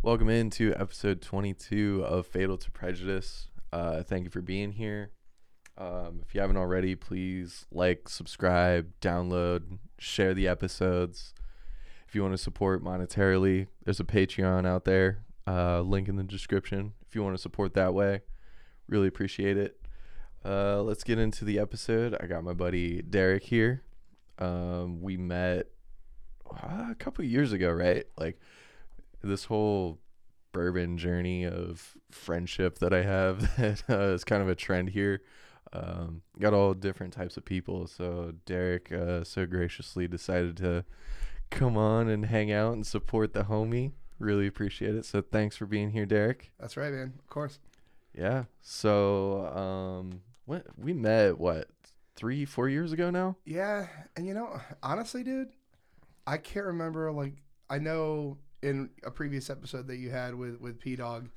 Welcome into episode 22 of Fatal to Prejudice. Uh, thank you for being here. Um, if you haven't already, please like, subscribe, download, share the episodes. If you want to support monetarily, there's a Patreon out there, uh, link in the description. If you want to support that way, really appreciate it. Uh, let's get into the episode. I got my buddy Derek here. Um, we met uh, a couple years ago, right? Like this whole bourbon journey of friendship that I have that uh, is kind of a trend here. Um, got all different types of people. So Derek uh, so graciously decided to come on and hang out and support the homie. Really appreciate it. So thanks for being here, Derek. That's right, man. Of course. Yeah. So um, what we met what three, four years ago now. Yeah, and you know, honestly, dude, I can't remember. Like, I know in a previous episode that you had with with P Dog,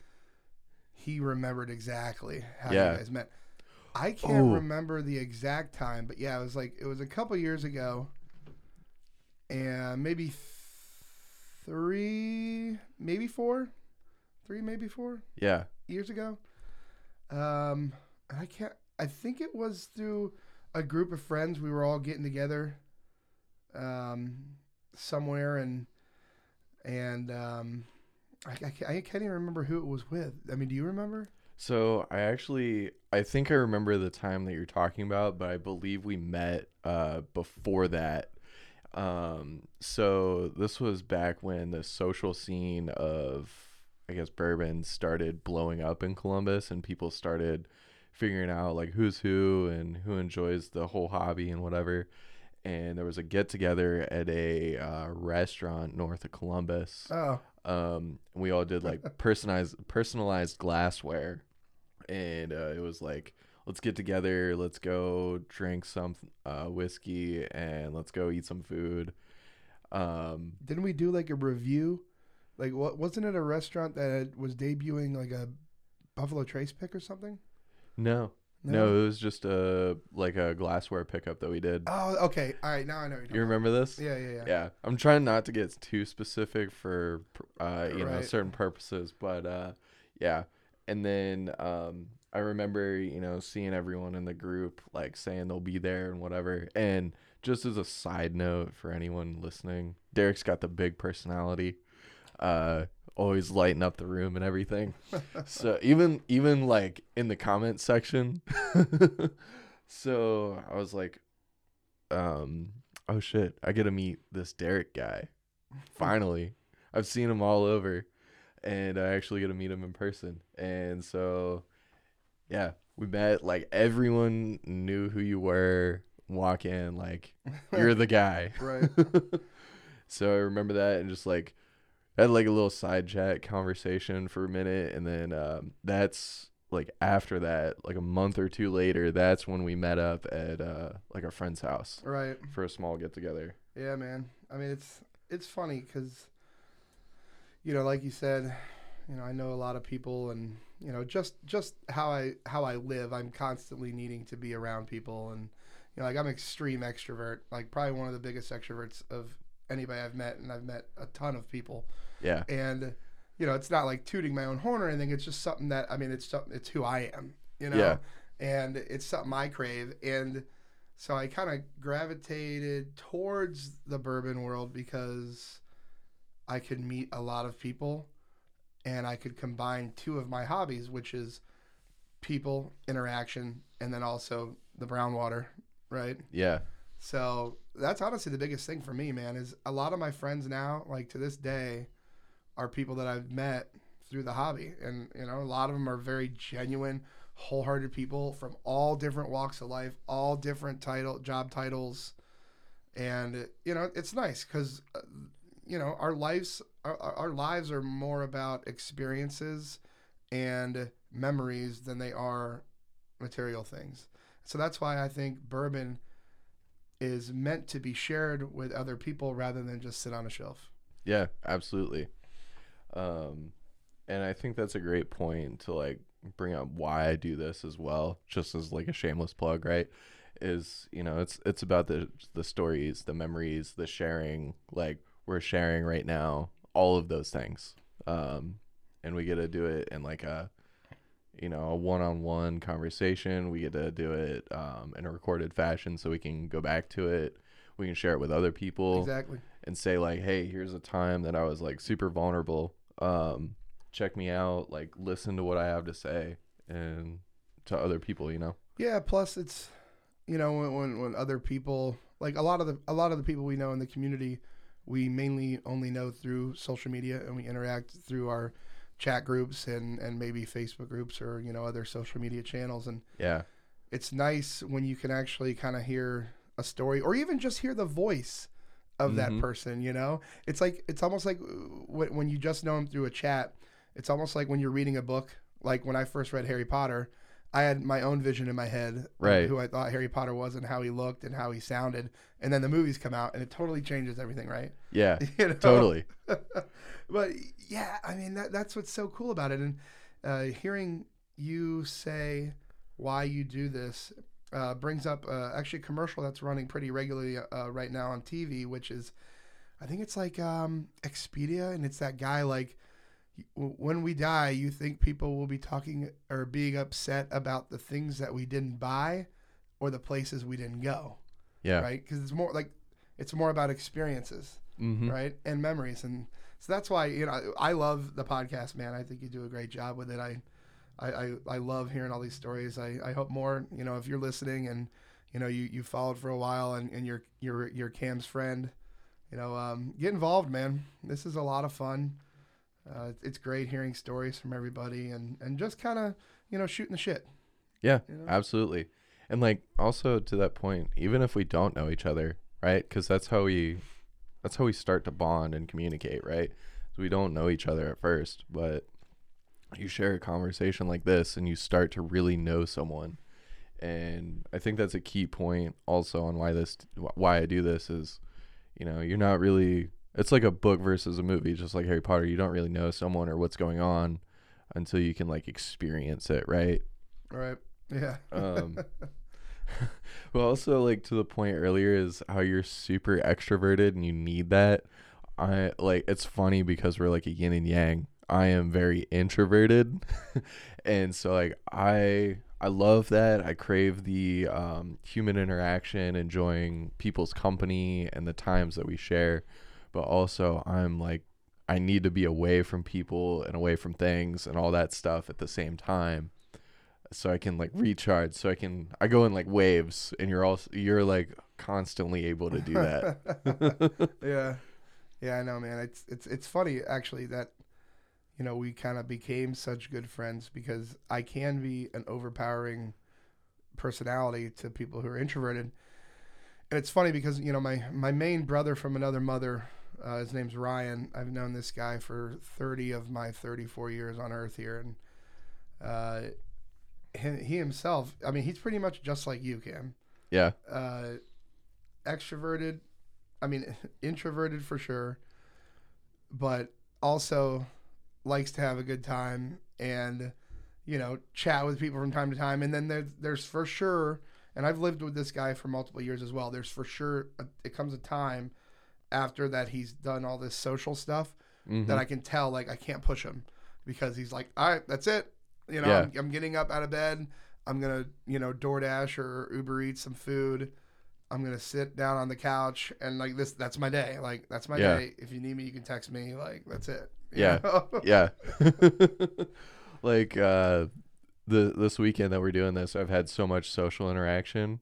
he remembered exactly how Yeah. you guys met. I can't Ooh. remember the exact time, but yeah, it was like it was a couple years ago, and maybe th- three, maybe four, three, maybe four Yeah. years ago. Um, I can't. I think it was through a group of friends. We were all getting together, um, somewhere, and and um, I, I, I can't even remember who it was with. I mean, do you remember? So I actually I think I remember the time that you're talking about, but I believe we met uh before that. Um so this was back when the social scene of I guess bourbon started blowing up in Columbus and people started figuring out like who's who and who enjoys the whole hobby and whatever. And there was a get together at a uh, restaurant north of Columbus. Oh, um we all did like personalized personalized glassware. And uh, it was like let's get together let's go drink some uh whiskey and let's go eat some food. Um didn't we do like a review? Like, what wasn't it a restaurant that was debuting like a Buffalo Trace pick or something? no no, it was just a like a glassware pickup that we did Oh, okay. All right. Now I know. You remember this. Yeah, yeah, yeah. yeah i'm trying not to get too specific for uh you know certain purposes but uh yeah and then um i remember you know seeing everyone in the group like saying they'll be there and whatever and just as a side note for anyone listening derek's got the big personality uh always lighting up the room and everything. So even even like in the comment section. So i was like um oh shit i get to meet this derek guy. Finally. I've seen him all over and i actually get to meet him in person. And so yeah we met like everyone knew who you were. Walk in like you're the guy. Right. so I remember that and just like had like a little side chat conversation for a minute, and then um, that's like after that, like a month or two later, that's when we met up at uh, like our friend's house Right. for a small get together. Yeah, man. I mean, it's it's funny because, you know, like you said, you know, I know a lot of people, and you know, just just how I how I live, I'm constantly needing to be around people, and you know, like I'm extreme extrovert, like probably one of the biggest extroverts of anybody I've met, and I've met a ton of people, Yeah, and you know, it's not like tooting my own horn or anything. It's just something that I mean, it's something, it's who I am, you know, Yeah. and it's something I crave, and so I kind of gravitated towards the bourbon world because I could meet a lot of people, and I could combine two of my hobbies, which is people interaction, and then also the brown water, right? yeah, So that's honestly the biggest thing for me, man. Is a lot of my friends now, like to this day, are people that I've met through the hobby, and you know, a lot of them are very genuine, wholehearted people from all different walks of life, all different title job titles, and you know, it's nice because uh, you know our lives our, our our lives are more about experiences and memories than they are material things. So that's why I think bourbon is meant to be shared with other people rather than just sit on a shelf. yeah, absolutely. Um, and I think that's a great point to like bring up why I do this as well, just as like a shameless plug, right? Is you know it's it's about the the stories, the memories, the sharing. Like we're sharing right now, all of those things. um, and we get to do it in like a you know a one-on-one conversation. We get to do it um, in a recorded fashion, so we can go back to it. We can share it with other people Exactly. and say like, "Hey, here's a time that I was like super vulnerable. Um, check me out. Like, listen to what I have to say, and to other people, you know." Yeah. Plus, it's you know when, when when other people like a lot of the a lot of the people we know in the community, we mainly only know through social media and we interact through our chat groups and and maybe Facebook groups or you know other social media channels and Yeah, it's nice when you can actually kind of hear a story or even just hear the voice of that Mhm. person you know it's like it's almost like uh, when, you just know them through a chat it's almost like when you're reading a book like when i first read harry potter i had my own vision in my head Right. who i thought harry potter was and how he looked and how he sounded and then the movies come out and it totally changes everything right yeah, you know? totally. but yeah, I mean that that's what's so cool about it, and uh, hearing you say why you do this uh, brings up uh, actually a commercial that's running pretty regularly uh, right now on TV, which is I think it's like um, Expedia, and it's that guy like when we die, you think people will be talking or being upset about the things that we didn't buy or the places we didn't go, Yeah. right? Because it's more like it's more about experiences Mm-hmm. right and memories and so that's why you know I, I love the podcast man i think you do a great job with it I, I i i love hearing all these stories i i hope more you know if you're listening and you know you you followed for a while and, and you're you're you're cam's friend you know um get involved man this is a lot of fun uh, it's great hearing stories from everybody and and just kind of you know shooting the shit Yeah, you know? absolutely. And like also to that point, even if we don't know each other, right? Because that's how we, that's how we start to bond and communicate, right? So we don't know each other at first, but you share a conversation like this, and you start to really know someone. And I think that's a key point also on why this, why I do this is, you know, you're not really. It's like a book versus a movie, just like Harry Potter. You don't really know someone or what's going on until you can like experience it, right? all right yeah um but also like to the point earlier is how you're super extroverted and you need that i like it's funny because we're like a yin and yang i am very introverted and so like i i love that i crave the um, human interaction enjoying people's company and the times that we share but also i'm like i need to be away from people and away from things and all that stuff at the same time so I can like recharge. So I can I go in like waves, and you're also you're like constantly able to do that. yeah, yeah, I know, man. It's it's it's funny actually that you know we kind of became such good friends because I can be an overpowering personality to people who are introverted, and it's funny because you know my my main brother from another mother. Uh, his name's Ryan. I've known this guy for 30 of my 34 years on Earth here, and uh, he, he himself. I mean, he's pretty much just like you, Cam yeah, uh, extroverted. I mean, introverted for sure, but also likes to have a good time and you know chat with people from time to time. And then there's there's for sure, and I've lived with this guy for multiple years as well. There's for sure a, it comes a time after that he's done all this social stuff Mhm. that I can tell like I can't push him because he's like, all right, that's it. You know, Yeah. I'm, I'm getting up out of bed. I'm gonna, you know, DoorDash or Uber eat some food. I'm gonna sit down on the couch and like this. That's my day. Like that's my Yeah. day. If you need me, you can text me. Like that's it. Yeah. yeah. like uh, the this weekend that we're doing this, I've had so much social interaction,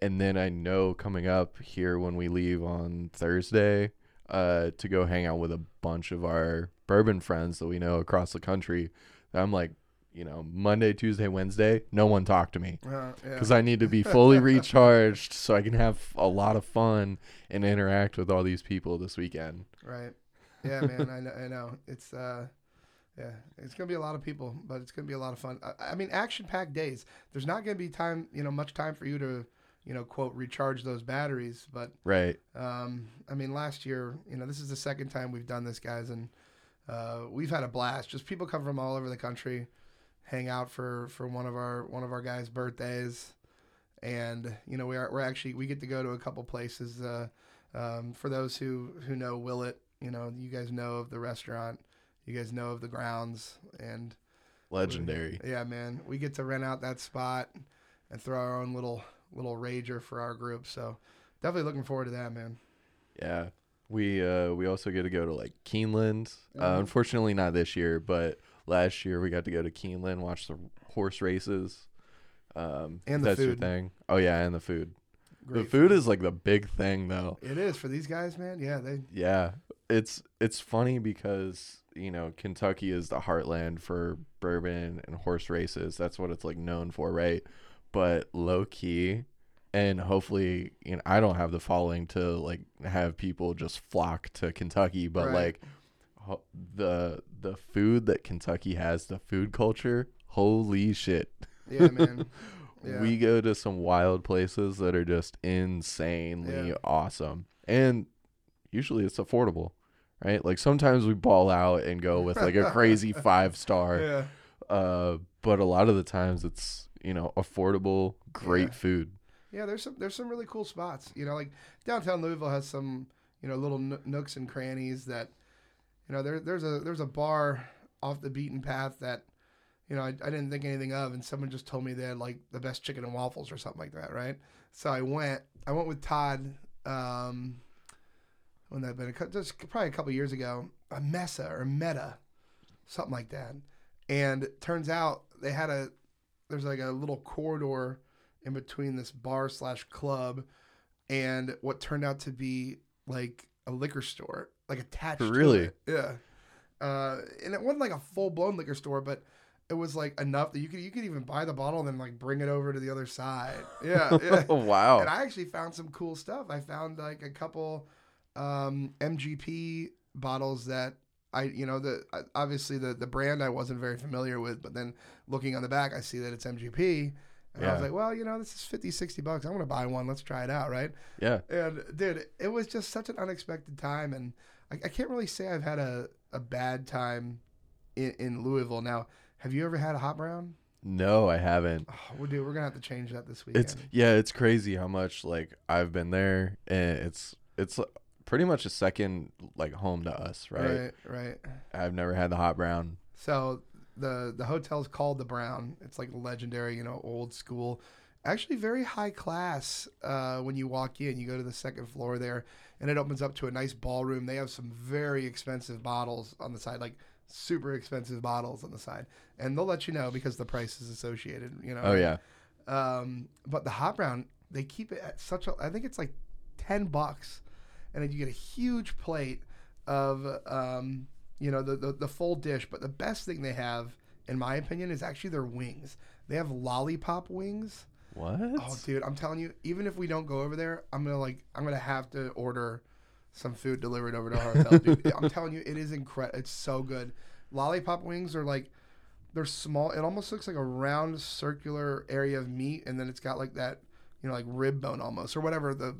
and then I know coming up here when we leave on Thursday, uh, to go hang out with a bunch of our bourbon friends that we know across the country. I'm like, you know, Monday, Tuesday, Wednesday, no one talk to me. Uh, yeah. because I need to be fully recharged so I can have a lot of fun and interact with all these people this weekend. Right. Yeah, man. I know. I know. It's uh, yeah. It's gonna be a lot of people, but it's gonna be a lot of fun. I, I mean, action-packed days. There's not gonna be time, you know, much time for you to, you know, quote recharge those batteries. But Right. um, I mean, last year, you know, this is the second time we've done this, guys, and uh, we've had a blast. Just people come from all over the country, hang out for for one of our one of our guys' birthdays, and you know, we are we're actually we get to go to a couple places. Uh, um, for those who who know Willet, you know, you guys know of the restaurant. you guys know of the grounds and Legendary. yeah, man, we get to rent out that spot and throw our own little little rager for our group. So definitely looking forward to that, man. Yeah. We uh we also get to go to like Keeneland. Uh, Mhm. unfortunately not this year, but last year we got to go to Keeneland, watch the horse races. Um And the that's your food. thing. Oh yeah, and the food. The food is like the big thing though. It is for these guys, man. Yeah, they Yeah. It's it's funny because, you know, Kentucky is the heartland for bourbon and horse races. That's what it's like known for, right? But low key and hopefully, you know, I don't have the following to like have people just flock to Kentucky, but Right. like the the food that Kentucky has, the food culture, holy shit. yeah, man. Yeah. We go to some wild places that are just insanely Yeah. awesome. And usually it's affordable, right? Like sometimes we ball out and go with like a crazy five star. yeah. Uh, but a lot of the times it's, you know, affordable, great food. Yeah, there's some there's some really cool spots. You know, like downtown Louisville has some you know little nooks and crannies that you know there there's a there's a bar off the beaten path that you know I, I didn't think anything of, and someone just told me they had like the best chicken and waffles or something like that, right? So I went I went with Todd. Um, when that been a, just probably a couple years ago, a Mesa or Meta, something like that, and turns out they had a there's like a little corridor in between this bar slash club and what turned out to be like a liquor store, like attached. to Really? it. Yeah. Uh, and it wasn't like a full blown liquor store, but it was like enough that you could you could even buy the bottle and then like bring it over to the other side. Yeah. yeah. wow. And I actually found some cool stuff. I found like a couple um, MGP bottles that I, you know, the uh, obviously the the brand I wasn't very familiar with, but then looking on the back, I see that it's MGP. And I was like, well, you know, this is 50, 60 bucks. I'm going to buy one. Let's try it out, right? yeah. And dude, it was just such an unexpected time. And I, I can't really say I've had a, a bad time in, in Louisville. Now, have you ever had a hot brown? No, I haven't. Oh, we're, dude, we're going to have to change that this weekend. It's yeah, it's crazy how much like I've been there and it's it's pretty much a second like home to us, right? right, right. I've never had the hot brown. So the the hotel's called the Brown. It's like legendary, you know, old school. Actually, very high class. Uh, when you walk in, you go to the second floor there, and it opens up to a nice ballroom. They have some very expensive bottles on the side, like super expensive bottles on the side, and they'll let you know because the price is associated. You know. Oh yeah. Um, but the hot brown, they keep it at such a. I think it's like ten bucks, and then you get a huge plate of, um, you know, the, the the full dish. But the best thing they have, in my opinion, is actually their wings. They have lollipop wings. What? Oh, dude, I'm telling you, even if we don't go over there, I'm gonna like, I'm gonna have to order some food delivered over to our hotel. Dude, I'm telling you, it is incredible. It's so good. Lollipop wings are like, they're small. It almost looks like a round circular area of meat, and then it's got like that, you know, like rib bone almost, or whatever the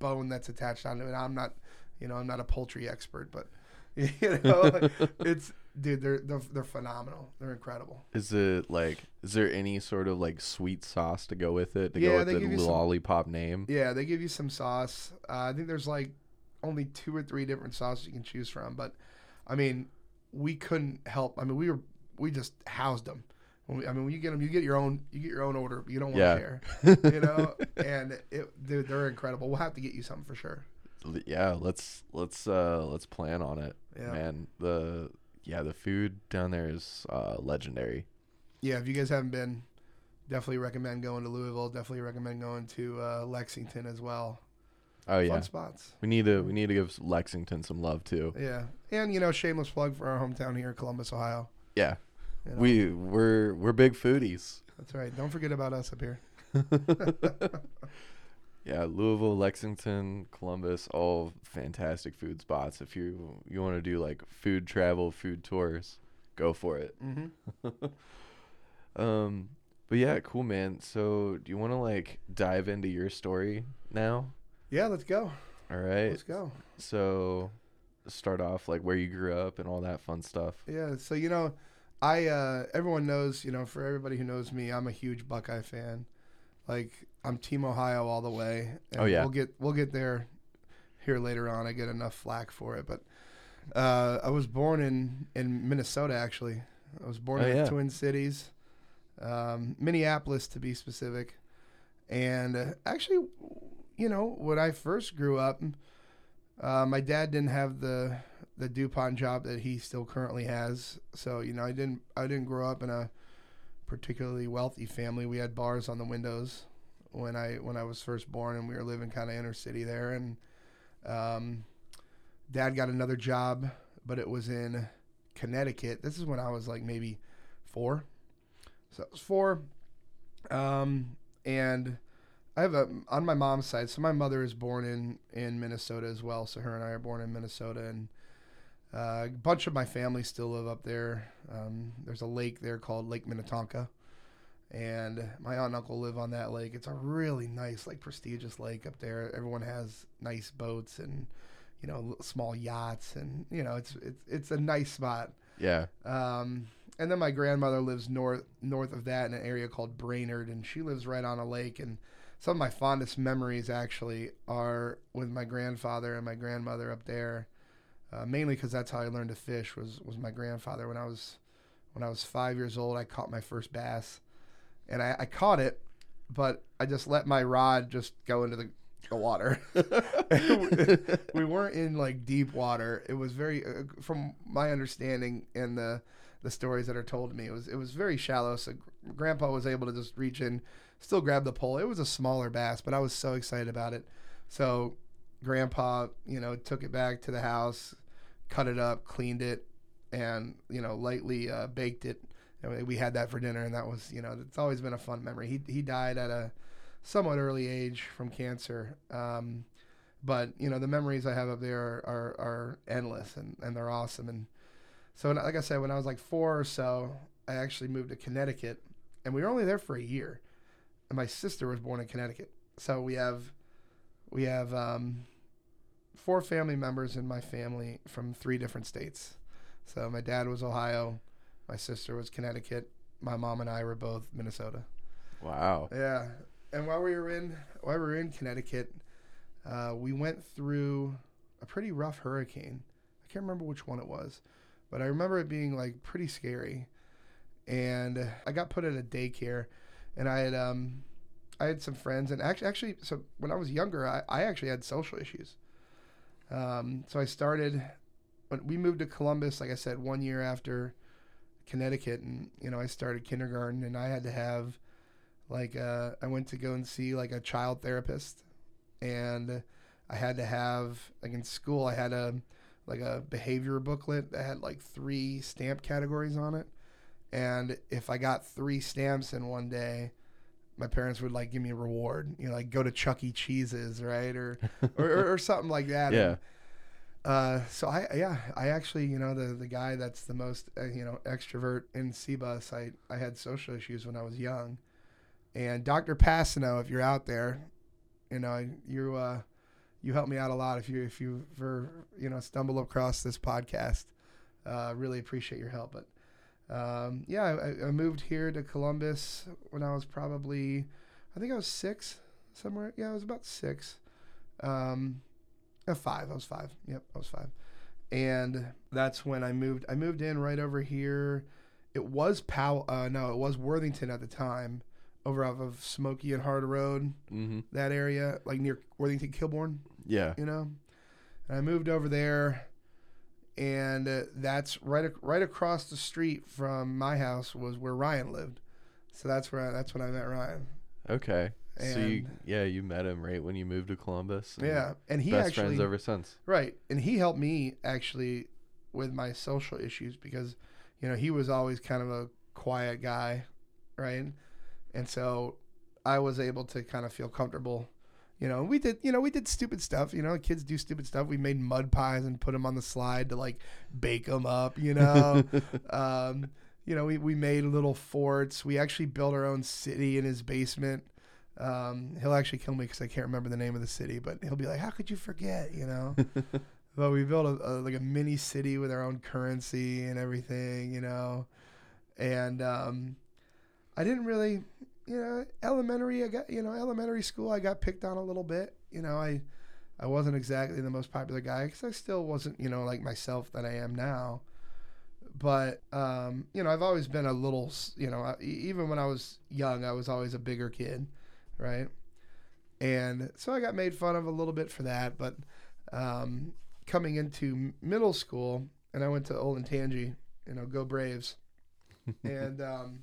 bone that's attached onto it. I'm not, you know, I'm not a poultry expert, but you know, it's dude, they're they're, they're phenomenal. They're incredible. Is it like is there any sort of like sweet sauce to go with it to Yeah, go with the you some- lollipop name? Yeah, they give you some sauce. Uh, I think there's like only two or three different sauces you can choose from, but I mean, we couldn't help. I mean, we were we just housed them. When we, I mean, when you get them, you get your own you get your own order. You don't want Yeah. to share, you know. and it, dude, they're incredible. We'll have to get you something for sure. Yeah, let's let's uh let's plan on it. Yeah, Man, the yeah, the food down there is uh legendary. yeah. If you guys haven't been, definitely recommend going to Louisville. Definitely recommend going to uh, Lexington as well. Oh yeah. Fun spots. We need to we need to give Lexington some love too. Yeah, and you know, shameless plug for our hometown here, Columbus, Ohio. Yeah. You know, We we're we're big foodies. that's right. Don't forget about us up here. Yeah, Louisville, Lexington, Columbus, all fantastic food spots. If you you want to do like food travel, food tours, go for it. Mm-hmm. Um, but yeah, cool, man. So, do you want to like dive into your story now? Yeah, let's go. All right. Let's go. So, start off like where you grew up and all that fun stuff. Yeah. So you know, I uh, everyone knows. You know, for everybody who knows me, I'm a huge Buckeye fan. Like I'm Team Ohio all the way. And Oh, yeah. We'll get we'll get there here later on. I get enough flack for it, but Uh, I was born in in Minnesota. Actually, I was born Oh, in the. Twin Cities, um, Minneapolis to be specific. And uh, actually, you know, when I first grew up, uh, my dad didn't have the the Dupont job that he still currently has. So you know, I didn't I didn't grow up in a particularly wealthy family. We had bars on the windows when I when I was first born, and we were living kind of inner city there. And um, dad got another job, but it was in Connecticut. This is when I was like maybe four. So it was four. Um, and I have a on my mom's side. So my mother is born in in Minnesota as well. So her and I are born in Minnesota, and uh, a bunch of my family still live up there. Um, there's a lake there called Lake Minnetonka, and my aunt and uncle live on that lake. It's a really nice, like prestigious lake up there. Everyone has nice boats and you know small yachts, and you know it's it's it's a nice spot. Yeah. Um, and then my grandmother lives north north of that in an area called Brainerd, and she lives right on a lake. And some of my fondest memories actually are with my grandfather and my grandmother up there. Uh, mainly because that's how I learned to fish was was my grandfather. When I was when I was five years old, I caught my first bass, and I, I caught it, but I just let my rod just go into the, the water. we weren't in like deep water. It was very, uh, from my understanding and the the stories that are told to me, it was it was very shallow. So Grandpa was able to just reach in, still grabbed the pole. It was a smaller bass, but I was so excited about it. So Grandpa, you know, took it back to the house, cut it up, cleaned it, and you know, lightly uh, baked it. And we had that for dinner, and that was, you know, it's always been a fun memory. He he died at a somewhat early age from cancer. Um, but you know the memories I have up there are, are, endless and, and they're awesome and so like I said when I was like four or so I actually moved to Connecticut and we were only there for a year and my sister was born in Connecticut so we have we have um, four family members in my family from three different states so my dad was Ohio my sister was Connecticut my mom and I were both Minnesota Wow. yeah, and while we were in while we were in Connecticut, uh, we went through a pretty rough hurricane. I can't remember which one it was, but I remember it being like pretty scary. And I got put at a daycare, and I had um, I had some friends, and actually, actually, so when I was younger, I, I actually had social issues. Um, so I started when we moved to Columbus, like I said, one year after Connecticut, and you know I started kindergarten, and I had to have like uh, I went to go and see like a child therapist, and I had to have like in school I had a like a behavior booklet that had like three stamp categories on it, and if I got three stamps in one day, my parents would like give me a reward, you know, like go to Chuck E. Cheese's, right, or or, or, something like that. Yeah. And, uh, so I yeah I actually you know the the guy that's the most uh, you know extrovert in CBUS I I had social issues when I was young, and Dr. Passano if you're out there, you know you uh you helped me out a lot if you if you ever you know stumble across this podcast, uh, really appreciate your help. But um, yeah I, I moved here to Columbus when I was probably I think I was six somewhere yeah I was about six. Um, uh, five. I was five. Yep, I was five. And that's when I moved. I moved in right over here. It was Pow. Uh, no, it was Worthington at the time, over off of Smoky and Hard Road, Mm-hmm. that area, like near Worthington Kilbourne. Yeah. You know, and I moved over there, and uh, that's right ac- right across the street from my house was where Ryan lived. So that's where I, that's when I met Ryan. Okay. so you, yeah, you met him right when you moved to Columbus. and Yeah, and he best actually friends ever since. Right. And he helped me actually with my social issues because, you know, he was always kind of a quiet guy, right? And so I was able to kind of feel comfortable. You know, we did, you know, we did stupid stuff. You know, kids do stupid stuff. We made mud pies and put them on the slide to like bake them up, you know. um, you know, we, we made little forts. We actually built our own city in his basement. Um, he'll actually kill me because I can't remember the name of the city, but he'll be like, "How could you forget?" You know. but we built a, a like a mini city with our own currency and everything, you know. And um, I didn't really, you know, elementary. I got you know elementary school. I got picked on a little bit. You know, I I wasn't exactly the most popular guy because I still wasn't, you know, like myself that I am now. But um, you know, I've always been a little, you know, even when I was young, I was always a bigger kid, right? And so I got made fun of a little bit for that. But um, coming into middle school, and I went to Olentangy, you know, go Braves, and um,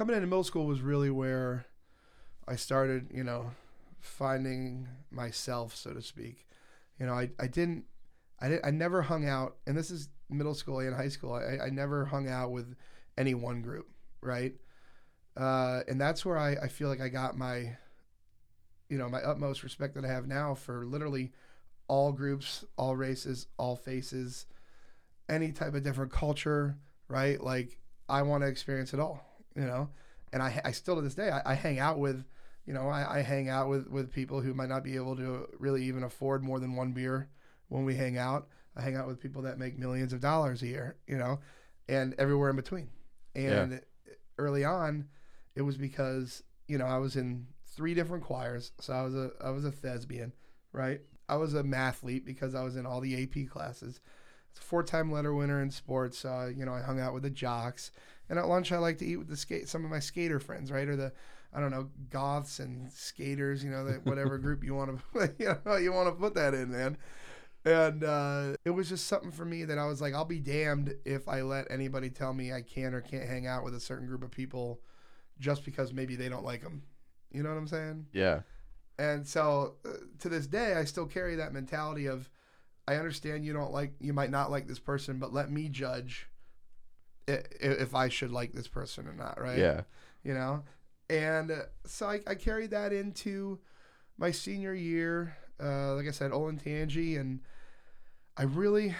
coming into middle school was really where I started, you know, finding myself, so to speak. You know, I, I didn't, I didn't, I never hung out, and this is middle school and high school. I, I never hung out with any one group, right? Uh, and that's where I, I feel like I got my, you know, my utmost respect that I have now for literally all groups, all races, all faces, any type of different culture, right? Like I want to experience it all, you know. And I, I still to this day, I, I hang out with, you know, I, I hang out with with people who might not be able to really even afford more than one beer when we hang out. I hang out with people that make millions of dollars a year, you know, and everywhere in between. And early on, it was because you know I was in three different choirs, so I was a I was a thespian, right? I was a mathlete because I was in all the AP classes. It's a four-time letter winner in sports. Uh, you know, I hung out with the jocks, and at lunch I like to eat with the skate some of my skater friends, right? Or the I don't know goths and skaters, you know, that whatever group you want to you know you want to put that in, man. And uh, it was just something for me that I was like, I'll be damned if I let anybody tell me I can or can't hang out with a certain group of people just because maybe they don't like them. You know what I'm saying? Yeah. And so uh, to this day, I still carry that mentality of I understand you don't like, you might not like this person, but let me judge if I should like this person or not, right? Yeah. you know? And uh, so I, I carried that into my senior year uh, like i said Olentangy, and i really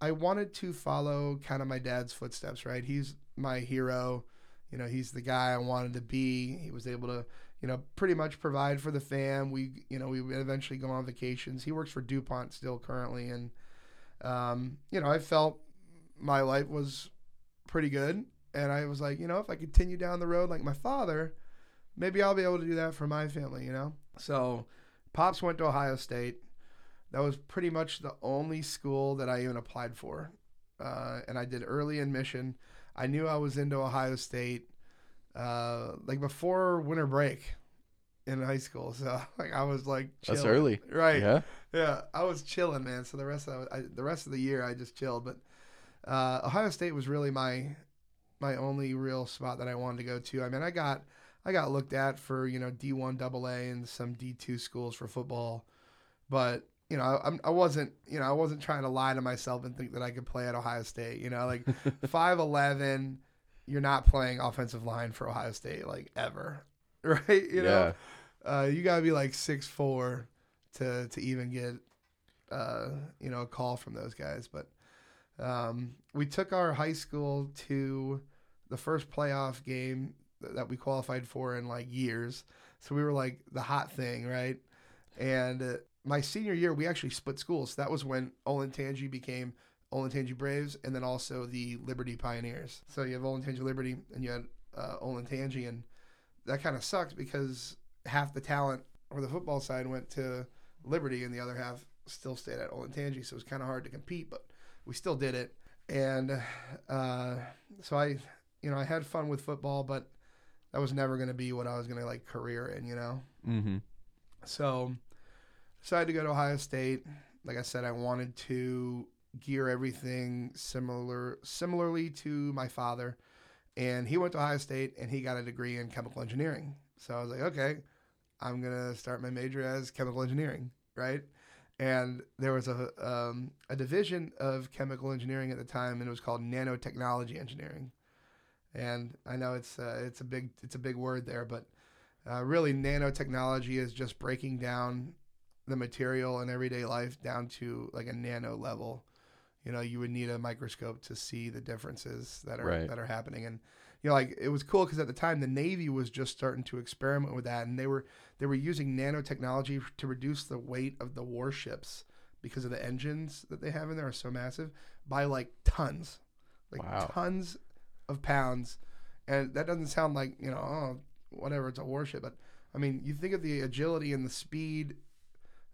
i wanted to follow kind of my dad's footsteps right? He's my hero. You know he's the guy i wanted to be. He was able to you know pretty much provide for the fam. We you know we would eventually go on vacations. He works for dupont still currently and um, you know i felt my life was pretty good and I was like, you know, if I continue down the road like my father, maybe I'll be able to do that for my family, you know? So, Pops went to Ohio State. That was pretty much the only school that I even applied for. Uh, and I did early admission. I knew I was into Ohio State uh, like before winter break in high school. So, like, I was like, That's early. Right. Yeah. Yeah, I was chilling, man. So the rest of I, the rest of the year, I just chilled. But uh, Ohio State was really my my only real spot that I wanted to go to. I mean, I got I got looked at for you know D one AA and some D two schools for football, but you know I, I'm- wasn't you know I wasn't trying to lie to myself and think that I could play at Ohio State. You know, like five eleven, you're not playing offensive line for Ohio State like ever, right? You know uh, you gotta be like six four to to even get uh, you know a call from those guys. But um, we took our high school to the first playoff game that we qualified for in like years. So we were like the hot thing, right? And uh, my senior year, we actually split schools. That was when Olentangy became Olentangy Braves, and then also the Liberty Pioneers. So you have Olentangy Liberty, and you had uh, Olentangy, and that kind of sucked because half the talent or the football side went to Liberty, and the other half still stayed at Olentangy. So it was kind of hard to compete, but we still did it. And uh, so I, you know, I had fun with football, but that was never going to be what I was going to like career in, you know. Mm-hmm. So decided to go to Ohio State. Like I said, I wanted to gear everything similar similarly to my father. And he went to Ohio State and he got a degree in chemical engineering. So I was like, okay, I'm gonna start my major as chemical engineering, right? And there was a um, a division of chemical engineering at the time, and it was called nanotechnology engineering. And I know it's uh, it's a big it's a big word there, but uh, really, nanotechnology is just breaking down the material in everyday life down to like a nano level. You know, you would need a microscope to see the differences that are Right. that are happening, and you know, like it was cool because at the time the Navy was just starting to experiment with that, and they were they were using nanotechnology to reduce the weight of the warships because of the engines that they have in there are so massive by like tons, like Wow. tons of pounds, and that doesn't sound like you know oh whatever it's a warship, but I mean you think of the agility and the speed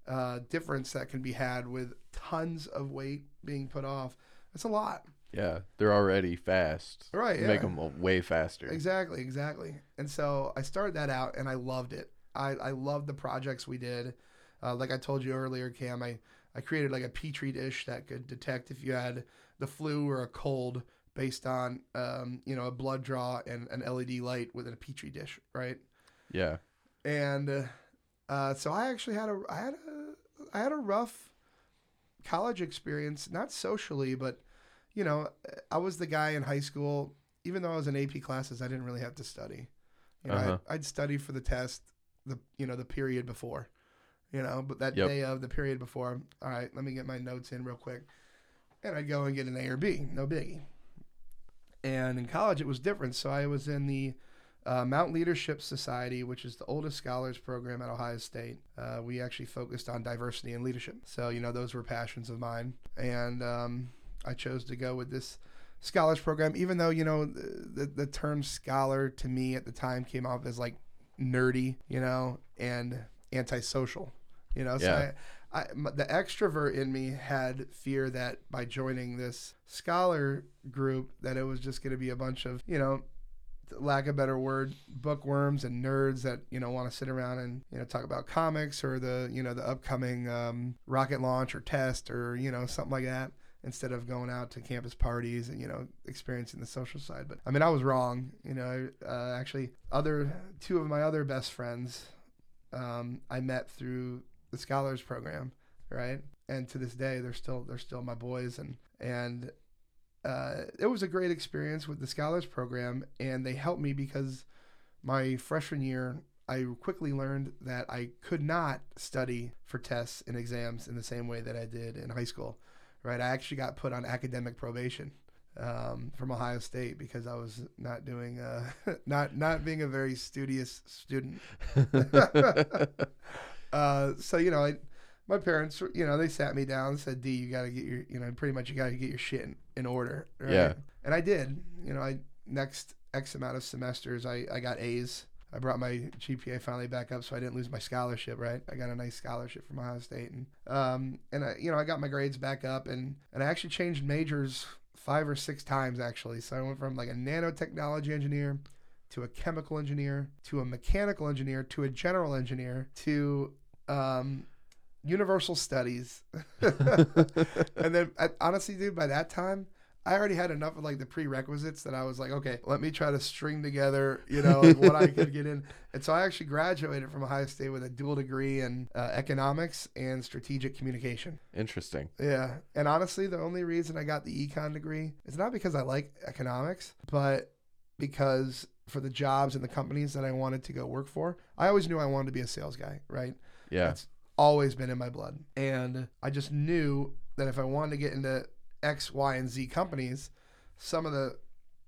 uh, difference that can be had with tons of weight being put off. That's a lot. Yeah, they're already fast. Right, You Make them way faster. Exactly, exactly. And so I started that out and I loved it. I, I loved the projects we did. Uh, like I told you earlier, Cam, I, I created like a petri dish that could detect if you had the flu or a cold based on um, you know a blood draw and an LED light within a petri dish, right? Yeah. And uh, uh, so I actually had a I had a I had a rough college experience, not socially, but you know I was the guy in high school. Even though I was in AP classes, I didn't really have to study. You know, Uh-huh. I'd, I'd study for the test, the you know the period before, you know, but that Yep. day of the period before. All right, let me get my notes in real quick, and I'd go and get an A or B, no biggie. And in college, it was different. So I was in the uh, Mount Leadership Society, which is the oldest scholars program at Ohio State. Uh, we actually focused on diversity and leadership. So, you know, those were passions of mine. And um, I chose to go with this scholars program, even though, you know, the, the, term scholar to me at the time came off as like nerdy, you know, and antisocial, you know. So Yeah. I, I, the extrovert in me had fear that by joining this scholar group, that it was just going to be a bunch of, you know, lack of better word, bookworms and nerds that you know want to sit around and you know talk about comics or the you know the upcoming um, rocket launch or test or you know something like that instead of going out to campus parties and you know experiencing the social side. But I mean, I was wrong. You know, uh, actually, other two of my other best friends um, I met through the scholars program, right? And to this day, they're still they're still my boys, and and uh, it was a great experience with the scholars program, and they helped me because my freshman year. I quickly learned that I could not study for tests and exams in the same way that I did in high school. Right, I actually got put on academic probation um, from Ohio State because I was not doing, uh, not not being a very studious student. uh, so you know, I, my parents, you know, they sat me down and said, "D, you got to get your, you know, pretty much you got to get your shit in, order." Right? Yeah. And I did. You know, I next X amount of semesters, I I got A's. I brought my GPA finally back up, so I didn't lose my scholarship. Right, I got a nice scholarship from Ohio State, and um, and I, you know, I got my grades back up, and and I actually changed majors five or six times actually. So I went from like a nanotechnology engineer to a chemical engineer to a mechanical engineer to a general engineer to um, universal studies. and then I, honestly, dude, by that time, I already had enough of like the prerequisites that I was like, okay, let me try to string together, you know, like, what I could get in. And so I actually graduated from Ohio State with a dual degree in uh, economics and strategic communication. Interesting. Yeah. And honestly, the only reason I got the econ degree is not because I like economics, but because for the jobs and the companies that I wanted to go work for, I always knew I wanted to be a sales guy, right? Yeah. That's always been in my blood. And I just knew that if I wanted to get into X, Y, and Z companies, some of the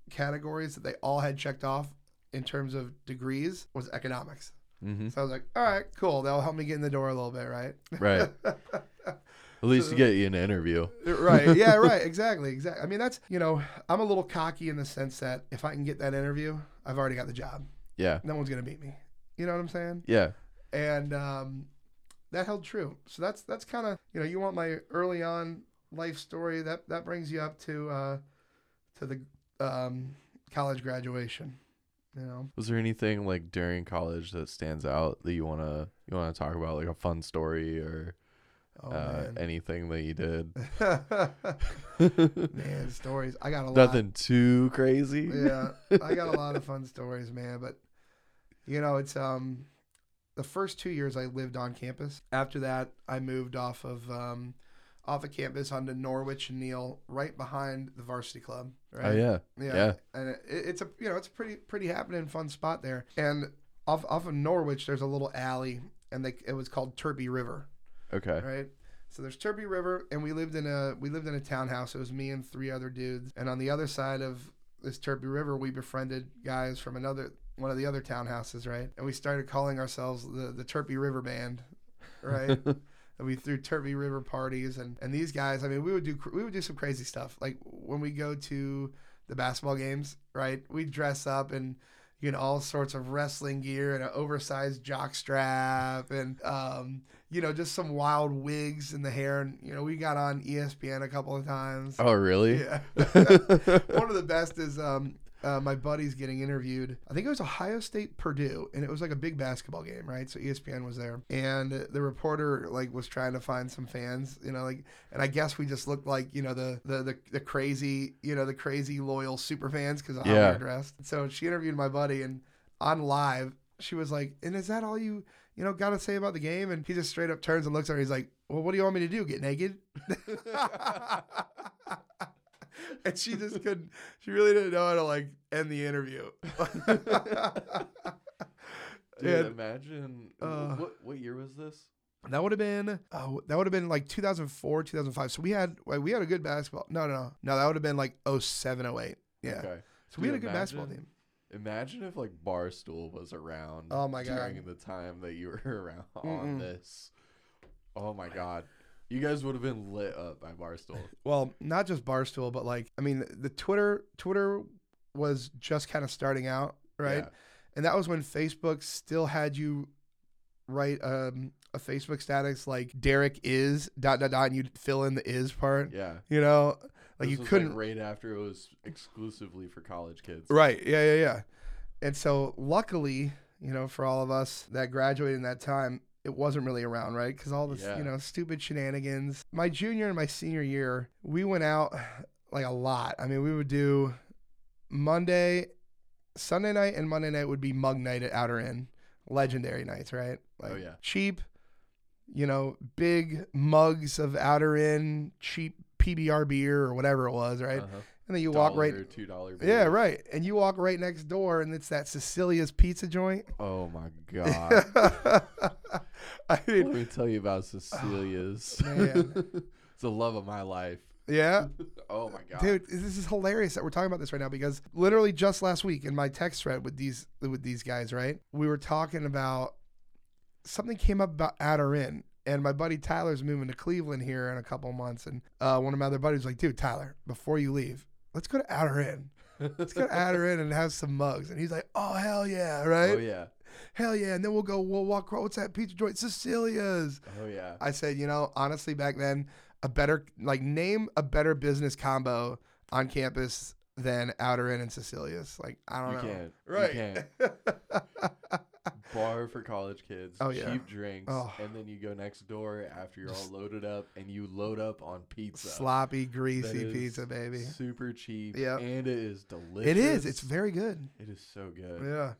categories that they all had checked off in terms of degrees was economics. hmm So I was like, all right, cool. That'll help me get in the door a little bit, right? Right. At least to get you an interview. right. Yeah, right. Exactly. Exactly. I mean, that's, you know, I'm a little cocky in the sense that if I can get that interview, I've already got the job. Yeah. No one's going to beat me. You know what I'm saying? Yeah. And um, that held true. So that's, that's kind of, you know, you want my early on life story that, that brings you up to, uh, to the um, college graduation, you know? Was there anything like during college that stands out that you wanna you wanna talk about, like a fun story or Oh, uh, anything that you did? man. man, stories. I got a lot. Nothing too crazy. yeah, I got a lot of fun stories, man. But you know, it's um, the first two years I lived on campus. After that, I moved off of um, off of campus onto Norwich and Neil, right behind the varsity club. Right? Oh yeah. yeah, yeah. And it, it's a you know it's a pretty pretty happening fun spot there. And off off of Norwich, there's a little alley, and they, it was called Turpy River Okay. right? So there's Turpy River, and we lived in a we lived in a townhouse. It was me and three other dudes, and on the other side of this Turpy River, we befriended guys from another one of the other townhouses, right? And we started calling ourselves the the Turpy River Band, right? and we threw Turpy River parties, and and these guys, I mean, we would do we would do some crazy stuff. Like when we go to the basketball games, right? We dress up and you know, all sorts of wrestling gear and an oversized jock strap and, um, you know, just some wild wigs in the hair. And, you know, we got on ESPN a couple of times. Oh, really? Yeah. One of the best is um, uh, my buddy's getting interviewed. I think it was Ohio State Purdue, and it was like a big basketball game, right? So ESPN was there, and the reporter like was trying to find some fans, you know, like, and I guess we just looked like you know the the the, the crazy, you know, the crazy loyal super fans because of how we Yeah. were dressed. So she interviewed my buddy, and on live, she was like, "And is that all you?" You know, got to say about the game, and he just straight up turns and looks at her. He's like, "Well, what do you want me to do? Get naked?" and she just couldn't. She really didn't know how to like end the interview. Dude, And imagine uh, what what year was this? that would have been oh, that would have been like 2004, 2005. So we had like, we had a good basketball. No, no, no, no. That would have been like 07, 08. Yeah. Okay. So we had a Dude, good basketball team. Imagine if like Barstool was around. Oh my God. During the time that you were around on Mm-mm. this. Oh my god. You guys would have been lit up by Barstool. Well, not just Barstool, but like I mean, the Twitter Twitter was just kind of starting out, right? Yeah. And that was when Facebook still had you write um, a Facebook status like Derek is dot dot dot, and you'd fill in the is part. Yeah. You know, like This you couldn't. right after it was exclusively for college kids. Right. Yeah. Yeah. Yeah. And so, luckily, you know, for all of us that graduated in that time, it wasn't really around, right? Because all this, Yeah. you know, stupid shenanigans. My junior and my senior year, we went out like a lot. I mean, we would do Monday, Sunday night, and Monday night would be mug night at Out-R-Inn. Legendary nights, right? Like Oh, yeah. cheap, you know, big mugs of Out-R-Inn, cheap PBR beer or whatever it was, right? Uh-huh. And then you walk right two dollar. yeah, right. And you walk right next door, and it's that Cecilia's Pizza joint. Oh my god. I Let mean, me tell you about Cecilia's. man. it's the love of my life. yeah, Oh my god. dude, this is hilarious that we're talking about this right now because literally just last week in my text thread with these with these guys, right? We were talking about something came up about Out-R-Inn. And my buddy Tyler's moving to Cleveland here in a couple months, and uh, one of my other buddies was like, "Dude, Tyler, before you leave, let's go to Out-R-Inn. Let's go to Out-R-Inn and have some mugs." And he's like, "Oh hell yeah, right?" Oh yeah. Hell yeah. And then we'll go, we'll walk what's that pizza joint? Cecilia's. Oh yeah. I said, you know, honestly, back then, a better, like, name a better business combo on campus than Out-R-Inn and Cecilia's. Like, I don't You know. can't. Right. You can't. Bar for college kids. Oh, yeah. Cheap drinks. Oh. And then you go next door after you're all loaded up and you load up on pizza. Sloppy, greasy pizza, baby. Super cheap. Yeah. And it is delicious. It is. It's very good. It is so good. Yeah.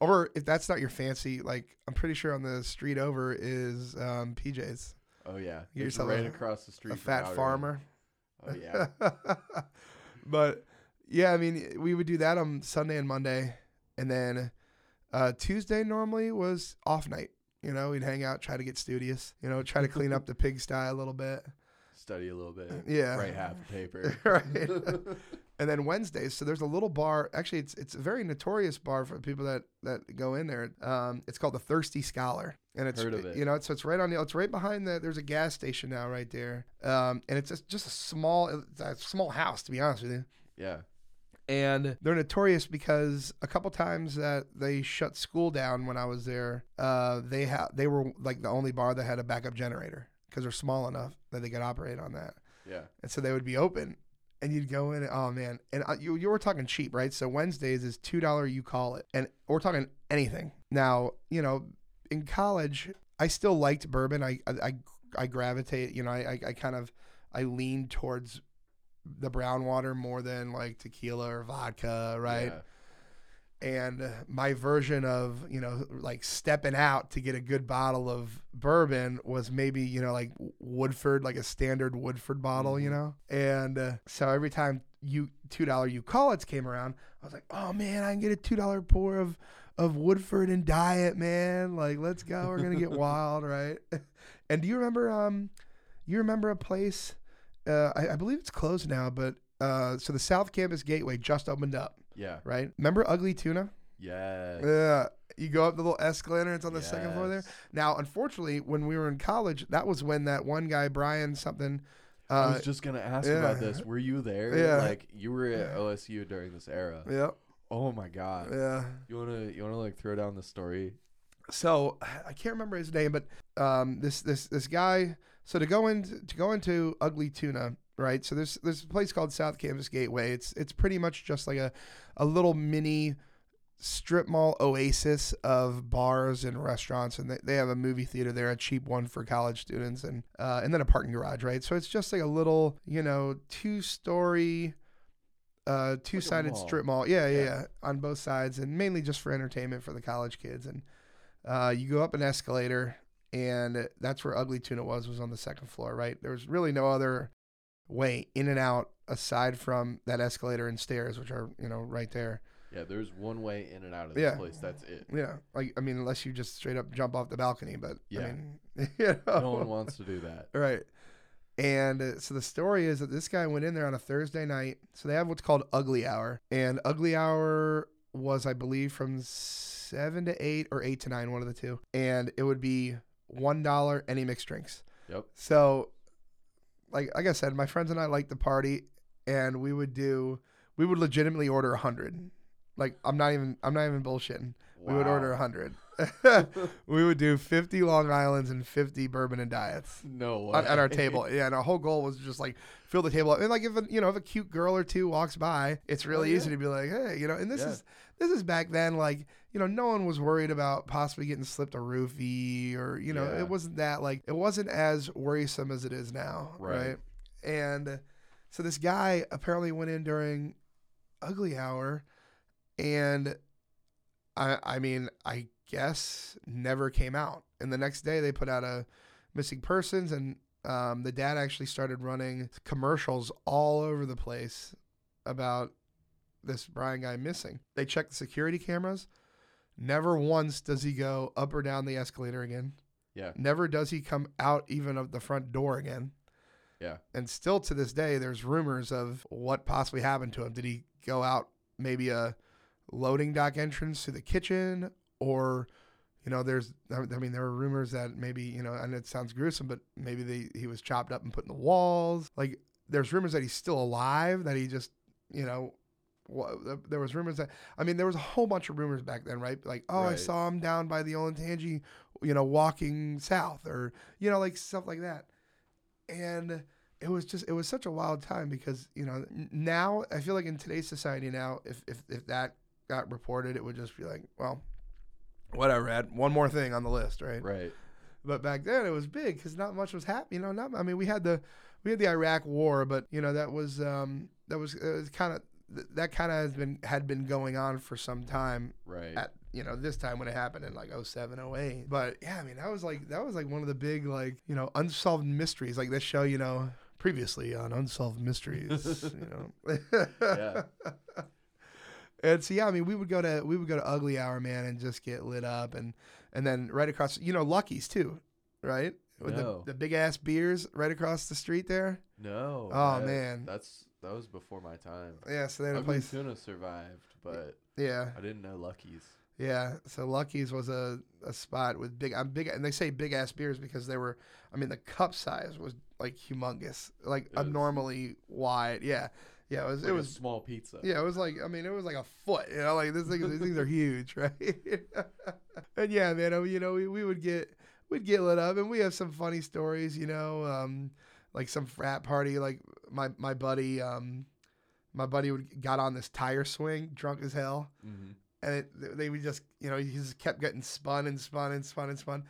Or if that's not your fancy, like, I'm pretty sure on the street over is um, PJ's, Oh yeah. Get It's yourself right a- across the street. a fat farmer. Oh yeah. but yeah, I mean, we would do that on Sunday and Monday, and then uh, Tuesday normally was off night. You know, we'd hang out, try to get studious. You know, try to clean up the pigsty a little bit. Study a little bit. Yeah. Write half a paper. right. And then Wednesdays, so there's a little bar. Actually, it's it's a very notorious bar for people that that go in there. Um, it's called the Thirsty Scholar, and it's Heard of it. you know, so it's right on the it's right behind the. There's a gas station now right there, um, and it's just, just a small a small house to be honest with you. yeah. and they're notorious because a couple times that they shut school down when I was there, uh, they had they were like the only bar that had a backup generator because they're small enough that they could operate on that, Yeah. and so they would be open, and you'd go in. Oh man, and uh, you you were talking cheap, right? So Wednesdays is two dollar. You call it, and we're talking anything. Now you know, in college, I still liked bourbon. I I I, gravitate. You know, I I, kind of I lean towards the brown water more than like tequila or vodka, right? Yeah. And my version of, you know, like stepping out to get a good bottle of bourbon was maybe, you know, like Woodford, like a standard Woodford bottle, you Mhm. know? And uh, so every time you $2 you call it came around, I was like, oh man, I can get a $2 pour of, of Woodford and diet, man. Like, let's go. We're going to get wild, right? And do you remember, um, you remember a place, uh, I, I believe it's closed now, but uh, so the South Campus Gateway just opened up Yeah. right? Remember Ugly Tuna? Yeah. Yeah. You go up the little escalator, it's on the second floor there. Now, unfortunately, when we were in college, that was when that one guy, Brian something, I uh, was just gonna ask yeah. about this. Were you there? Yeah. Like you were at OSU during this era. yeah, Oh my god. Yeah. You wanna you wanna like throw down the story? So I can't remember his name, but um, this this this guy. So to go into to go into Ugly Tuna, right? So there's there's a place called South Campus Gateway. It's it's pretty much just like a a little mini strip mall oasis of bars and restaurants and they, they have a movie theater there a cheap one for college students and uh, and then a parking garage right so it's just like a little you know two story uh two sided mall. strip mall yeah, yeah Yeah. yeah on both sides and mainly just for entertainment for the college kids and uh you go up an escalator and that's where ugly tuna was was on the second floor right there was really no other way in and out aside from that escalator and stairs which are you know right there Yeah, there's one way in and out of this Yeah. place. That's it. yeah, like I mean, unless you just straight up jump off the balcony, but Yeah. I mean, you know, No one wants to do that. right? And uh, so the story is that this guy went in there on a Thursday night. So they have what's called Ugly Hour, and Ugly Hour was, I believe, from seven to eight or eight to nine, one of the two, and it would be one dollar any mixed drinks. Yep. So, like like I said, my friends and I like the party, and we would do we would legitimately order a hundred. Like I'm not even I'm not even bullshitting. We would order a hundred. we would do fifty Long Islands and fifty bourbon and diets No way. at our table. Yeah, and our whole goal was just like fill the table up. And like if a, you know if a cute girl or two walks by, it's oh, really Oh, easy to be like, hey, you know. And this Yeah. is this is back then. Like you know, no one was worried about possibly getting slipped a roofie or you know, Yeah. it wasn't that like it wasn't as worrisome as it is now, Right. right? And so this guy apparently went in during ugly hour, and I I mean I guess never came out. And the next day they put out a missing persons and um, the dad actually started running commercials all over the place about this Brian guy missing. They checked the security cameras. Never once does he go up or down the escalator again. Yeah. Never does he come out even of the front door again. Yeah. And still to this day, there's rumors of what possibly happened to him. Did he go out maybe a loading dock entrance to the kitchen or you know there's i mean there were rumors that maybe you know and it sounds gruesome but maybe they, he was chopped up and put in the walls like there's rumors that he's still alive that he just you know there was rumors that i mean there was a whole bunch of rumors back then right like oh i saw him down by the olentangy you know walking south or you know like stuff like that and it was just it was such a wild time because you know now i feel like in today's society now if if, if that got reported it would just be like well whatever add one more thing on the list right Right. but back then it was big because not much was happening. You know, not I mean we had the we had the Iraq War, but you know that was um that was, it was kind of that kind of has been had been going on for some time Right. at you know this time when it happened in like 07 08 but yeah i mean that was like that was like one of the big like you know unsolved mysteries like this show you know previously on unsolved mysteries you know Yeah. and so yeah i mean we would go to we would go to ugly hour man and just get lit up and and then right across you know lucky's too right with No. the, the big ass beers right across the street there no. Oh, that- man. That's that was before my time. yeah so they had a place Tuna survived, but yeah I didn't know Lucky's. Yeah, so Lucky's was a, a spot with big, I'm big, and they say big ass beers because they were, I mean, the cup size was like humongous, like It abnormally wide. Yeah, yeah, it was, Like it a was, small pizza. yeah, it was like, I mean, it was like a foot, you know, like this thing, these things are huge, right? and yeah, man, I mean, you know, we, we would get, we'd get lit up, and we have some funny stories, you know, um, like some frat party, like my my buddy, um, my buddy would got on this tire swing, drunk as hell hmm and it, they would just you know he just kept getting spun and spun and spun and spun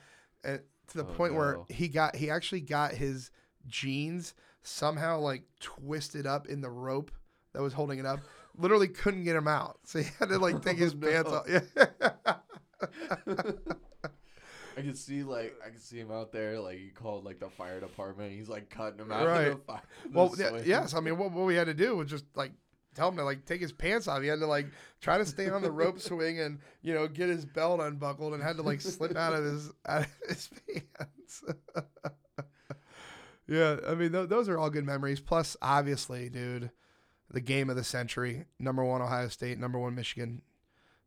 and to the Oh, point where he got he actually got his jeans somehow like twisted up in the rope that was holding it up literally couldn't get him out so he had to like take his Oh, pants no. off yeah I could see like I could see him out there like he called like the fire department. He's like cutting him out. Right. Of the fire, well yeah, yes i mean what, what we had to do was just like tell him to like take his pants off. He had to like try to stay on the rope swing and you know get his belt unbuckled and had to like slip out of his out of his pants. Yeah i mean th- those are all good memories. Plus obviously dude the game of the century number one ohio state number one michigan.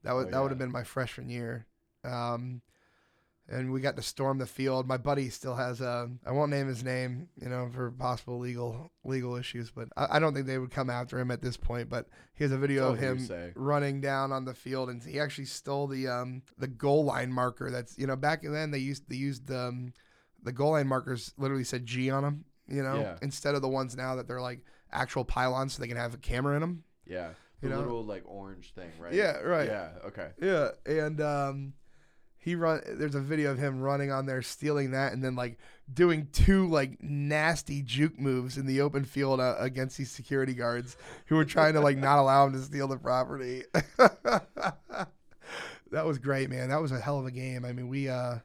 That would Oh, that would have been my freshman year. Um and we got to storm the field. My buddy still has a. I won't name his name, you know, for possible legal legal issues, but I, I don't think they would come after him at this point. But here's a video of him running down on the field, and he actually stole the um the goal line marker. That's you know back then they used they used the um, the goal line markers literally said G on them, you know, Yeah. instead of the ones now that they're like actual pylons, so they can have a camera in them. Yeah. The You know? little like orange thing, right? Yeah, right. Yeah. Okay. Yeah, and um, he run. There's a video of him running on there, stealing that, and then like doing two like nasty juke moves in the open field uh, against these security guards who were trying to like not allow him to steal the property. that was great, man. That was a hell of a game. I mean, we. uh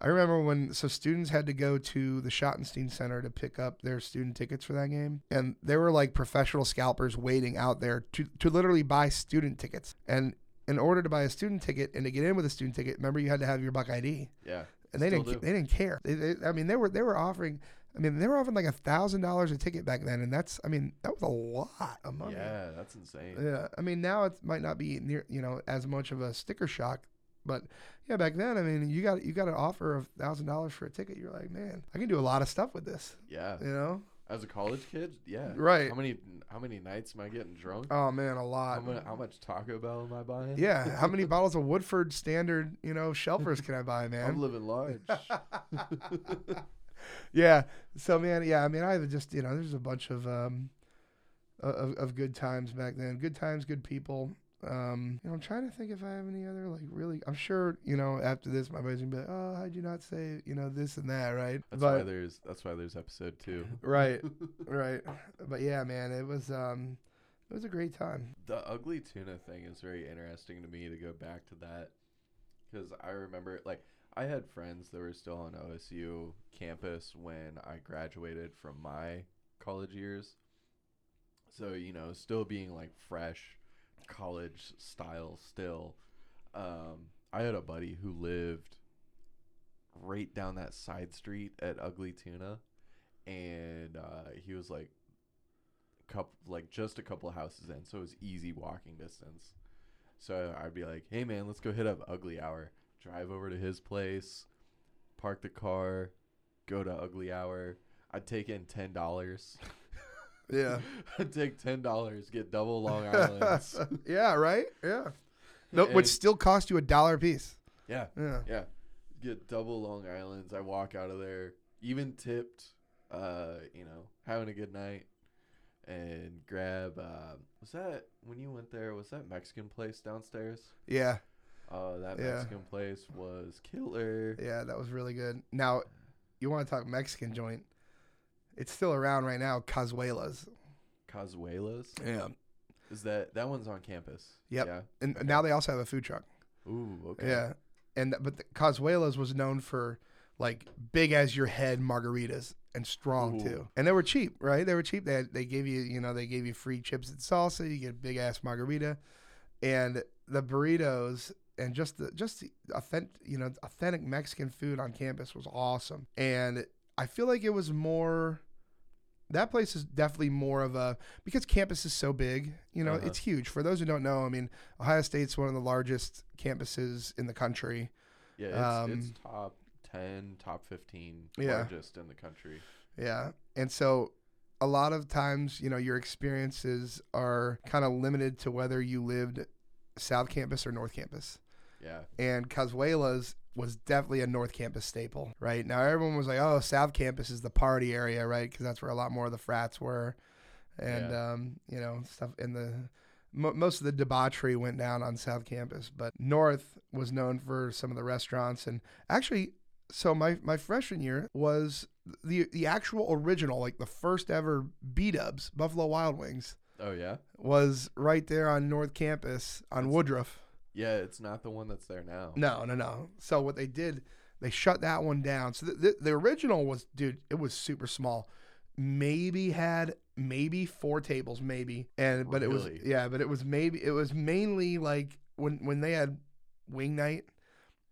I remember when so students had to go to the Schottenstein Center to pick up their student tickets for that game, and there were like professional scalpers waiting out there to to literally buy student tickets. And in order to buy a student ticket and to get in with a student ticket, remember you had to have your Buck ID, Yeah. and they didn't do. they didn't care. They, they, I mean, they were they were offering. I mean, they were offering like a thousand dollars a ticket back then, and that's I mean that was a lot of money. Yeah, that's insane. Yeah, I mean now it might not be near you know as much of a sticker shock, but yeah, back then I mean you got you got an offer of thousand dollars for a ticket. You're like, man, I can do a lot of stuff with this. Yeah. You know, As a college kid, yeah. Right. How many how many nights am I getting drunk? oh man, a How, lot. mu- how much Taco Bell am I buying? Yeah, how many bottles of Woodford Standard you know shelfers can I buy, man? I'm living large. yeah. So man, yeah. I mean, I have just you know, there's a bunch of um, of, of good times back then. Good times, good people. Um, you know, I'm trying to think if I have any other like really. I'm sure you know after this, my buddy's gonna be like, "Oh, how'd you not say you know this and that?" Right? That's but why there's that's why there's episode two. right, right. But yeah, man, it was um, it was a great time. The ugly tuna thing is very interesting to me to go back to that because I remember like I had friends that were still on OSU campus when I graduated from my college years. So, you know, still being like fresh college style still. Um, I had a buddy who lived right down that side street at Ugly Tuna and uh, he was like couple like just a couple houses in, so it was easy walking distance. So I'd be like, "Hey man, let's go hit up Ugly Hour." Drive over to his place, park the car, go to Ugly Hour. I'd take in ten dollars. Yeah. Take ten dollars, get double Long Island's. yeah. Right. Yeah. No, which And- still cost you a dollar a piece. yeah, Yeah. yeah. Get double Long Island's. I walk out of there, even tipped. Uh, you know, having a good night, and grab. Uh, was that when you went there? Was that Mexican place downstairs? Yeah. Oh, that Yeah. Mexican place was killer. Yeah, that was really good. Now, you want to talk Mexican joint? It's still around right now. Cazuelas. Cazuelas. Yeah. Is that that one's on campus? Yep. Yeah. And Okay. now they also have a food truck. Ooh. Okay. Yeah. And but the Cazuelas was known for like big as your head margaritas and strong Ooh. too. And they were cheap, right? They were cheap. They had, they gave you, you know, they gave you free chips and salsa. You get a big ass margarita, and the burritos and just the just the authentic, you know, authentic Mexican food on campus was awesome. And I feel like it was more. That place is definitely more of a because campus is so big. You know, Uh-huh. it's huge. For those who don't know, I mean, Ohio State's one of the largest campuses in the country. Yeah. It's, Um, it's top ten, top fifteen Yeah. largest in the country. Yeah. And so a lot of times, you know, your experiences are kind of limited to whether you lived South Campus or North Campus. Yeah. And Cazuelas was definitely a North Campus staple, right? Now everyone was like, "Oh, South Campus is the party area, right?" Because that's where a lot more of the frats were, and Yeah. um, you know, stuff in the mo- most of the debauchery went down on South Campus, but North was known for some of the restaurants and actually. So my, my freshman year was the the actual original, like the first ever B Dubs Buffalo Wild Wings, Oh yeah. was right there on North Campus on That's- Woodruff. Yeah. It's not the one that's there now. No, no, no. So what they did, they shut that one down. So the, the, the original was, dude, it was super small. Maybe had maybe four tables, maybe, and but it was yeah, but it was maybe it was mainly like when when they had wing night,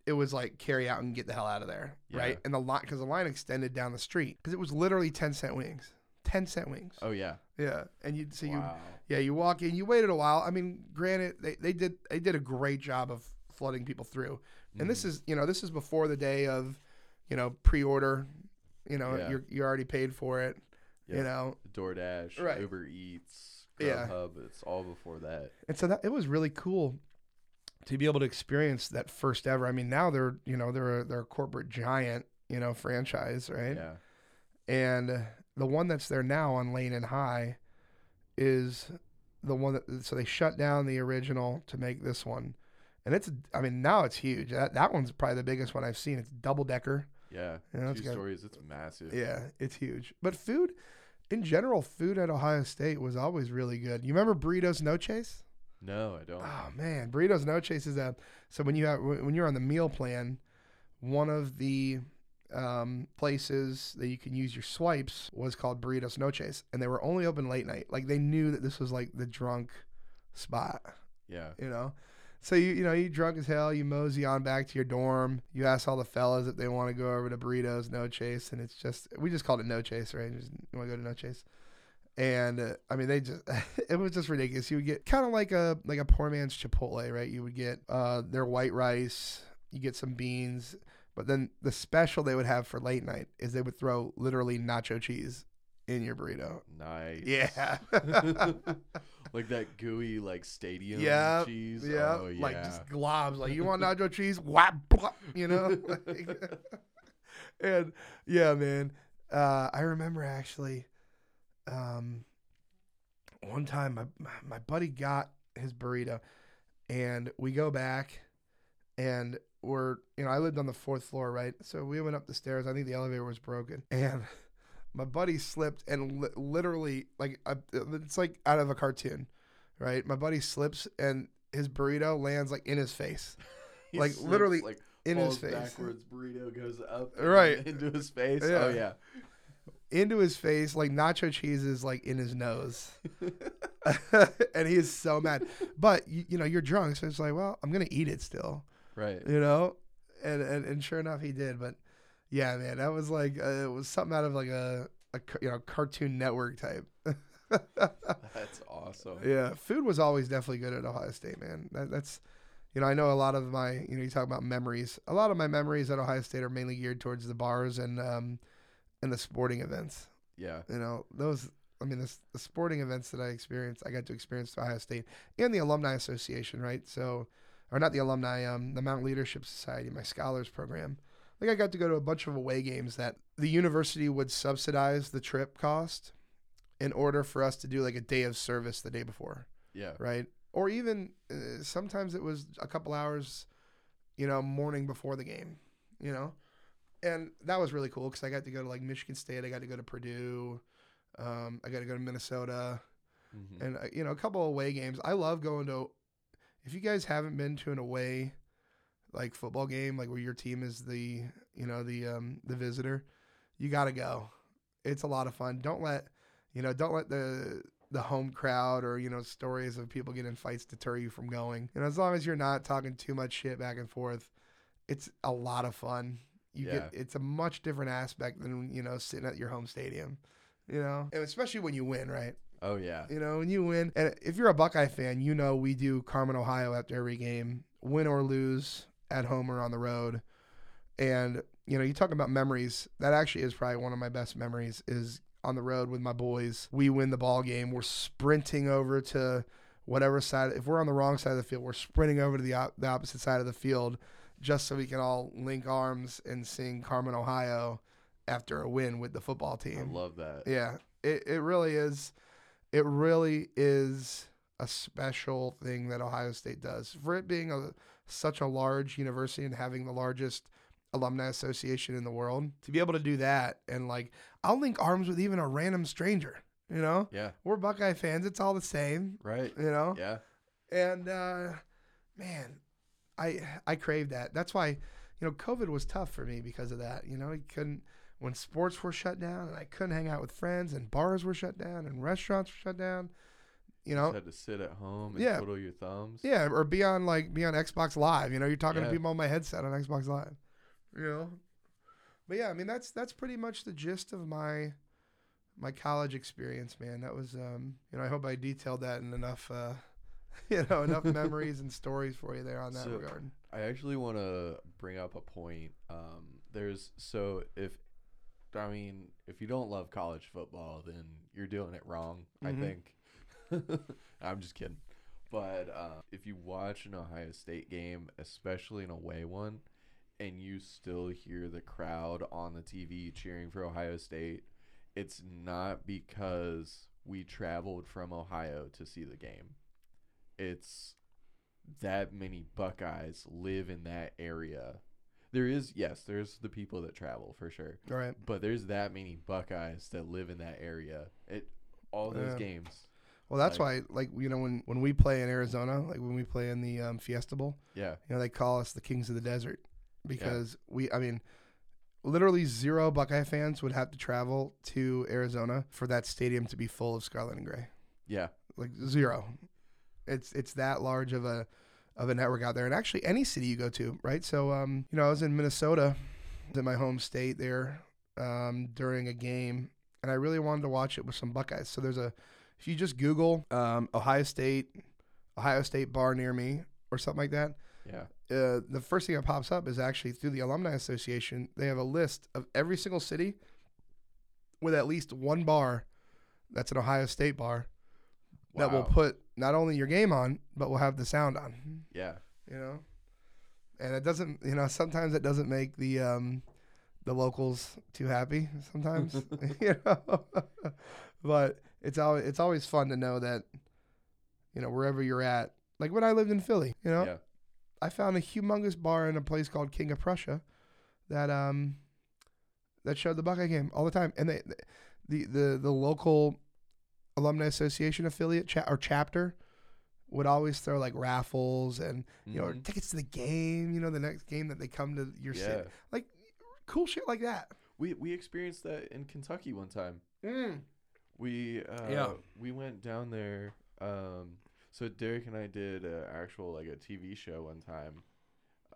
it was like carry out and get the hell out of there, right? And the line because the line extended down the street because it was literally ten cent wings, ten cent wings. Oh yeah. Yeah, and you'd so you yeah, you walk in, you waited a while. I mean, granted, they, they did they did a great job of flooding people through. And this Mhm. is, you know, this is before the day of, you know, pre-order. You know, Yeah. you're you already paid for it. Yeah. You know, DoorDash, Right. Uber Eats, Yeah. Grubhub. It's all before that. and so that it was really cool to be able to experience that first ever. I mean, now they're you know they're a, they're a corporate giant, you know, franchise, right? Yeah. And uh, the one that's there now on Lane and High is the one that so they shut down the original to make this one. And it's I mean now it's huge. That that one's probably the biggest one I've seen. It's double decker. Yeah. You know, it's Two got- stories. It's massive. Yeah, it's huge. But food in general, food at Ohio State was always really good. You remember Burritos No Chase? No, I don't. Oh man, Burritos No Chase is a so when you have when you're on the meal plan, one of the um, places that you can use your swipes was called Burritos No Chase, and they were only open late night. Like they knew that this was like the drunk spot, Yeah. you know. So you you know you drunk as hell, you mosey on back to your dorm. You ask all the fellas if they want to go over to Burritos No Chase, and it's just we just called it No Chase, right? Just, you want to go to No Chase? And uh, I mean, they just it was just ridiculous. You would get kind of like a like a poor man's Chipotle, right? You would get uh, their white rice, you get some beans, but then the special they would have for late night is they would throw literally nacho cheese in your burrito. Nice. Yeah. like that gooey like stadium Yeah, cheese. Yeah, Oh, yeah. like just globs. Like you want nacho cheese? Whap, you know. Like- and yeah, man. Uh, I remember actually, um, one time my my buddy got his burrito, and we go back, and we're you know I lived on the fourth floor, right? So we went up the stairs. I think the elevator was broken, and my buddy slipped and li- literally like uh, it's like out of a cartoon, right? My buddy slips and his burrito lands like in his face, like, slips, literally like in his face, backwards. Burrito goes up. Right. into his face. Yeah. Oh yeah. into his face. Like nacho cheese is like in his nose, and he is so mad. But you, you know you're drunk, so it's like, well, I'm gonna eat it still, right. you know. And and, and sure enough, he did. But yeah, man, that was like uh, it was something out of like a, a you know Cartoon Network type. That's awesome. Yeah, food was always definitely good at Ohio State, man. That, that's, you know, I know a lot of my, you know, you talk about memories. A lot of my memories at Ohio State are mainly geared towards the bars and um, and the sporting events. Yeah. You know, those. I mean, the, the sporting events that I experienced, I got to experience at Ohio State and the Alumni Association, right? So, or not the alumni, um, the Mount Leadership Society, my scholars program. Like I got to go to a bunch of away games that the university would subsidize the trip cost in order for us to do like a day of service the day before Yeah. right? Or even uh, sometimes it was a couple hours, you know, morning before the game, you know, and that was really cool because I got to go to like Michigan State, I got to go to Purdue, um, I got to go to Minnesota, Mhm. and uh, you know, a couple away games. I love going to. If you guys haven't been to an away, like football game, like where your team is the, you know, the um the visitor, you got to go. It's a lot of fun. Don't let, you know, don't let the the home crowd or you know stories of people getting fights deter you from going. And as long as you're not talking too much shit back and forth, it's a lot of fun. You get it's a much different aspect than you know sitting at your home stadium. You know, and especially when you win, right? Oh yeah. You know, when you win, and if you're a Buckeye fan, you know we do Carmen, Ohio after every game, win or lose, at home or on the road. And you know, you talk about memories. That actually is probably one of my best memories. Is on the road with my boys. We win the ball game. We're sprinting over to whatever side. If we're on the wrong side of the field, we're sprinting over to the op- the opposite side of the field, just so we can all link arms and sing Carmen, Ohio, after a win with the football team. I love that. Yeah, it, it really is. It really is a special thing that Ohio State does. For it being a such a large university and having the largest alumni association in the world, to be able to do that and like I'll link arms with even a random stranger. You know, Yeah. we're Buckeye fans. It's all the same. Right. You know, Yeah. and uh, man, I I crave that. That's why, you know, COVID was tough for me because of that. You know, I couldn't when sports were shut down and I couldn't hang out with friends and bars were shut down and restaurants were shut down. You Just know, had to sit at home and Yeah. twiddle your thumbs. yeah, or be on like be on Xbox Live. You know, you're talking Yeah. to people on my headset on Xbox Live. You know, but yeah, I mean that's that's pretty much the gist of my my college experience, man. That was um, you know, I hope I detailed that in enough uh, you know enough memories and stories for you there on that So- regard. I actually want to bring up a point. Um, there's so if I mean if you don't love college football, then you're doing it wrong. Mhm. I think. I'm just kidding. But uh, if you watch an Ohio State game, especially an away one, and you still hear the crowd on the TV cheering for Ohio State, it's not because we traveled from Ohio to see the game. It's that many Buckeyes live in that area. There is, yes, there's the people that travel for sure, All right. but there's that many Buckeyes that live in that area. It all those Yeah. games. Well, that's Like- why, like you know, when when we play in Arizona, like when we play in the um, Fiesta Bowl, Yeah, you know, they call us the Kings of the Desert because we, I mean, literally zero Buckeye fans would have to travel to Arizona for that stadium to be full of scarlet and gray. yeah, Like zero. It's it's that large of a of a network out there, and actually any city you go to, right? So, um, you know, I was in Minnesota, in my home state there, um, during a game, and I really wanted to watch it with some Buckeyes. So there's a, if you just Google um, Ohio State, Ohio State bar near me or something like that, yeah, uh, the first thing that pops up is actually through the alumni association. They have a list of every single city with at least one bar that's an Ohio State bar that will Wow. put not only your game on, but will have the sound on. yeah, You know, and it doesn't. You know, sometimes it doesn't make the um, the locals too happy. Sometimes, you know, but it's always it's always fun to know that, you know, wherever you're at. Like when I lived in Philly, you know, yeah, I found a humongous bar in a place called King of Prussia that um that showed the Buckeye game all the time, and they the the the local alumni association affiliate cha- or chapter would always throw like raffles and you know or Mhm. tickets to the game. You know the next game that they come to your yeah. city, like cool shit like that. We we experienced that in Kentucky one time. Mm. We uh, Yeah. we went down there. Um, so Derek and I did a actual like a TV show one time,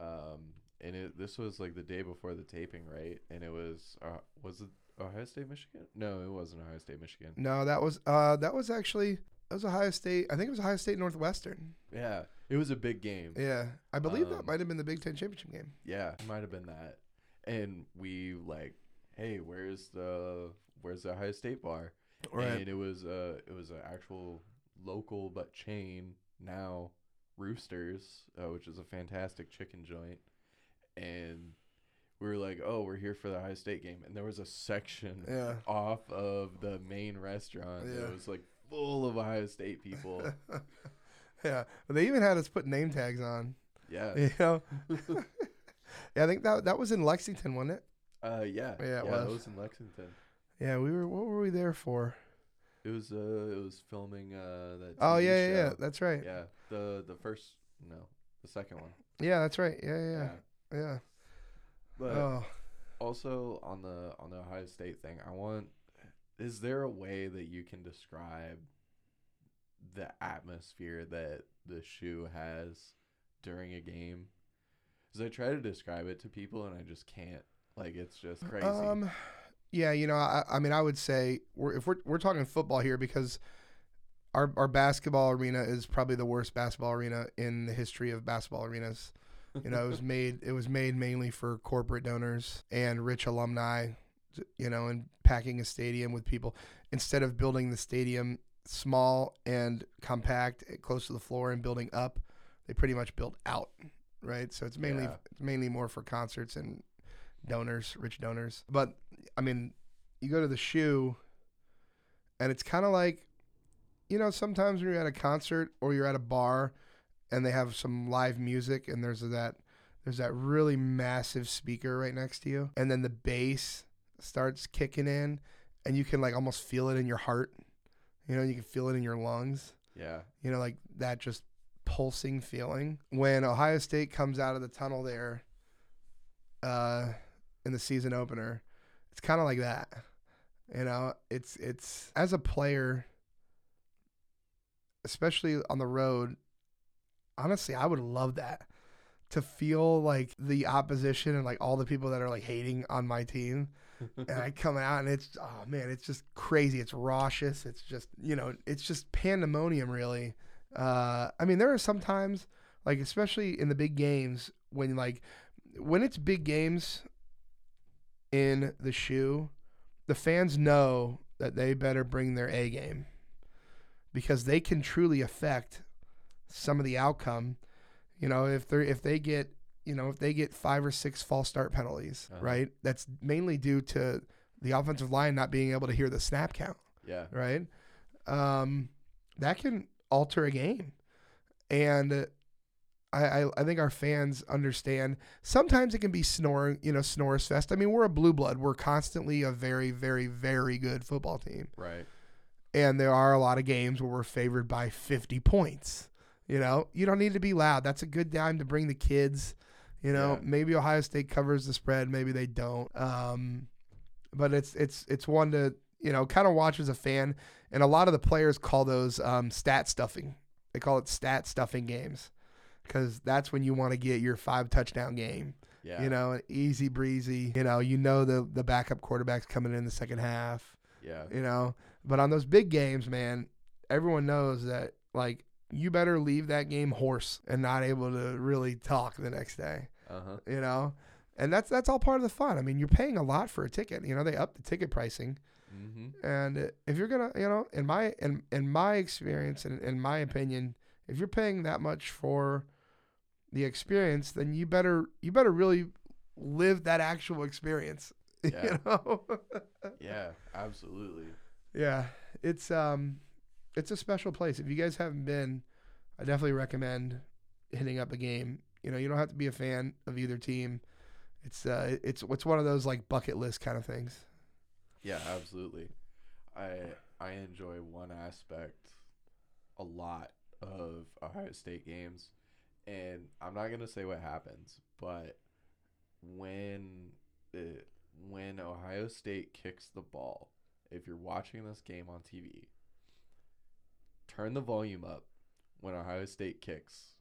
um, and it this was like the day before the taping, right? And it was uh, was it Ohio State, Michigan? No, it wasn't Ohio State, Michigan. No, that was uh that was actually that was Ohio State. I think it was Ohio State Northwestern. Yeah, it was a big game. Yeah, I believe that Um, might have been the Big Ten championship game. Yeah, it might have been that. And we like, hey, where's the where's the Ohio State bar? Right. And it was uh it was an actual local but chain now, Roosters, uh, which is a fantastic chicken joint. And we were like, oh, we're here for the Ohio State game, and there was a section Yeah. off of the main restaurant Yeah. that was like full of Ohio State people. yeah, but they even had us put name tags on. yeah, You know. yeah, I think that that was in Lexington, wasn't it? uh, yeah, Yeah, it that was. was in Lexington. Yeah, we were. What were we there for? It was uh, it was filming uh that. Oh TV yeah, yeah, yeah. That's right. Yeah, the the first no, the second one. Yeah, that's right. Yeah, yeah, yeah. yeah. But Oh, also on the on the Ohio State thing, I want is there a way that you can describe the atmosphere that the shoe has during a game? Cuz I try to describe it to people and I just can't. Like it's just crazy. Um, yeah, you know, I, I mean, I would say we're, if we're we're talking football here because our our basketball arena is probably the worst basketball arena in the history of basketball arenas. You know, it was made it was made mainly for corporate donors and rich alumni. You know, and packing a stadium with people instead of building the stadium small and compact, eh, close to the floor, and building up, they pretty much built out. Right, so it's mainly Yeah. it's mainly more for concerts and donors, rich donors. But I mean, you go to the shoe, and it's kind of like, you know, sometimes when you're at a concert or you're at a bar, and they have some live music, and there's that there's that really massive speaker right next to you, and then the bass starts kicking in, and you can like almost feel it in your heart. You know, you can feel it in your lungs yeah. you know, like that just pulsing feeling. When Ohio State comes out of the tunnel there uh, in the season opener, it's kind of like that. You know, it's it's as a player, especially on the road. Honestly, I would love that to feel like the opposition and like all the people that are like hating on my team and I come out and it's oh man, it's just crazy. It's raucous. It's just you know, it's just pandemonium really. Uh, I mean, there are some times like especially in the big games when like when it's big games in the shoe, the fans know that they better bring their A game because they can truly affect some of the outcome. You know, if they if they get you know if they get five or six false start penalties, Uh-huh. right? That's mainly due to the offensive line not being able to hear the snap count Yeah. right? Um, that can alter a game, and I, I I think our fans understand. Sometimes it can be snoring, you know, snores fest. I mean, we're a blue blood. We're constantly a very, very, very good football team, Right. and there are a lot of games where we're favored by 50 points. You know, you don't need to be loud. That's a good time to bring the kids. You know, Yeah. maybe Ohio State covers the spread, maybe they don't. Um, but it's it's it's one to you know kind of watch as a fan. And a lot of the players call those um, stat stuffing. They call it stat stuffing games because that's when you want to get your five touchdown game. Yeah. You know, easy breezy. You know, you know the the backup quarterback's coming in the second half. Yeah. You know, but on those big games, man, everyone knows that like you better leave that game hoarse and not able to really talk the next day Uh huh. you know and that's that's all part of the fun i mean you're paying a lot for a ticket you know they up the ticket pricing Mm-hmm. and if you're gonna you know in my in, in my experience and in my opinion if you're paying that much for the experience then you better you better really live that actual experience Yeah. you know Yeah. Absolutely. yeah it's um it's a special place. If you guys haven't been i definitely recommend hitting up a game. You know you don't have to be a fan of either team. It's uh it's it's one of those like bucket list kind of things. Yeah, absolutely. I I enjoy one aspect a lot of Ohio State games, and I'm not gonna say what happens, but when it, when Ohio State kicks the ball, if you're watching this game on TV, turn the volume up when Ohio State kicks,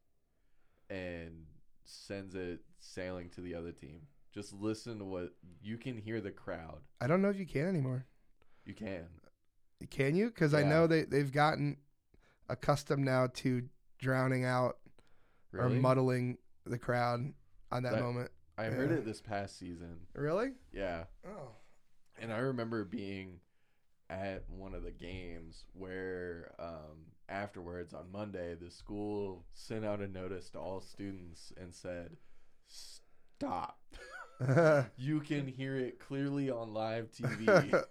and sends it sailing to the other team. Just listen to what you can hear the crowd. i don't know if you can anymore You can. can you because i know they, they've gotten accustomed now to drowning out or muddling the crowd on that That- moment I heard it this past season. really Yeah. oh And I remember being at one of the games where um, afterwards on Monday, the school sent out a notice to all students and said, Stop. you can hear it clearly on live TV.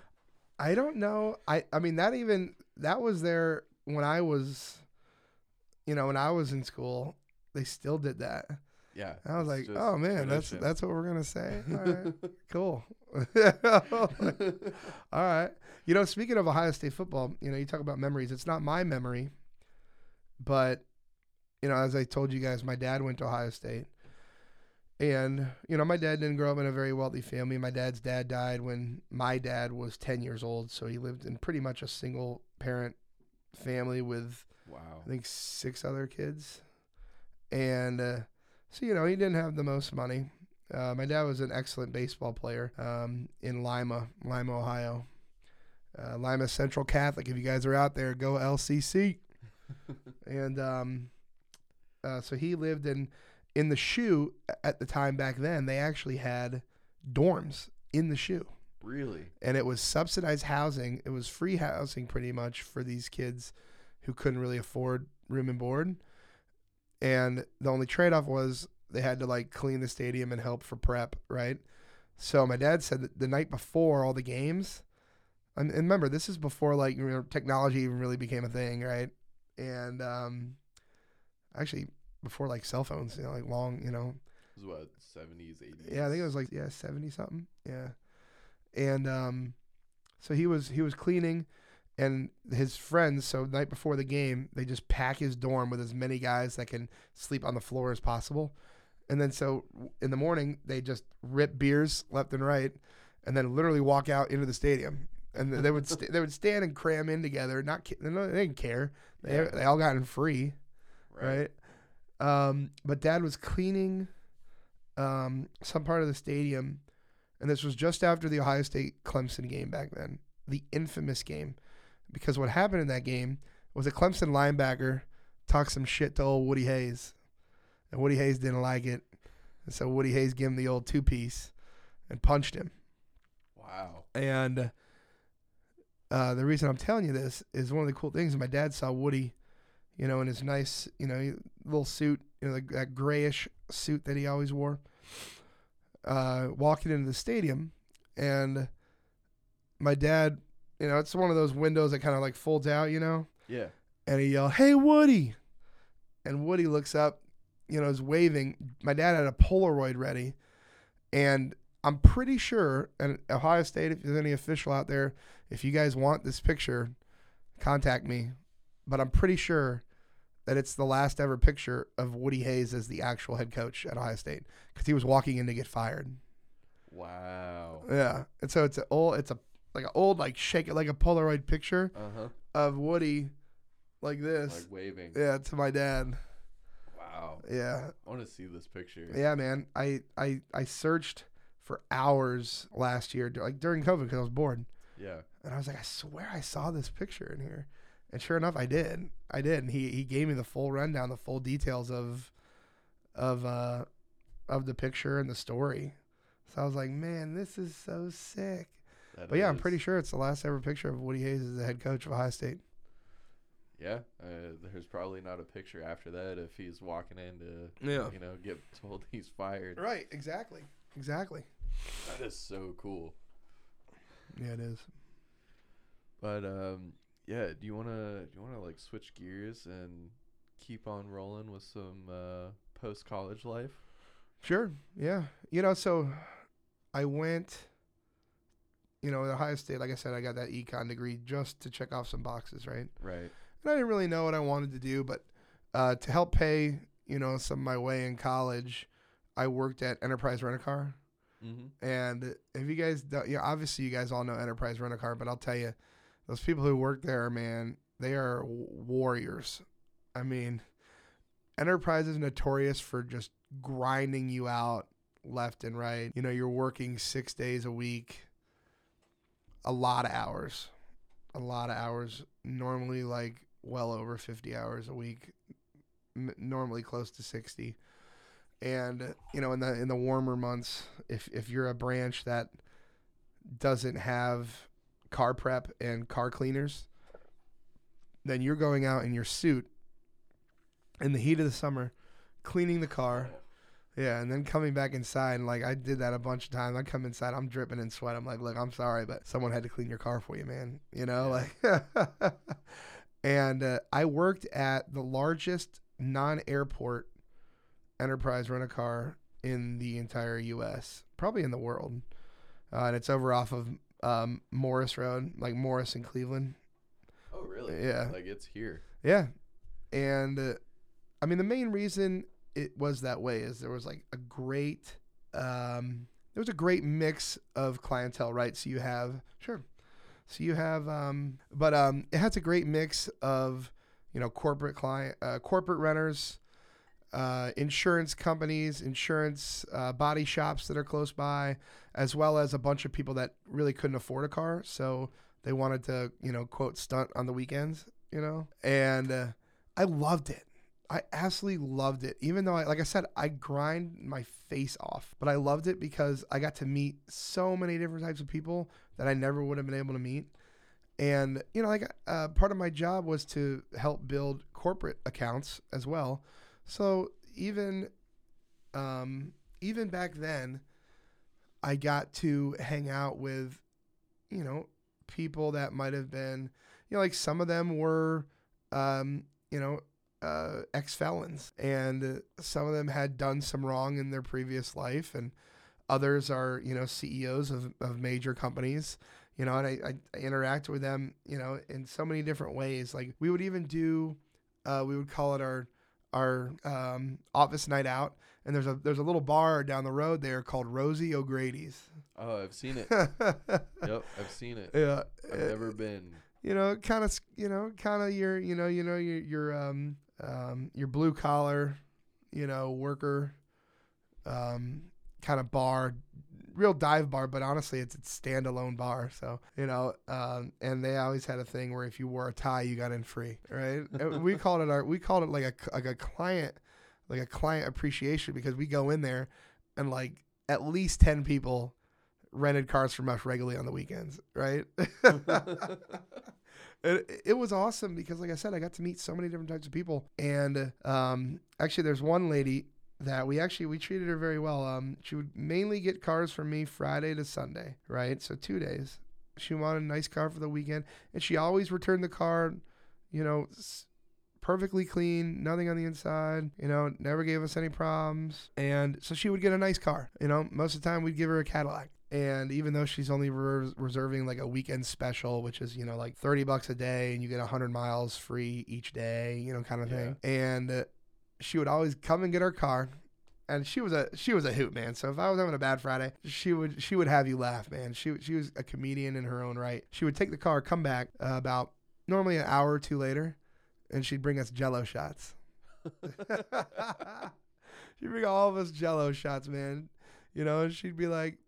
I don't know. I I mean that even that was there when I was, you know, when I was in school. They still did that. Yeah. I was like, oh man, that's that's what we're gonna say. All right, cool. All right. You know, speaking of Ohio State football, you know, you talk about memories. It's not my memory, but you know, as I told you guys, my dad went to Ohio State. And, you know, my dad didn't grow up in a very wealthy family. My dad's dad died when my dad was 10 years old. So he lived in pretty much a single parent family with, wow. I think, six other kids. And uh, so, you know, he didn't have the most money. Uh, my dad was an excellent baseball player um, in Lima, Lima, Ohio. Uh, Lima Central Catholic. If you guys are out there, go LCC. and um, uh, so he lived in in the shoe at the time back then. They actually had dorms in the shoe, Really? and it was subsidized housing. It was free housing pretty much for these kids who couldn't really afford room and board. And the only trade off was they had to like clean the stadium and help for prep, right? So my dad said that the night before all the games, and and remember this is before like you know, technology even really became a thing, right? And um, actually before like cell phones, you know, like long, you know, It was what, 70s, 80s? yeah, I think it was like yeah, seventy something. Yeah, and um, so he was he was cleaning, and his friends. So night before the game, they just pack his dorm with as many guys that can sleep on the floor as possible, and then so in the morning they just rip beers left and right, and then literally walk out into the stadium. And they would st- they would stand and cram in together. Not ca- they didn't care. They Yeah. they all got in free right? Um, but dad was cleaning um, some part of the stadium, and this was just after the Ohio State Clemson game back then, the infamous game. Because what happened in that game was a Clemson linebacker talked some shit to old Woody Hayes, and Woody Hayes didn't like it, and so Woody Hayes gave him the old two piece, and punched him. Wow. And uh, the reason I'm telling you this is one of the cool things. My dad saw Woody, you know, in his nice, you know, little suit, you know, like that grayish suit that he always wore, uh, walking into the stadium, and my dad, you know, it's one of those windows that kind of like folds out, you know, Yeah. and he yelled, "Hey, Woody!" And Woody looks up, you know, is waving. My dad had a Polaroid ready, and I'm pretty sure, and Ohio State, if there's any official out there, if you guys want this picture, contact me. But I'm pretty sure that it's the last ever picture of Woody Hayes as the actual head coach at Ohio State because he was walking in to get fired. Wow. Yeah, and so it's a old, it's a like an old like shake it like a Polaroid picture Uh huh. of Woody, like this. Like waving. yeah, to my dad. Wow. Yeah, I want to see this picture. yeah, man. I I I searched for hours last year, like during COVID, because I was bored. Yeah. And I was like, I swear I saw this picture in here. And sure enough, I did. I did. And he, he gave me the full rundown, the full details of of uh of the picture and the story. So I was like, man, this is so sick. That But yeah, I'm pretty sure it's the last ever picture of Woody Hayes as the head coach of Ohio State. Yeah. Uh, there's probably not a picture after that if he's walking in to, Yeah. you know, get told he's fired. Right, exactly. Exactly. That is so cool. Yeah, it is. But um, yeah. Do you wanna do you wanna like switch gears and keep on rolling with some uh, post college life? Sure. Yeah. You know, so I went, you know, at Ohio State, like I said, I got that econ degree just to check off some boxes, right? Right. And I didn't really know what I wanted to do, but uh, to help pay, you know, some of my way in college, I worked at Enterprise Rent a Car. Mm-hmm. And if you guys, don't, yeah, obviously you guys all know Enterprise Rent a Car, but I'll tell you, those people who work there, man, they are warriors. I mean, Enterprise is notorious for just grinding you out left and right. You know, you're working six days a week, a lot of hours, a lot of hours, normally like well over 50 hours a week, m- normally close to 60 and you know in the in the warmer months if if you're a branch that doesn't have car prep and car cleaners then you're going out in your suit in the heat of the summer cleaning the car yeah and then coming back inside and like i did that a bunch of times i come inside i'm dripping in sweat i'm like look i'm sorry but someone had to clean your car for you man you know like and uh, i worked at the largest non-airport enterprise rent a car in the entire U.S., probably in the world. Uh, and it's over off of um, Morse Road, like Morse in Cleveland. Oh, really? Yeah. Like it's here. Yeah. And uh, I mean, the main reason it was that way is there was like a great, um, there was a great mix of clientele, right? So you have, sure. So you have, um, but um, it has a great mix of, you know, corporate client, uh, corporate renters, uh, insurance companies, insurance uh, body shops that are close by, as well as a bunch of people that really couldn't afford a car, so they wanted to, you know, quote stunt on the weekends, you know. And uh, I loved it. I absolutely loved it. Even though, I, like I said, I grind my face off, but I loved it because I got to meet so many different types of people that I never would have been able to meet. And you know, like uh, part of my job was to help build corporate accounts as well. So even um, even back then, I got to hang out with, you know, people that might have been, you know, like some of them were, um, you know, uh, ex felons, and some of them had done some wrong in their previous life, and others are, you know, CEOs of, of major companies. You know, and I, I, interact with them, you know, in so many different ways. Like we would even do, uh, we would call it our our um, office night out, and there's a there's a little bar down the road there called Rosie O'Grady's. Oh, I've seen it. yep, I've seen it. Yeah, I've never been. you know, kind of, you know, kind of your, you know, you know, your your um um your blue collar, you know, worker, um, kind of bar, real dive bar, but honestly, it's a standalone bar. So you know, um, and they always had a thing where if you wore a tie, you got in free, right? We called it our we called it like a like a client like a client appreciation because we go in there and like at least ten people rented cars from us regularly on the weekends, right? it, it was awesome because, like I said, I got to meet so many different types of people. And um, actually, there's one lady that we actually we treated her very well. Um, she would mainly get cars from me Friday to Sunday, right? So two days. She wanted a nice car for the weekend, and she always returned the car, you know, perfectly clean, nothing on the inside. You know, never gave us any problems, and so she would get a nice car. You know, most of the time we'd give her a Cadillac. And even though she's only res- reserving like a weekend special, which is, you know, like 30 bucks a day and you get 100 miles free each day, you know, kind of thing. And uh, she would always come and get her car. And she was a she was a hoot man. So if I was having a bad Friday, she would she would have you laugh, man. She she was a comedian in her own right. She would take the car, come back uh, about normally an hour or two later, and she'd bring us Jello shots. she'd bring all of us Jello shots, man. You know, and she'd be like,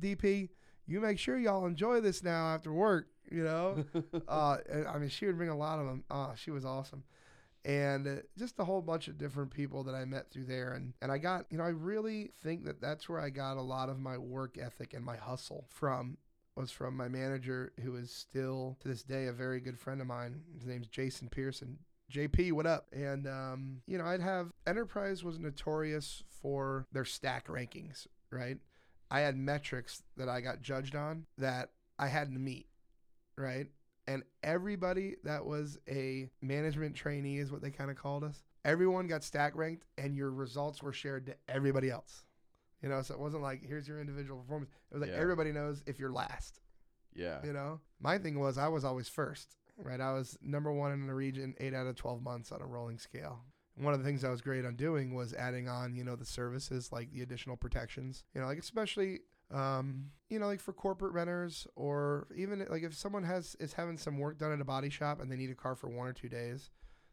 DP, you make sure y'all enjoy this now after work. You know, uh, and, I mean, she would bring a lot of them. Oh, she was awesome. And uh, just a whole bunch of different people that I met through there. And, and I got, you know, I really think that that's where I got a lot of my work ethic and my hustle from was from my manager, who is still to this day a very good friend of mine. His name's Jason Pearson. JP, what up? And um, you know, I'd have Enterprise was notorious for their stack rankings, right? I had metrics that I got judged on that I had to meet, right? And everybody that was a management trainee is what they kind of called us. Everyone got stack ranked, and your results were shared to everybody else. You know, so it wasn't like here's your individual performance. It was like Yeah. everybody knows if you're last. yeah. You know, my thing was I was always first, right? I was number one in the region, eight out of 12 months on a rolling scale. One of the things I was great on doing was adding on, you know, the services like the additional protections, you know, like especially, um, you know, like for corporate renters or even like if someone has is having some work done at a body shop and they need a car for one or two days,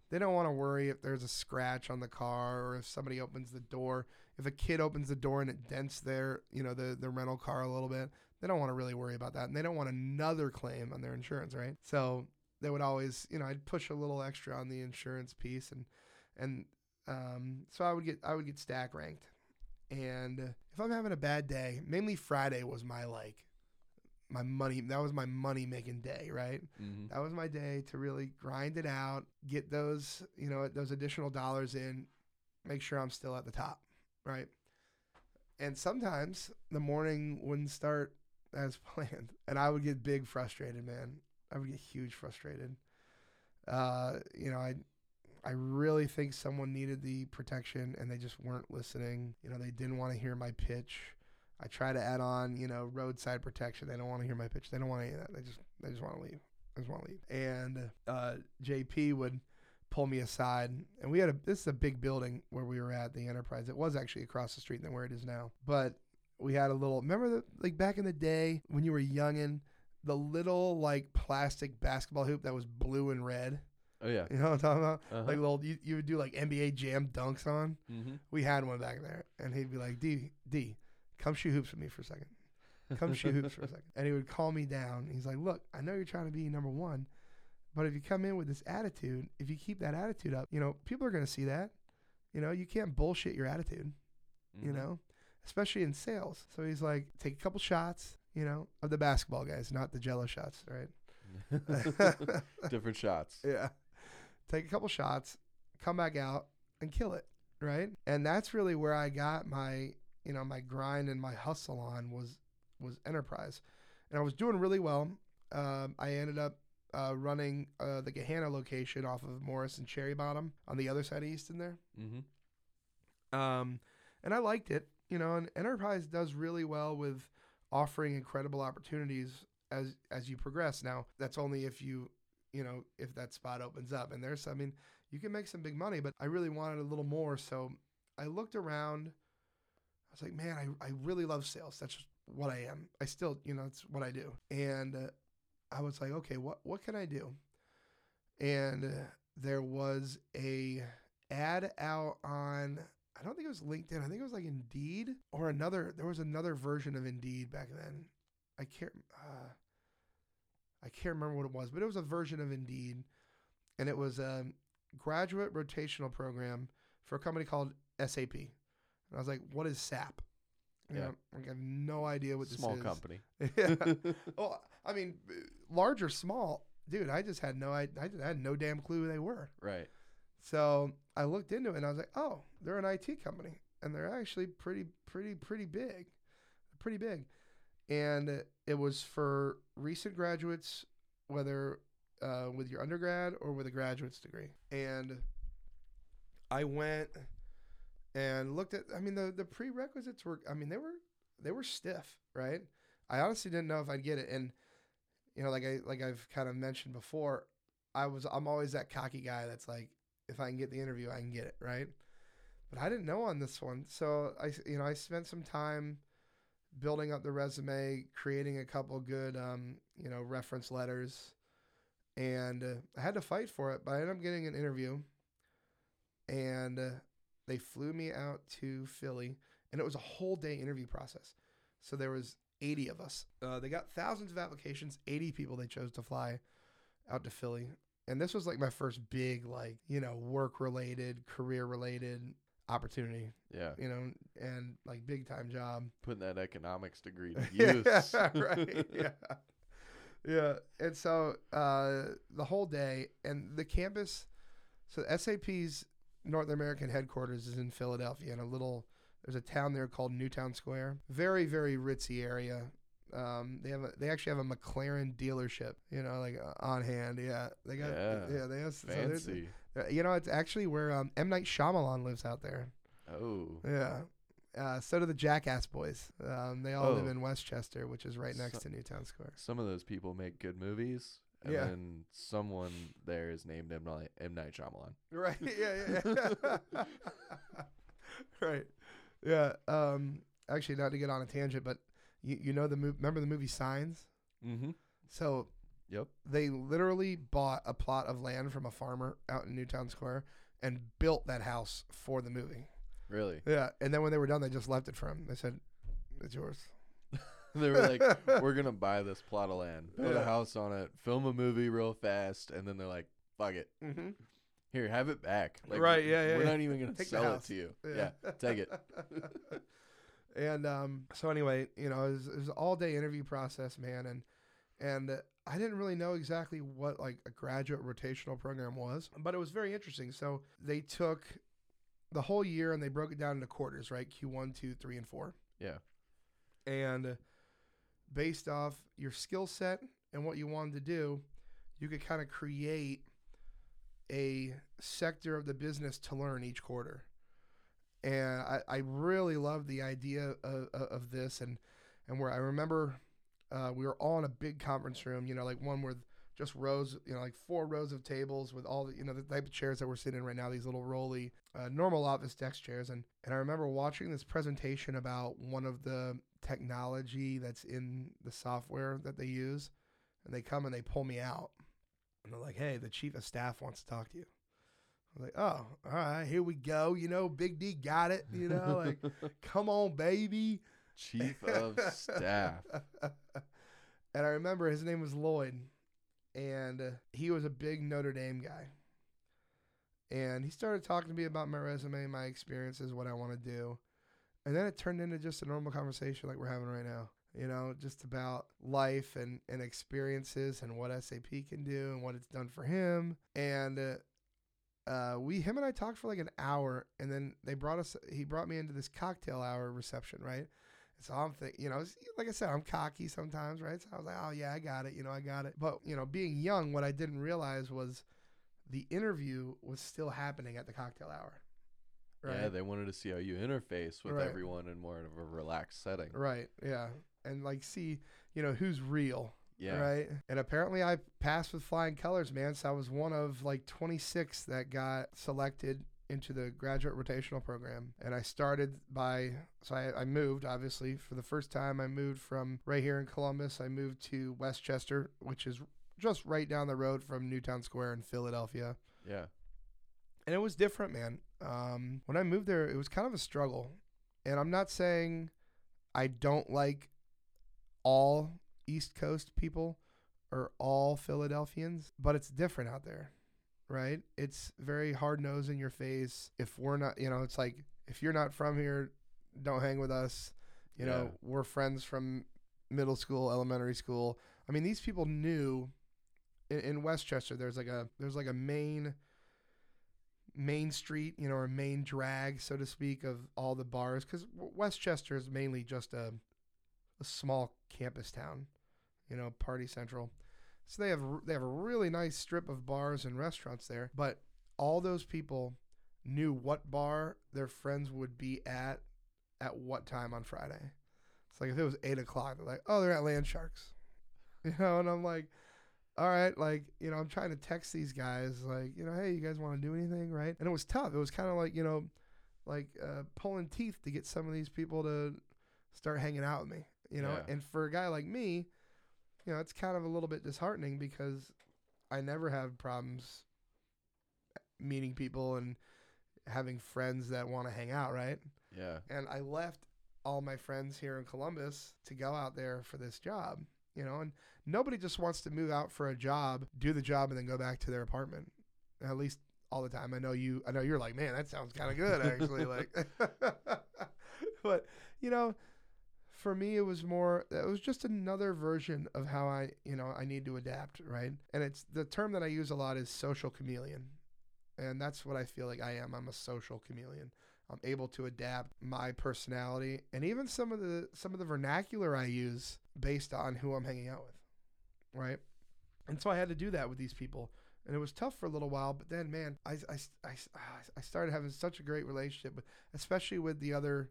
they don't want to worry if there's a scratch on the car or if somebody opens the door. If a kid opens the door and it dents their, you know, the the rental car a little bit, they don't want to really worry about that, and they don't want another claim on their insurance, right? So they would always, you know, I'd push a little extra on the insurance piece, and and um, so I would get I would get stack ranked, and if I'm having a bad day, mainly Friday was my like my money that was my money making day, right? hmm That was my day to really grind it out, get those, you know, those additional dollars in, make sure I'm still at the top, right? And sometimes the morning wouldn't start as planned, and I would get big frustrated, man. I would get huge frustrated. Uh, you know, I I really think someone needed the protection and they just weren't listening. You know, they didn't want to hear my pitch. I try to add on, you know, roadside protection. They don't want to hear my pitch. They don't want any of that. They just they just want to leave. They just want to leave. And uh, JP would pull me aside, and we had a this is a big building where we were at the Enterprise. It was actually across the street than where it is now, but we had a little. Remember the like back in the day when you were youngin', the little like plastic basketball hoop that was blue and red. Oh yeah. You know what I'm talking about? Uh-huh. Like little you, you would do like NBA Jam dunks on. mm-hmm. We had one back there, and he'd be like, "D, D, come shoot hoops with me for a second. Come shoot hoops for a second. And he would call me down. He's like, "Look, I know you're trying to be number one, but if you come in with this attitude, if you keep that attitude up, you know, people are gonna see that. You know, you can't bullshit your attitude. Mm-hmm. You know, especially in sales. So he's like, take a couple shots. You know, of the basketball guys, not the Jello shots, right? different shots. Yeah. Take a couple shots, come back out and kill it, right? And that's really where I got my, you know, my grind and my hustle on was was enterprise. And I was doing really well. Um, I ended up uh, running uh, the Gahanna location off of Morse and Cherry Bottom on the other side of Easton there. Mm-hmm. Um, and I liked it, you know, and enterprise does really well with offering incredible opportunities as as you progress. Now, that's only if you, you know, if that spot opens up. And there's, I mean, you can make some big money, but I really wanted a little more. So I looked around. I was like, man, I, I really love sales. That's what I am. I still, you know, it's what I do. And uh, I was like, okay, what what can I do? And uh, there was a ad out on I I don't think it was LinkedIn. I think it was like Indeed or another. There was another version of Indeed back then. I can't. Uh, I can't remember what it was, but it was a version of Indeed, and it was a graduate rotational program for a company called SAP. And I was like, "What is SAP?" You Yeah. know, like, I have no idea what this is. Small company. yeah. Well, I mean, large or small, dude. I just had no. I, I had no damn clue who they were. Right. So I looked into it and I was like, oh, they're an IT company and they're actually pretty, pretty, pretty big, pretty big. And it was for recent graduates, whether uh, with your undergrad or with a graduate's degree. And I went and looked at. I mean, the the prerequisites were. I mean, they were they were stiff, right? I honestly didn't know if I'd get it, and you know, like I like I've kind of mentioned before, I was I'm always that cocky guy that's like, if I can get the interview, I can get it, right? But I didn't know on this one, so I you know I spent some time building up the resume, creating a couple good um, you know reference letters, and uh, I had to fight for it. But I ended up getting an interview, and uh, they flew me out to Philly, and it was a whole day interview process. So there was 80 of us. Uh, they got thousands of applications, 80 people they chose to fly out to Philly. And this was like my first big, like, you know, work related, career related opportunity, Yeah. you know, and like big time job. Putting that economics degree to use. yeah, right. Yeah. Yeah. And so uh, the whole day and the campus, so SAP's North American headquarters is in Philadelphia in a little, there's a town there called Newtown Square. Very, very ritzy area. Um, they have a, they actually have a McLaren dealership, you know, like uh, on hand. Yeah, they got Yeah. yeah, they have so there's- Fancy. Uh, you know, it's actually where um, M Night Shyamalan lives out there. Oh. Yeah. Uh, so do the Jackass Boys. Um, they all live Oh. in West Chester, which is right next So- to Newtown Square. Some of those people make good movies. And Yeah. then someone there is named M. Night, M. Night Shyamalan. Right. Yeah. Yeah. yeah. right. Yeah. Um. Actually, not to get on a tangent, but you you know the movie? Remember the movie Signs? Mm-hmm. So Yep. they literally bought a plot of land from a farmer out in Newtown Square and built that house for the movie. Really? Yeah. And then when they were done, they just left it for him. They said, "It's yours." they were like, we're going to buy this plot of land, build Yeah. a house on it, film a movie real fast. And then they're like, fuck it. Mm-hmm. Here, have it back. Like, Right, yeah, yeah, We're yeah. not even going to Take sell it to you. Yeah. Yeah. take it. and um, so anyway, you know, it was, it was an all day interview process, man, and and I didn't really know exactly what like a graduate rotational program was, but it was very interesting. So they took the whole year and they broke it down into quarters, right? Q one, two, three, and four, Yeah. and based off your skill set and what you wanted to do, you could kind of create a sector of the business to learn each quarter. And I, I really love the idea of, of, of this. And, and where I remember uh, we were all in a big conference room, you know, like one with just rows, you know, like four rows of tables with all the, you know, the type of chairs that we're sitting in right now, these little rolly, uh, normal office desk chairs. And, and I remember watching this presentation about one of the technology that's in the software that they use. And they come and they pull me out. And they're like, hey, the chief of staff wants to talk to you. I was like, oh, all right, here we go. You know, Big D got it. You know, like, come on, baby. Chief of staff. and I remember his name was Lloyd, and he was a big Notre Dame guy. And he started talking to me about my resume, my experiences, what I want to do. And then it turned into just a normal conversation like we're having right now. You know, just about life and, and experiences and what SAP can do and what it's done for him. And uh, uh, we, him and I talked for like an hour, and then they brought us, he brought me into this cocktail hour reception, right? So I'm thinking, you know, like I said, I'm cocky sometimes, right? So I was like, oh yeah, I got it, you know, I got it. But you know, being young, what I didn't realize was the interview was still happening at the cocktail hour. Right. Yeah, they wanted to see how you interface with Right. everyone in more of a relaxed setting. right. Yeah. And like see, you know, who's real. Yeah. Right. And apparently I passed with flying colors, man. So I was one of like 26 that got selected into the graduate rotational program. And I started by, so I, I moved, obviously, for the first time. I moved from right here in Columbus. I moved to West Chester, which is just right down the road from Newtown Square in Philadelphia. Yeah. And it was different, man. Um, when I moved there, it was kind of a struggle, and I'm not saying I don't like all East Coast people or all Philadelphians, but it's different out there, right? It's very hard nosed in your face. If we're not, you know, it's like if you're not from here, don't hang with us. You know, we're friends from middle school, elementary school. I mean, these people knew in, in West Chester. There's like a there's like a main main street, you know, or main drag, so to speak, of all the bars. Because West Chester is mainly just a a small campus town, you know, party central. So they have they have a really nice strip of bars and restaurants there. But all those people knew what bar their friends would be at at what time on Friday. It's like if it was eight o'clock, they're like, oh, they're at Land Sharks, you know, and I'm like, all right, like you know, I'm trying to text these guys, like you know, hey, you guys want to do anything, right? And it was tough. It was kind of like you know, like uh, pulling teeth to get some of these people to start hanging out with me, you know. Yeah. And for a guy like me, you know, it's kind of a little bit disheartening because I never have problems meeting people and having friends that want to hang out, right? Yeah. and I left all my friends here in Columbus to go out there for this job. You know, and nobody just wants to move out for a job, do the job, and then go back to their apartment. At least all the time. I know you. I know you're like, man, that sounds kind of good, actually. like, but you know, for me, it was more. It was just another version of how I, you know, I need to adapt, right? And it's the term that I use a lot is social chameleon, and that's what I feel like I am. I'm a social chameleon. I'm able to adapt my personality and even some of the some of the vernacular I use based on who I'm hanging out with, right? And so I had to do that with these people, and it was tough for a little while. But then, man, I I, I, I started having such a great relationship, with, especially with the other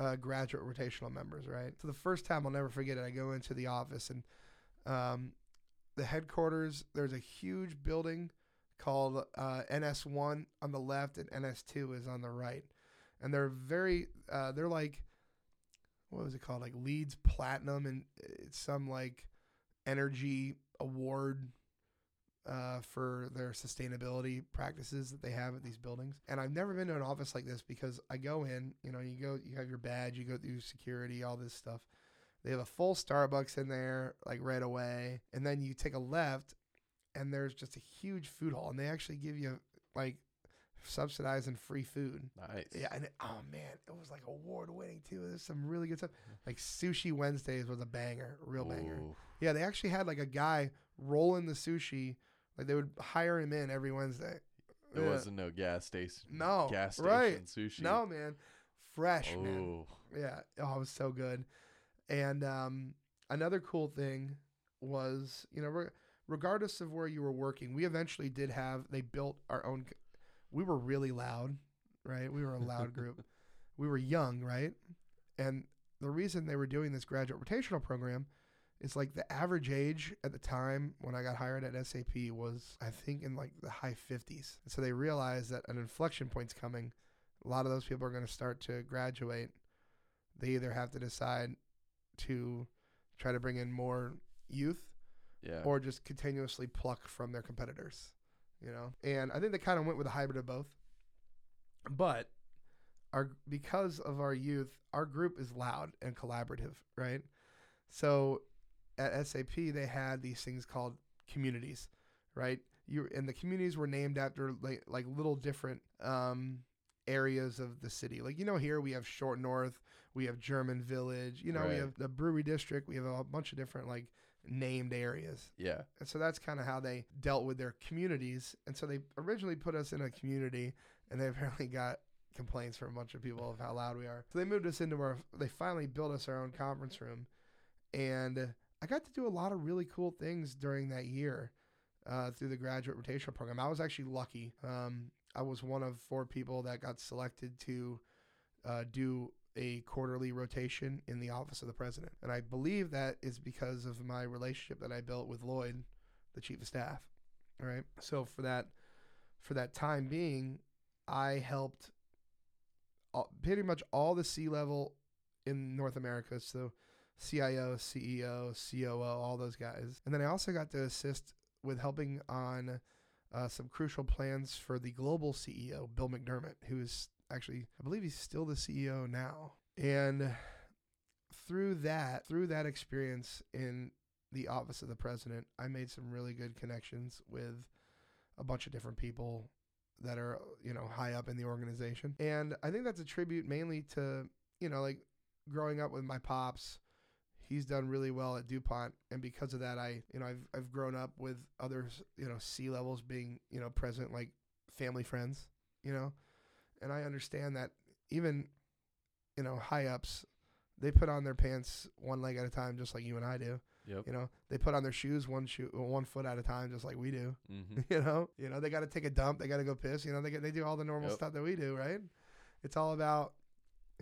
uh, graduate rotational members, right? So the first time I'll never forget it. I go into the office and um, the headquarters. There's a huge building called uh, NS1 on the left, and NS2 is on the right and they're very uh, they're like what was it called like LEED platinum and it's some like energy award uh, for their sustainability practices that they have at these buildings and i've never been to an office like this because i go in you know you go you have your badge you go through security all this stuff they have a full starbucks in there like right away and then you take a left and there's just a huge food hall and they actually give you like subsidized and free food Nice. yeah, and it, oh man, it was like award winning too. There's some really good stuff. Like Sushi Wednesdays was a banger, real banger. Yeah, they actually had like a guy rolling the sushi. Like they would hire him in every Wednesday. It Yeah. wasn't no gas station. No, Gas station right. sushi. No man, fresh man. Oh. Yeah, oh, it was so good. And um, another cool thing was, you know, re- regardless of where you were working, we eventually did have. They built our own. We were really loud, right? We were a loud group. we were young, right? And the reason they were doing this graduate rotational program is like the average age at the time when I got hired at SAP was, I think, in like the high 50s. So they realized that an inflection point's coming. A lot of those people are going to start to graduate. They either have to decide to try to bring in more youth Yeah. or just continuously pluck from their competitors, you know. And I think they kind of went with a hybrid of both. But our because of our youth, our group is loud and collaborative, right? So at SAP they had these things called communities, right? You and the communities were named after like like little different um areas of the city. Like you know here we have Short North, we have German Village, you know, we have the Brewery District, we have a bunch of different like named areas. yeah. And so that's kind of how they dealt with their communities. And so they originally put us in a community, and they apparently got complaints from a bunch of people of how loud we are. So they moved us into our, they finally built us our own conference room. And I got to do a lot of really cool things during that year uh, through the graduate rotational program. I was actually lucky. Um, I was one of four people that got selected to uh, do a quarterly rotation in the office of the president. And I believe that is because of my relationship that I built with Lloyd, the chief of staff. All right. So for that for that time being, I helped all, pretty much all the C level in North America. So CIO, CEO, COO, all those guys. And then I also got to assist with helping on uh, some crucial plans for the global CEO, Bill McDermott, who is actually, I believe he's still the CEO now. And through that, through that experience in the office of the president, I made some really good connections with a bunch of different people that are, you know, high up in the organization. And I think that's a tribute mainly to, you know, like growing up with my pops. He's done really well at DuPont and because of that I, you know, I've I've grown up with others, you know, C levels being, you know, present like family friends, you know. And I understand that even you know, high ups, they put on their pants one leg at a time just like you and I do. Yep. You know, they put on their shoes one shoe one foot at a time, just like we do. Mm-hmm. You know, you know they got to take a dump, they got to go piss. You know, they get, they do all the normal Yep. stuff that we do, right? It's all about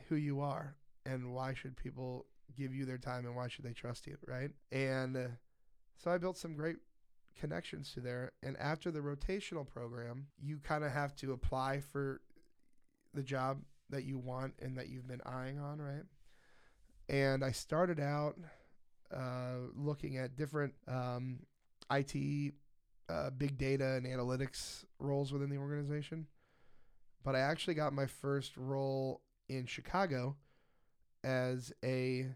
who you are and why should people give you their time and why should they trust you, right? And uh, so I built some great connections to there. And after the rotational program, you kind of have to apply for the job that you want and that you've been eyeing on, right? And I started out uh, looking at different um, IT, uh, big data, and analytics roles within the organization. But I actually got my first role in Chicago as a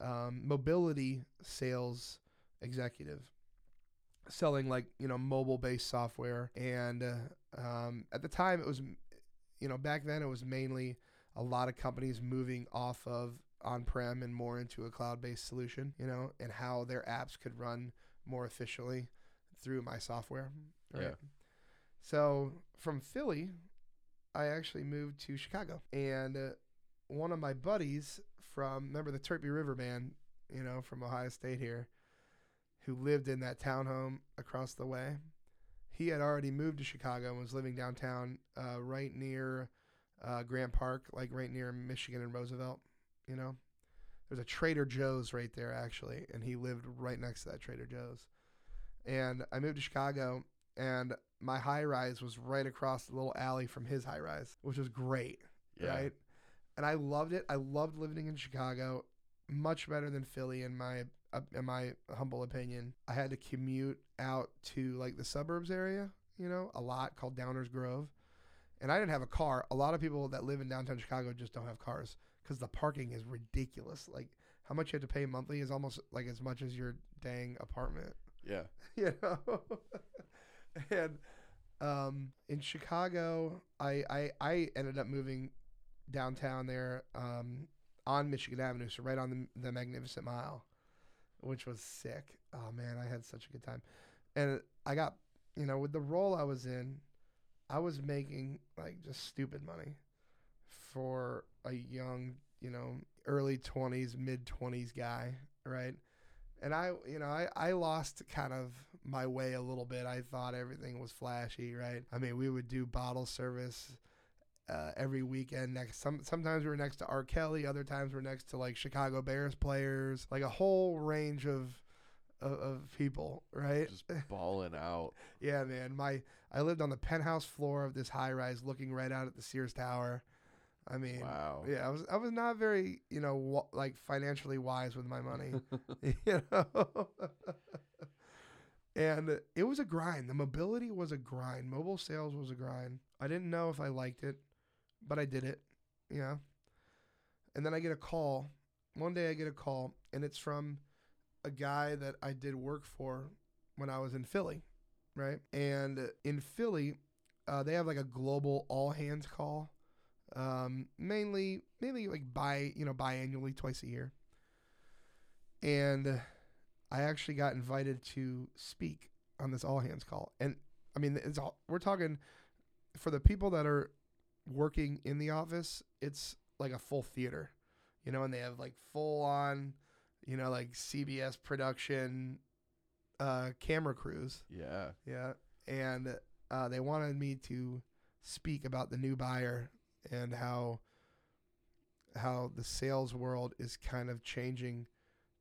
um, mobility sales executive, selling like you know mobile based software. And uh, um, at the time, it was you know back then it was mainly a lot of companies moving off of on-prem and more into a cloud-based solution, you know, and how their apps could run more efficiently through my software. Yeah. So from Philly, I actually moved to Chicago, and uh, one of my buddies from remember the Turpie River band, you know, from Ohio State here, who lived in that townhome across the way. He had already moved to Chicago and was living downtown, uh, right near uh, Grant Park, like right near Michigan and Roosevelt. You know, there's a Trader Joe's right there actually, and he lived right next to that Trader Joe's. And I moved to Chicago, and my high rise was right across the little alley from his high rise, which was great, Yeah. right? And I loved it. I loved living in Chicago, much better than Philly in my uh, in my humble opinion. I had to commute out to like the suburbs area, you know, a lot called Downers Grove. And I didn't have a car. A lot of people that live in downtown Chicago just don't have cars because the parking is ridiculous. Like how much you have to pay monthly is almost like as much as your dang apartment. Yeah. you know. and um, in Chicago, I, I I ended up moving downtown there um, on Michigan Avenue, so right on the, the Magnificent Mile, which was sick. Oh man, I had such a good time, and I got you know with the role I was in, I was making like just stupid money for a young you know early twenties, mid twenties guy, right? And I, you know, I, I lost kind of my way a little bit. I thought everything was flashy, right? I mean, we would do bottle service uh, every weekend. Next, some sometimes we were next to R. Kelly, other times we're next to like Chicago Bears players, like a whole range of of, of people, right? Just balling out. Yeah, man. My I lived on the penthouse floor of this high rise, looking right out at the Sears Tower. I mean, Wow. yeah, I was I was not very you know wa- like financially wise with my money, you know. and it was a grind. The mobility was a grind. Mobile sales was a grind. I didn't know if I liked it, but I did it. Know. And then I get a call. One day I get a call, and it's from a guy that I did work for when I was in Philly, right? And in Philly, uh, they have like a global all hands call um, mainly mainly like bi you know biannually twice a year. And I actually got invited to speak on this all hands call, and I mean it's all we're talking for the people that are working in the office. It's like a full theater, you know, and they have like full on, you know, like CBS production, uh, camera crews. Yeah. Yeah, and uh, they wanted me to speak about the new buyer and how how the sales world is kind of changing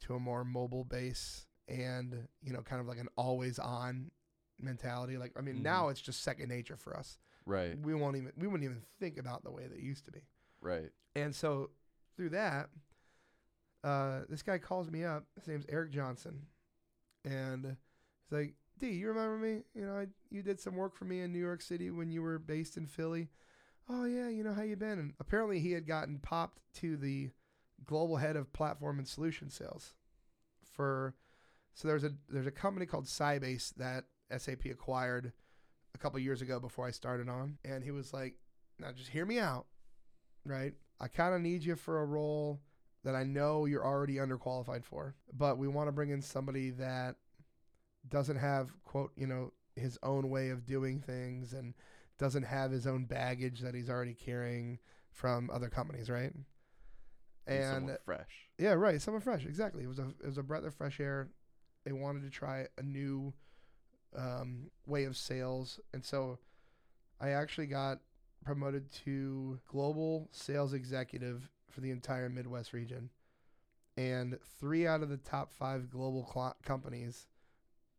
to a more mobile base and you know kind of like an always on mentality like i mean Mhm. now it's just second nature for us Right. we won't even we wouldn't even think about the way that it used to be Right. and so through that, uh, this guy calls me up. His name's Eric Johnson, and he's like, D, you remember me? You know, I, you did some work for me in New York City when you were based in Philly. Oh yeah, you know how you been? And apparently he had gotten popped to the global head of platform and solution sales for. So there's a there's a company called Sybase that SAP acquired a couple years ago before I started on, and he was like, "Now just hear me out, right? I kind of need you for a role that I know you're already underqualified for, but we want to bring in somebody that doesn't have quote you know his own way of doing things and doesn't have his own baggage that he's already carrying from other companies, right? And fresh. yeah, right, someone fresh, exactly. It was a it was a breath of fresh air. They wanted to try a new um, way of sales, and so I actually got promoted to global sales executive for the entire Midwest region, and three out of the top five global cl- companies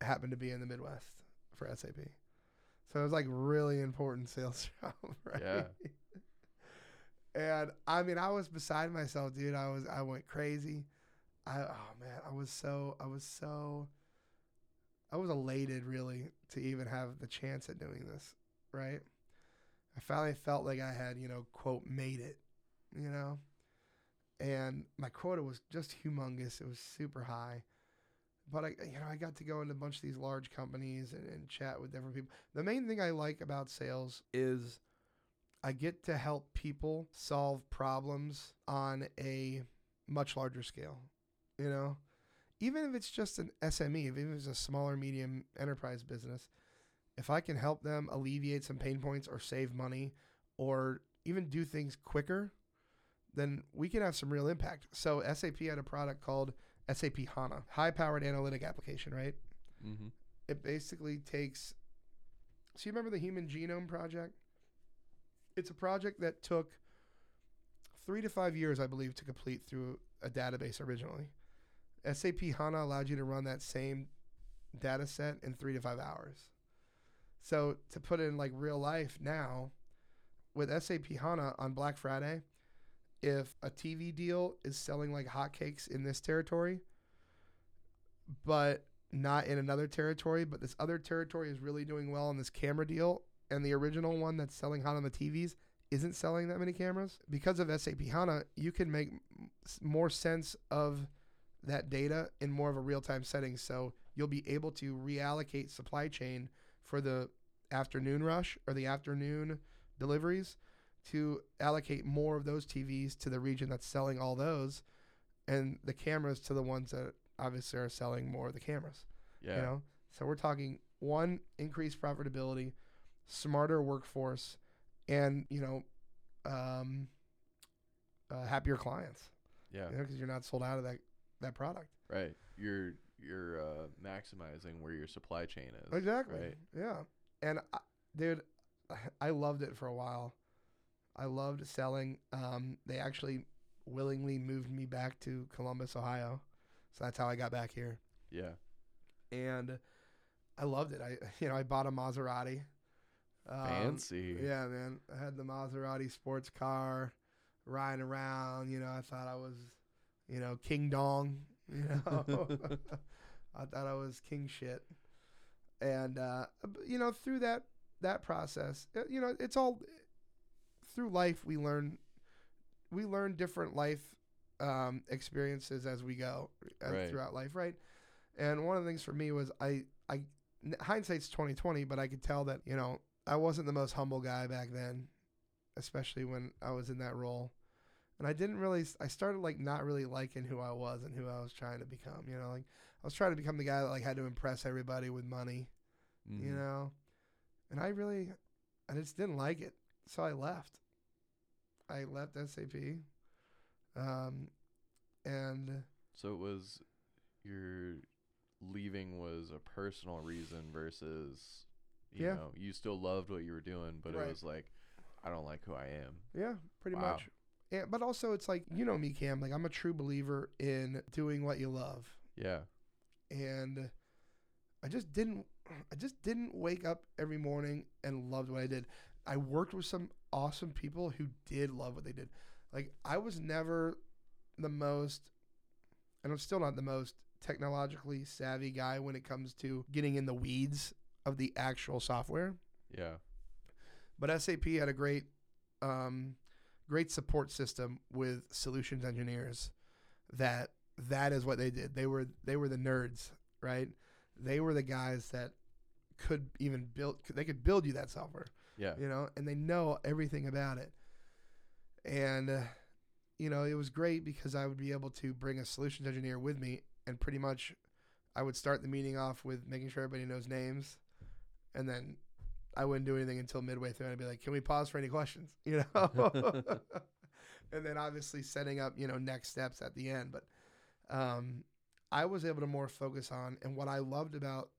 happened to be in the Midwest for SAP. So it was like really important sales job, right? Yeah. And I mean, I was beside myself, dude. I was, I went crazy. I, oh man, I was so, I was so, I was elated really to even have the chance at doing this, right? I finally felt like I had, you know, quote, made it, you know? And my quota was just humongous. It was super high. But I, you know, I got to go into a bunch of these large companies and, and chat with different people. The main thing I like about sales is I get to help people solve problems on a much larger scale. You know, even if it's just an SME, even if it's a smaller, medium enterprise business, if I can help them alleviate some pain points or save money or even do things quicker, then we can have some real impact. So SAP had a product called SAP HANA, high powered analytic application, right? Mm-hmm. It basically takes. So you remember the Human Genome Project? It's a project that took three to five years, I believe, to complete through a database originally. SAP HANA allowed you to run that same data set in three to five hours. So to put it in like real life now, with SAP HANA on Black Friday, if a TV deal is selling like hotcakes in this territory, but not in another territory, but this other territory is really doing well on this camera deal, and the original one that's selling hot on the TVs isn't selling that many cameras. Because of SAP HANA, you can make more sense of that data in more of a real time setting. So you'll be able to reallocate supply chain for the afternoon rush or the afternoon deliveries to allocate more of those TVs to the region that's selling all those and the cameras to the ones that obviously are selling more of the cameras. Yeah. You know? So we're talking one, increased profitability, smarter workforce, and, you know, um, uh, happier clients. yeah. You know, because you're not sold out of that, that product. Right. You're you're uh, maximizing where your supply chain is. Exactly. Right. Yeah. And I, dude, I loved it for a while. I loved selling. Um, they actually willingly moved me back to Columbus, Ohio. So that's how I got back here. Yeah. And I loved it. I you know, I bought a Maserati. Um, Fancy. Yeah, man. I had the Maserati sports car riding around, you know, I thought I was, you know, King Dong, you know. I thought I was king shit. And uh you know, through that that process, uh, you know, it's all through life we learn we learn different life um experiences as we go uh, Right. throughout life, right? And one of the things for me was I I hindsight's 2020, but I could tell that, you know, I wasn't the most humble guy back then, especially when I was in that role. And I didn't really I started like not really liking who I was and who I was trying to become, you know, like I was trying to become the guy that like had to impress everybody with money, Mhm. you know. And I really I just didn't like it. So I left. I left SAP. Um and So it was your leaving was a personal reason versus you Yeah. know, you still loved what you were doing, but Right. it was like I don't like who I am. Yeah, pretty Wow. much. Yeah, but also it's like you know me, Cam. Like I'm a true believer in doing what you love, Yeah. and I just didn't. I just didn't wake up every morning and loved what I did. I worked with some awesome people who did love what they did. Like I was never the most, and I'm still not the most technologically savvy guy when it comes to getting in the weeds of the actual software. Yeah. But SAP had a great, um, great support system with solutions engineers. That that is what they did. They were they were the nerds, right? They were the guys that could even build. They could build you that software, Yeah. you know, and they know everything about it. And uh, you know, it was great because I would be able to bring a solutions engineer with me, and pretty much, I would start the meeting off with making sure everybody knows names, and then I wouldn't do anything until midway through, and I'd be like, "Can we pause for any questions?" You know, and then obviously setting up, you know, next steps at the end. But um, I was able to more focus on, and what I loved about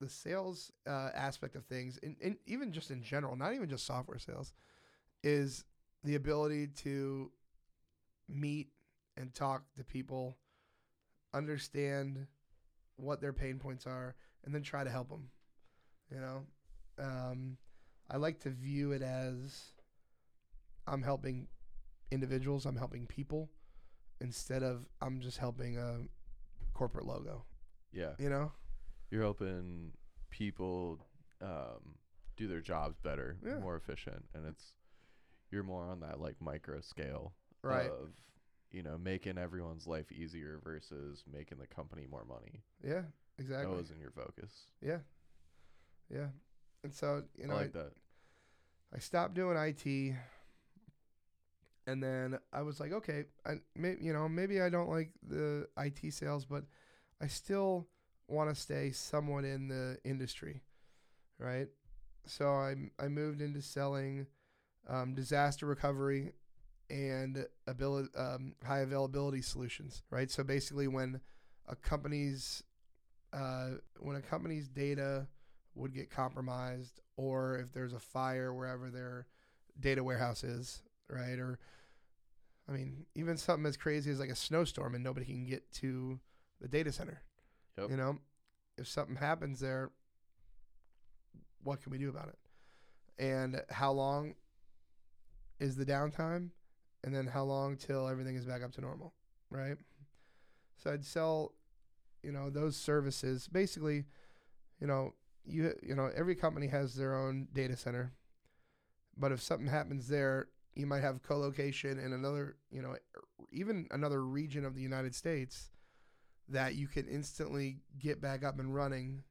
the sales uh, aspect of things, and, and even just in general, not even just software sales, is the ability to meet and talk to people, understand what their pain points are, and then try to help them. You know, um, I like to view it as I'm helping individuals, I'm helping people, instead of I'm just helping a corporate logo. Yeah. You know, You're helping people um, do their jobs better, Yeah. more efficient, and it's you're more on that like micro scale right? of you know making everyone's life easier versus making the company more money. yeah, exactly. That wasn't your focus. Yeah. Yeah. And so, you know, I like that. I stopped doing IT and then I was like, okay, I may, you know, maybe I don't like the IT sales, but I still want to stay somewhat in the industry, right? So I I moved into selling um, disaster recovery and ability um, high availability solutions, right? So basically, when a company's uh, when a company's data would get compromised, or if there's a fire wherever their data warehouse is, right? Or I mean, even something as crazy as like a snowstorm and nobody can get to the data center. Yep. You know, if something happens there, what can we do about it? And how long is the downtime? And then how long till everything is back up to normal, right? So I'd sell, you know, those services. Basically, you know, you you know, every company has their own data center. But if something happens there, you might have co-location in another, you know, even another region of the United States that you can instantly get back up and running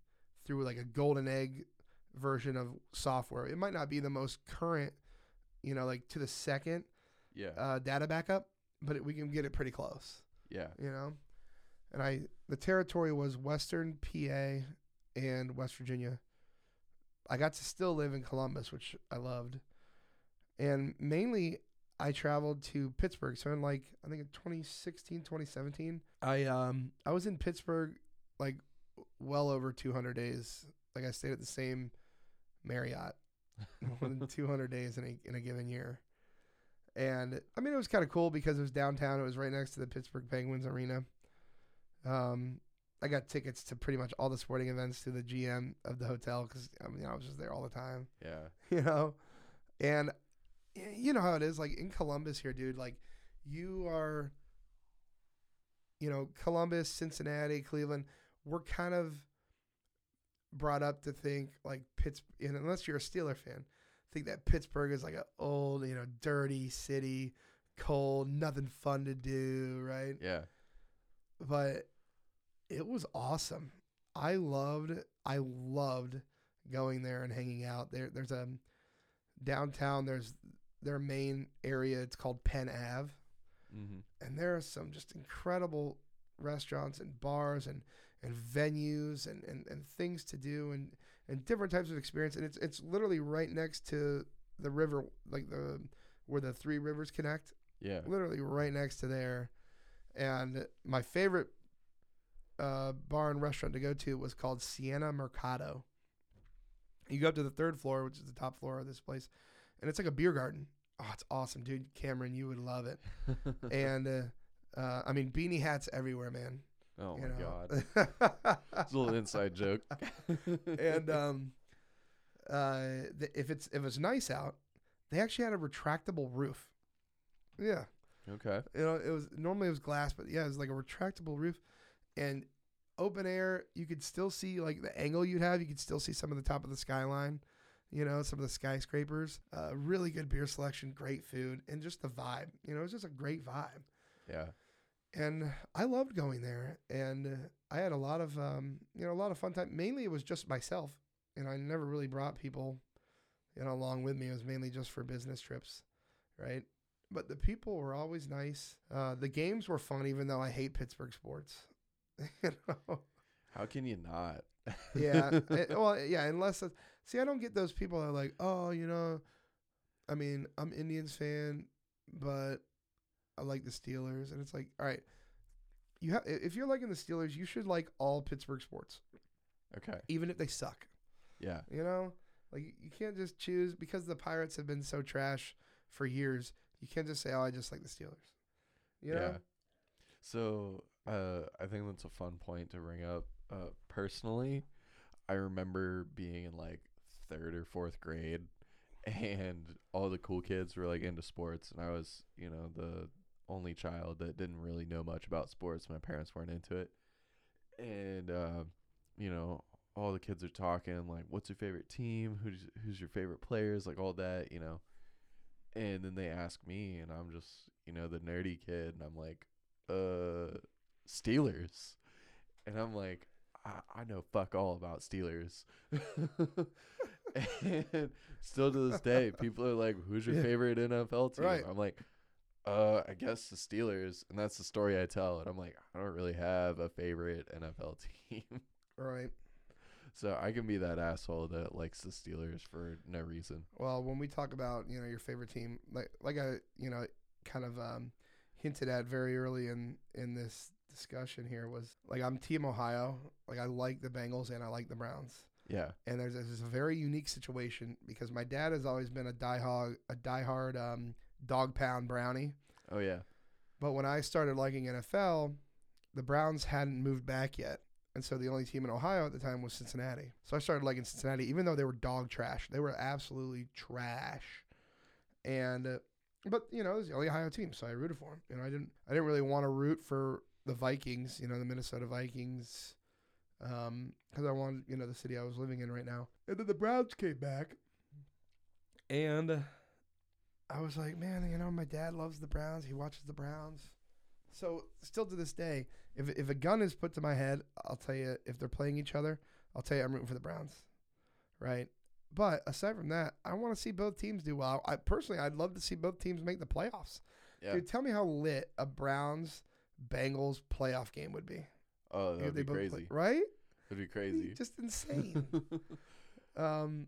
through like a golden egg version of software. It might not be the most current, you know, like to the second Yeah. uh, data backup, but it, we can get it pretty close, yeah. you know. And I, the territory was Western PA and West Virginia. I got to still live in Columbus, which I loved, and mainly I traveled to Pittsburgh. So in like I think in 2016, 2017, I um I was in Pittsburgh like well over 200 days. Like I stayed at the same Marriott more than 200 days in a in a given year. And I mean, it was kind of cool because it was downtown. It was right next to the Pittsburgh Penguins arena. Um, I got tickets to pretty much all the sporting events to the GM of the hotel because I mean I was just there all the time, Yeah. you know. And you know how it is, like in Columbus here, dude. Like you are, you know, Columbus, Cincinnati, Cleveland. We're kind of brought up to think like Pittsburgh, and unless you're a Steeler fan, think that Pittsburgh is like an old, you know, dirty city, cold, nothing fun to do, right? Yeah. But it was awesome. I loved, I loved going there and hanging out there. There's a downtown. There's their main area. It's called Penn Ave Mm-hmm. and there are some just incredible restaurants and bars and and venues and, and, and things to do and and different types of experience and it's it's literally right next to the river like the where the three rivers connect Yeah. literally right next to there and my favorite uh, bar and restaurant to go to was called Sienna Mercato you go up to the third floor which is the top floor of this place and it's like a beer garden oh it's awesome dude Cameron you would love it and uh, uh, I mean beanie hats everywhere, man. oh you my know? god. It's a little inside joke. and um, uh, th- if it's if it's nice out, they actually had a retractable roof. Yeah, okay. you know it was normally it was glass, but yeah, it was like a retractable roof, and open air, you could still see like the angle you'd have. You could still see some of the top of the skyline. You know, some of the skyscrapers. Uh, really good beer selection, great food, and just the vibe. You know, it was just a great vibe. Yeah. And I loved going there, and I had a lot of um, you know a lot of fun time. Mainly, it was just myself, and I never really brought people, you know, along with me. It was mainly just for business trips, right? But the people were always nice. Uh, the games were fun, even though I hate Pittsburgh sports. you know? How can you not? yeah. it- well, yeah. Unless see, I don't get those people that are like, oh, you know, I mean, I'm Indians fan, but I like the Steelers, and it's like, all right, you have if you're liking the Steelers, you should like all Pittsburgh sports, Okay. even if they suck. Yeah. You know, like you can't just choose because the Pirates have been so trash for years. You can't just say, oh, I just like the Steelers. You know? Yeah. So uh, I think that's a fun point to bring up. Uh, personally, I remember being in like third or fourth grade, and all the cool kids were like into sports, and I was, you know, the only child that didn't really know much about sports. My parents weren't into it, and uh, you know, all the kids are talking like, "What's your favorite team? Who's who's your favorite players?" Like all that, you know. And then they ask me, and I'm just, you know, the nerdy kid, and I'm like, uh, Steelers. And I'm like, I, I know fuck all about Steelers. and still to this day, people are like, who's your favorite NFL team? Right. I'm like, uh, I guess the Steelers. And that's the story I tell. And I'm like, I don't really have a favorite NFL team. Right. so I can be that asshole that likes the Steelers for no reason. Well, when we talk about you know your favorite team, like like I you know kind of um, hinted at very early in in this discussion here was like I'm Team Ohio. Like I like the Bengals and I like the Browns. Yeah. And there's, there's a very unique situation because my dad has always been a diehard a diehard um, dog pound brownie. Oh, yeah. But when I started liking NFL, the Browns hadn't moved back yet. And so the only team in Ohio at the time was Cincinnati. So I started liking Cincinnati, even though they were dog trash. They were absolutely trash. And, uh, but you know, it was the only Ohio team, so I rooted for them. You know, I didn't, I didn't really want to root for the Vikings. You know, the Minnesota Vikings, um, because I wanted, you know, the city I was living in right now. And then the Browns came back, and I was like, man, you know, my dad loves the Browns. He watches the Browns. So still to this day, if if a gun is put to my head, I'll tell you if they're playing each other, I'll tell you I'm rooting for the Browns, right? But aside from that, I want to see both teams do well. I personally, I'd love to see both teams make the playoffs. Yeah. Dude, tell me how lit a Browns Bengals playoff game would be. Oh, that'd be both play- crazy. right? That'd be crazy. Just insane. um,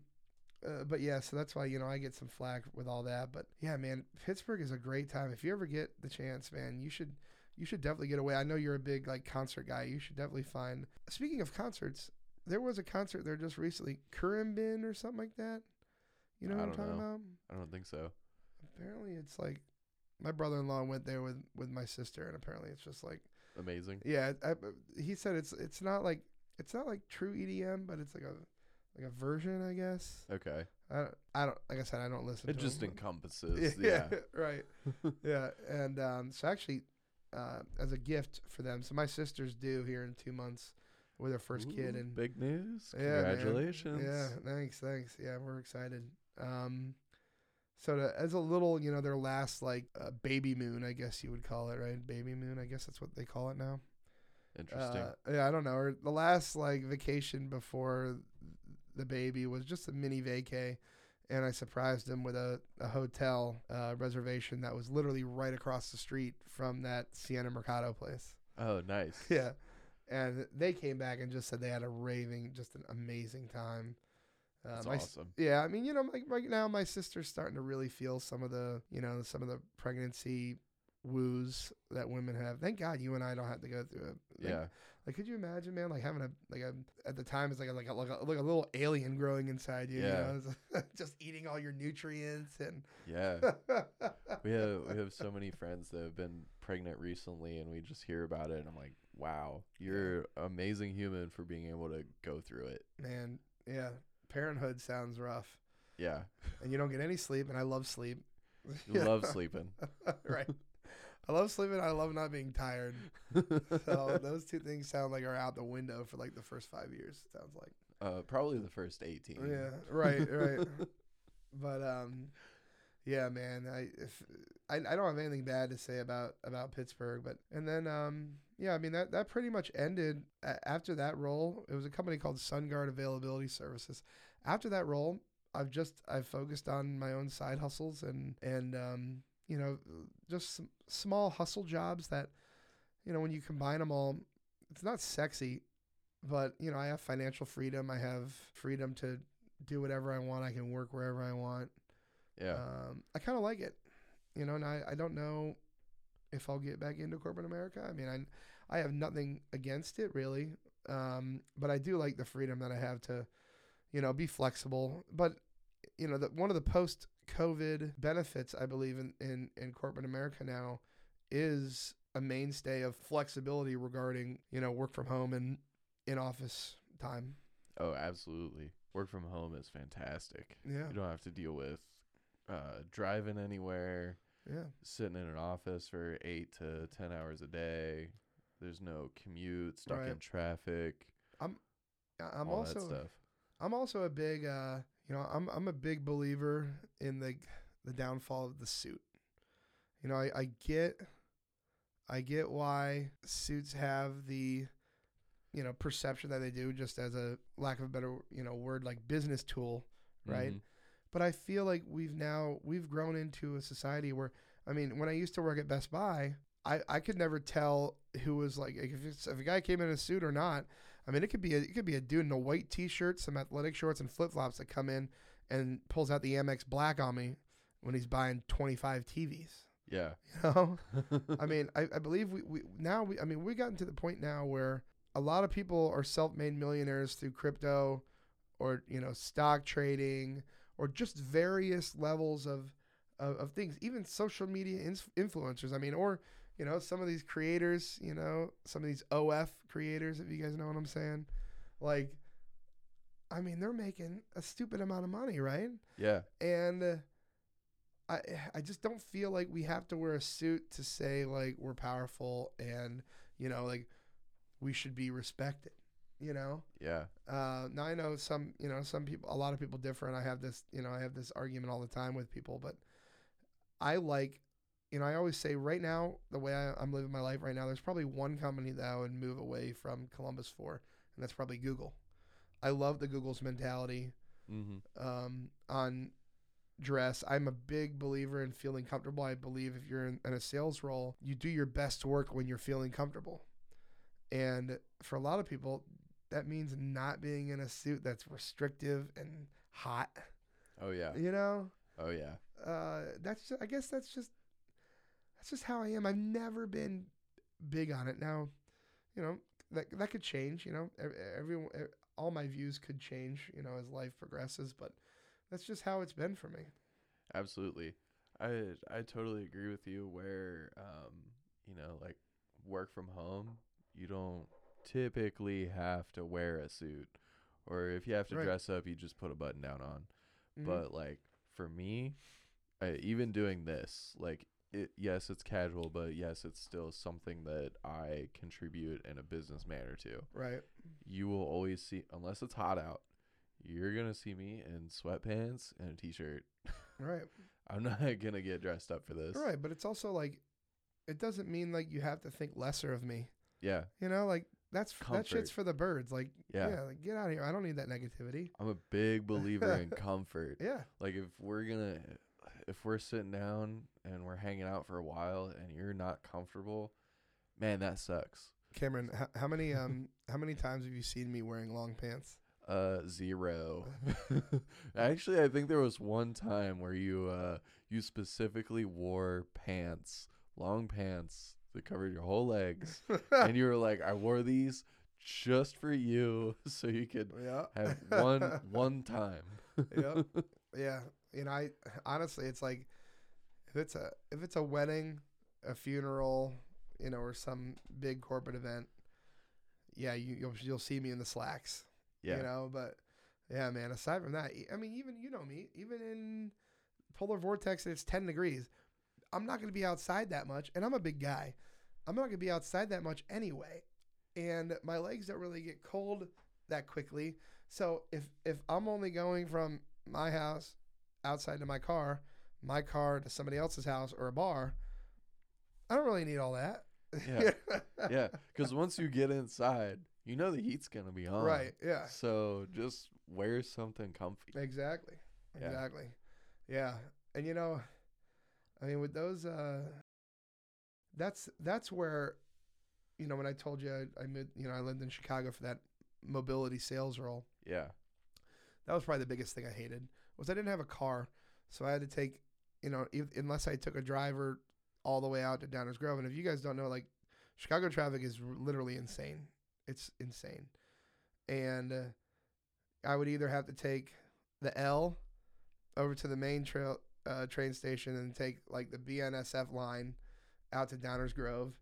uh, but yeah, so that's why you know I get some flack with all that. But yeah, man, Pittsburgh is a great time. If you ever get the chance, man, you should you should definitely get away. I know you're a big like concert guy. You should definitely find. Speaking of concerts, there was a concert there just recently, Currumbin or something like that. You know what I'm talking know. about? I don't think so. Apparently, it's like my brother-in-law went there with with my sister, and apparently it's just like Amazing. yeah. I, he said it's it's not like it's not like true EDM, but it's like a like a version, I guess. Okay. I don't, I don't like I said I don't listen. It just him, encompasses. but- yeah, Yeah. right. yeah, and um, so actually, uh, as a gift for them, so my sister's due here in two months with her first kid, and big news. Yeah, man. Congratulations. yeah, thanks, thanks. Yeah, we're excited. Um, so to, as a little, you know, their last like uh, baby moon, I guess you would call it, right? Baby moon, I guess that's what they call it now. Interesting. Uh, yeah, I don't know. Or the last like vacation before the baby was just a mini vacay, and I surprised him with a, a hotel uh, reservation that was literally right across the street from that Sienna Mercato place. oh, nice. Yeah, and they came back and just said they had a raving, just an amazing time. Uh, That's my awesome. yeah, I mean, you know, like right now, my sister's starting to really feel some of the, you know, some of the pregnancy woos that women have. Thank God you and I don't have to go through it. Like, Yeah. like, could you imagine, man? Like having a like a at the time it's like a, like a, like a, like a little alien growing inside you. Yeah. You know? just eating all your nutrients and. Yeah. we have we have so many friends that have been pregnant recently and we just hear about it and I'm like, wow, you're an amazing human for being able to go through it. man, yeah, parenthood sounds rough, Yeah. and you don't get any sleep, and I love sleep. You love sleeping. right. I love sleeping. I love not being tired. So those two things sound like are out the window for like the first five years. it Sounds like. Uh, probably the first 18. Yeah. Right. Right. but um, yeah, man. I if I, I don't have anything bad to say about about Pittsburgh, but and then um, yeah, I mean that that pretty much ended after that role. It was a company called SunGard Availability Services. After that role, I've just I've focused on my own side hustles and and um, you know just small hustle jobs that you know when you combine them all, it's not sexy, but you know I have financial freedom. I have freedom to do whatever I want. I can work wherever I want. Yeah. Um, I kind of like it, you know, and I, I don't know if I'll get back into corporate America. I mean, I, I have nothing against it really. Um, but I do like the freedom that I have to, you know, be flexible. But, you know, the, one of the post COVID benefits, I believe in, in, in corporate America now is a mainstay of flexibility regarding, you know, work from home and in office time. oh, absolutely. Work from home is fantastic. Yeah. You don't have to deal with uh, driving anywhere, Yeah. sitting in an office for eight to 10 hours a day. There's no commute, stuck in traffic, I'm I'm all that also stuff. I'm also a big, uh, you know, I'm I'm a big believer in the the downfall of the suit. You know, I, I get, I get why suits have the, you know, perception that they do, just as a lack of a better, you know, word like business tool, right? Mhm. But I feel like we've now we've grown into a society where, I mean, when I used to work at Best Buy, I, I could never tell who was like if, it's, if a guy came in a suit or not. I mean, it could be a, it could be a dude in a white T-shirt, some athletic shorts, and flip flops that come in and pulls out the Amex Black on me when he's buying 25 TVs. Yeah. You know, I mean, I, I believe we, we now we I mean we've gotten to the point now where a lot of people are self-made millionaires through crypto, or you know stock trading, or just various levels of of, of things. Even social media ins- influencers. I mean, or you know some of these creators. You know some of these OF creators. If you guys know what I'm saying, like. I mean, they're making a stupid amount of money, right? yeah. and uh, I I just don't feel like we have to wear a suit to say like we're powerful and you know like we should be respected. You know. Yeah. Uh, now I know some you know some people a lot of people differ and I have this you know I have this argument all the time with people, but I like. You know, I always say right now, the way I, I'm living my life right now, there's probably one company that I would move away from Columbus for, and that's probably Google. I love the Google's mentality Mm-hmm. um, on dress. I'm a big believer in feeling comfortable. I believe if you're in, in a sales role, you do your best work when you're feeling comfortable. And for a lot of people, that means not being in a suit that's restrictive and hot. Oh yeah. You know, Oh yeah. uh, that's just, I guess that's just that's just how I am. I've never been big on it. Now, you know that that could change. You know, Ev- everyone, eh, all my views could change. You know, as life progresses, but that's just how it's been for me. Absolutely. I I totally agree with you where um you know like work from home you don't typically have to wear a suit or if you have to Right. dress up you just put a button down on. Mhm. But like for me I, even doing this like it yes it's casual but yes it's still something that I contribute in a business manner to. right, You will always see unless it's hot out you're going to see me in sweatpants and a t-shirt. right, I'm not going to get dressed up for this. right. But it's also like, it doesn't mean like you have to think lesser of me. Yeah. You know, like that's that shit's for the birds. Like, Yeah. yeah, like, get out of here. I don't need that negativity. I'm a big believer in comfort. Yeah, Like if we're gonna if we're sitting down and we're hanging out for a while and you're not comfortable, man, that sucks. Cameron, how, how many um how many times have you seen me wearing long pants? Uh zero. Actually, I think there was one time where you uh you specifically wore pants, long pants that covered your whole legs. and you were like, I wore these just for you so you could yeah, have one one time. yep. Yeah. You know, I honestly, it's like if it's a if it's a wedding, a funeral, you know, or some big corporate event, yeah, you, you'll you'll see me in the slacks. Yeah. You know, but yeah, man. Aside from that, I mean, even you know me, even in polar vortex, it's ten degrees. I'm not going to be outside that much, and I'm a big guy. I'm not going to be outside that much anyway, and my legs don't really get cold that quickly. So if if I'm only going from my house outside to my car, my car to somebody else's house or a bar, I don't really need all that. Yeah. yeah, because once you get inside, you know the heat's gonna be on. Right. Yeah. So just wear something comfy. Exactly. Yeah. Exactly. Yeah. And you know, I mean, with those, uh, that's that's where, you know, when I told you I, I you know, I lived in Chicago for that mobility sales role. Yeah. That was probably the biggest thing I hated was I didn't have a car, so I had to take, you know, if, unless I took a driver all the way out to Downers Grove. And if you guys don't know, like Chicago traffic is literally insane. It's insane, and uh, I would either have to take the L over to the main trail uh, train station and take like the BNSF line out to Downers Grove,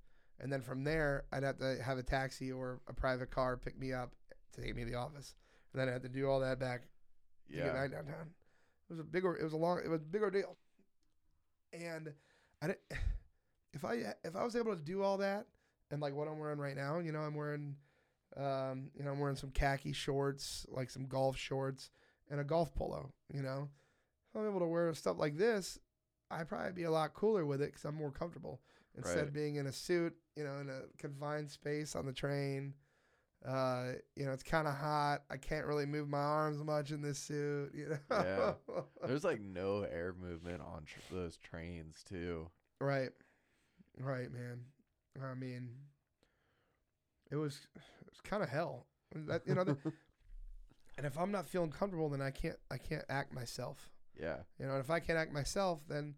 and then from there I'd have to have a taxi or a private car pick me up to take me to the office, and then I had to do all that back to get back downtown. It was a big, it was a long, it was a big ordeal. And I didn't, if I if I was able to do all that and like what I'm wearing right now, you know, I'm wearing, um, you know, I'm wearing some khaki shorts, like some golf shorts and a golf polo. You know, if I'm able to wear stuff like this, I'd probably be a lot cooler with it because I'm more comfortable instead Right. of being in a suit, you know, in a confined space on the train. Uh, you know, it's kind of hot. I can't really move my arms much in this suit. You know. There's like no air movement on tr- those trains too. right. Right, man. I mean, it was it was kind of hell. That you know, the, and if I'm not feeling comfortable, then I can't I can't act myself. Yeah. You know, and if I can't act myself, then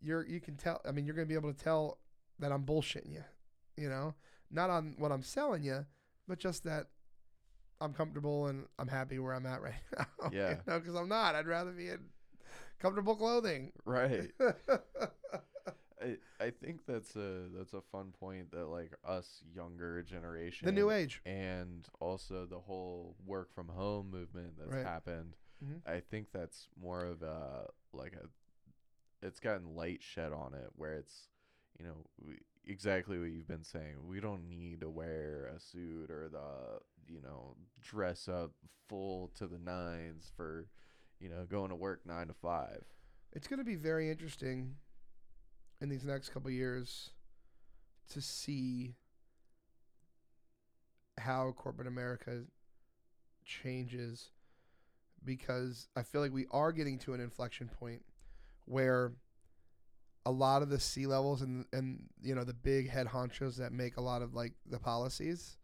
you're you can tell. I mean, you're gonna be able to tell that I'm bullshitting you. You know, not on what I'm selling you, but just that I'm comfortable and I'm happy where I'm at right now. Yeah. you know, because I'm not. I'd rather be in comfortable clothing. Right. I, I think that's a that's a fun point that like us younger generation the new age. and also the whole work from home movement that's Right. happened. Mhm. I think that's more of a like a it's gotten light shed on it where it's you know exactly what you've been saying. We don't need to wear a suit or the you know dress up full to the nines for you know going to work 9 to 5. It's going to be very interesting in these next couple years to see how corporate America changes because I feel like we are getting to an inflection point where a lot of the C levels and and you know the big head honchos that make a lot of like the policies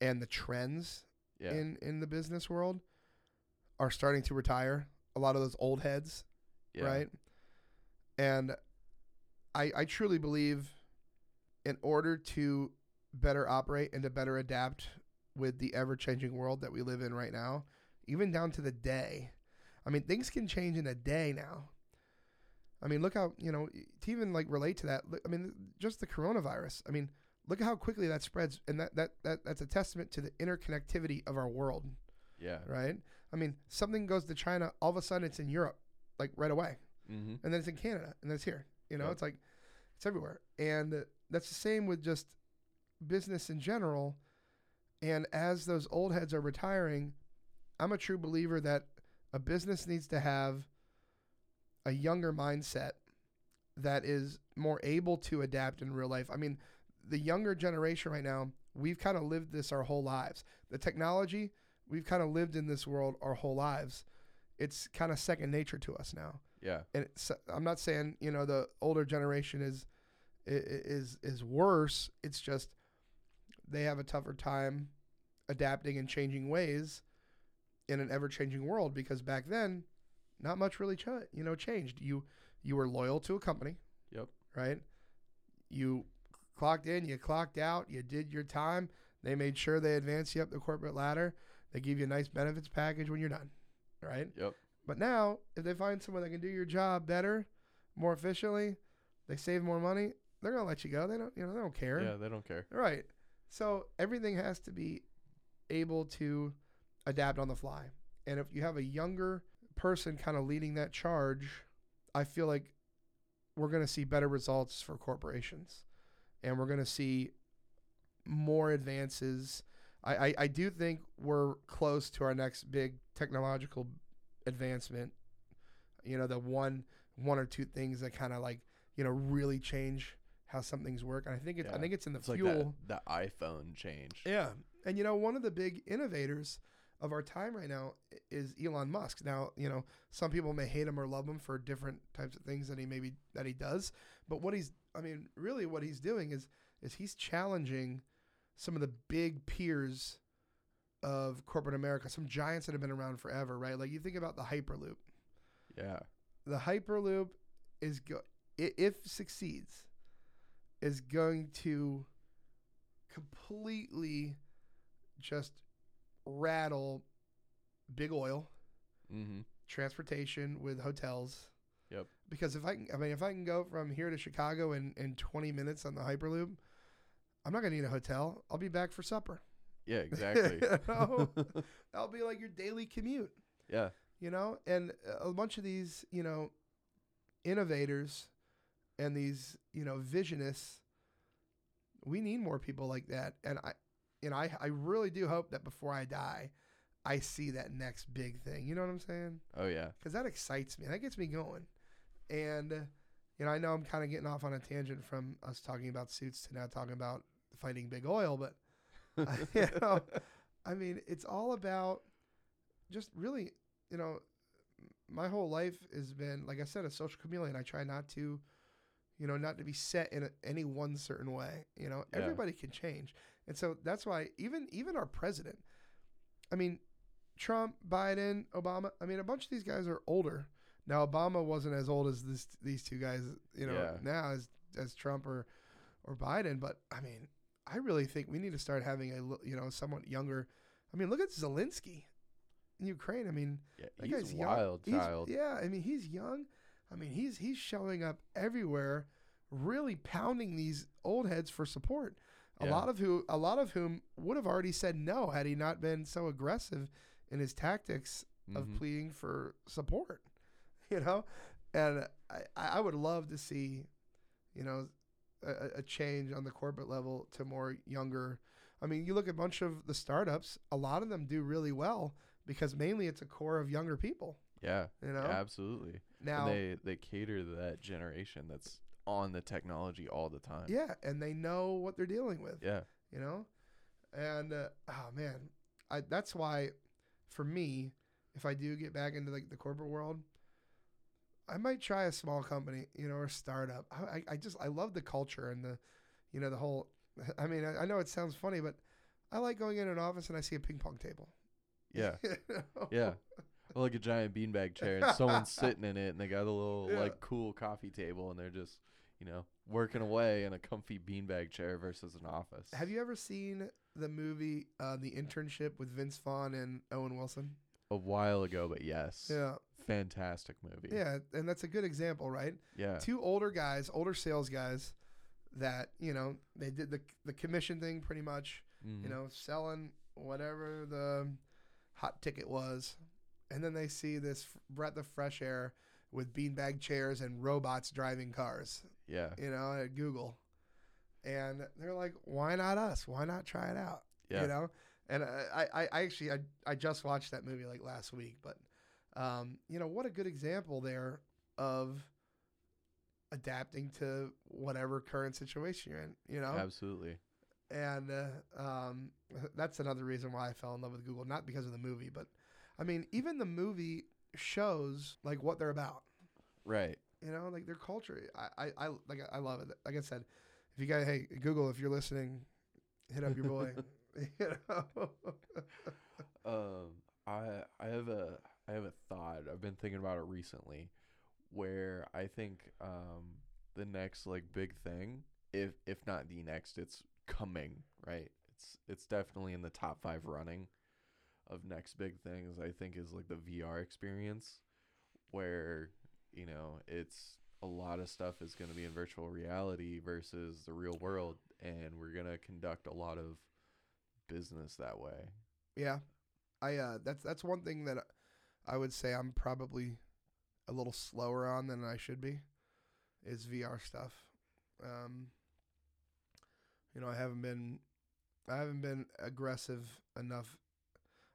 and the trends Yeah. in in the business world are starting to retire. A lot of those old heads yeah. right? And I I truly believe in order to better operate and to better adapt with the ever changing world that we live in right now, even down to the day. I mean, things can change in a day now. I mean, look how, you know, to even like relate to that, I mean, just the coronavirus. I mean, look at how quickly that spreads and that that, that that's a testament to the interconnectivity of our world Yeah. right? I mean, something goes to China, all of a sudden it's in Europe, like right away, Mm-hmm. and then it's in Canada, and then it's here. You know, Yep. it's like it's everywhere, and that's the same with just business in general. And as those old heads are retiring, I'm a true believer that a business needs to have a younger mindset that is more able to adapt in real life. I mean, the younger generation right now, we've kind of lived this our whole lives. The technology, we've kind of lived in this world our whole lives. It's kind of second nature to us now. Yeah. And it's, I'm not saying, you know, the older generation is is is worse. It's just they have a tougher time adapting and changing ways in an ever-changing world because back then not much really ch- you know changed. You you were loyal to a company, Yep. right? You clocked in, you clocked out, you did your time. They made sure they advanced you up the corporate ladder. They give you a nice benefits package when you're done, right? Yep. But now, if they find someone that can do your job better, more efficiently, they save more money, they're gonna let you go. They don't, you know, they don't care. Yeah. They don't care. Right. So everything has to be able to adapt on the fly. And if you have a younger person kind of leading that charge, I feel like we're going to see better results for corporations, and we're going to see more advances. I, I, I do think we're close to our next big technological advancement. You know, the one one or two things that kind of like you know really change how some things work. And I think it's I think it's in the It's like fuel. that, the iPhone change. Yeah. And you know, one of the big innovators of our time right now is Elon Musk. Now, you know, some people may hate him or love him for different types of things that he maybe that he does, but what he's I mean, really what he's doing is is he's challenging some of the big peers of corporate America, some giants that have been around forever, right? Like you think about the Hyperloop. Yeah. The Hyperloop is go if succeeds is going to completely just rattle big oil Mm-hmm. transportation with hotels. Yep. Because if I can, I mean, if I can go from here to Chicago in, in 20 minutes on the Hyperloop, I'm not going to need a hotel. I'll be back for supper. Yeah, exactly. Know? That'll be like your daily commute, yeah. you know? And a bunch of these, you know, innovators and these, you know, visionists, we need more people like that. And I, and I, I really do hope that before I die, I see that next big thing. You know what I'm saying? Oh yeah. because that excites me. That gets me going. And you know, I know I'm kind of getting off on a tangent from us talking about suits to now talking about fighting big oil, but you know, I mean, it's all about just really, you know, my whole life has been, like I said, a social chameleon. I try not to, you know, not to be set in a, any one certain way. You know, Yeah. everybody can change, and so that's why even even our president, I mean, Trump, Biden, Obama. I mean, a bunch of these guys are older. Now, Obama wasn't as old as this these two guys, you know, Yeah. now as as Trump or or Biden. But I mean, I really think we need to start having a you know somewhat younger. I mean, look at Zelensky in Ukraine. I mean, Yeah. that He's guy's a young. wild He's- Yeah, I mean, he's young. I mean, he's he's showing up everywhere, really pounding these old heads for support. A Yeah. lot of who, a lot of whom would have already said no had he not been so aggressive in his tactics of Mhm. pleading for support. You know, and I, I would love to see, you know, a, a change on the corporate level to more younger. I mean, you look at a bunch of the startups; a lot of them do really well because mainly it's a core of younger people. Yeah. You know, Yeah, absolutely. now and they they cater to that generation that's on the technology all the time. yeah, and they know what they're dealing with. Yeah. you know and uh, oh man I, that's why for me if i do get back into like the corporate world i might try a small company you know or startup I, I- just i love the culture and the you know the whole i mean I, I know it sounds funny but i like going in an office and i see a ping pong table Yeah. You know? Yeah. Like a giant beanbag chair and someone's sitting in it and they got a little Yeah. like cool coffee table and they're just, you know, working away in a comfy beanbag chair versus an office. have you ever seen the movie uh, the internship with vince vaughn and owen wilson a while ago, but yes. yeah Fantastic movie. yeah and that's a good example right Yeah. two older guys, older sales guys that, you know, they did the the commission thing pretty much, Mhm. you know, selling whatever the hot ticket was. And then they see this f- breath of fresh air with beanbag chairs and robots driving cars, Yeah. you know, at Google. And they're like, why not us? Why not try it out? Yeah. You know? And I, I, I actually, I, I just watched that movie like last week, but, um, you know, what a good example there of adapting to whatever current situation you're in, you know? Absolutely. And uh, um, that's another reason why I fell in love with Google, not because of the movie, but I mean, even the movie shows like what they're about, Right. you know, like their culture. I, I, I like, I love it. Like I said, if you guys, hey, Google, if you're listening, hit up your boy. you know? Um, I I have a I have a thought. I've been thinking about it recently, where I think um the next like big thing, if if not the next, it's coming. Right. It's it's definitely in the top five running of next big things. I think is like the VR experience, where you know it's a lot of stuff is going to be in virtual reality versus the real world, and we're gonna conduct a lot of business that way. Yeah, I uh, that's that's one thing that I would say I'm probably a little slower on than I should be. is VR stuff. Um, you know, I haven't been, I haven't been aggressive enough.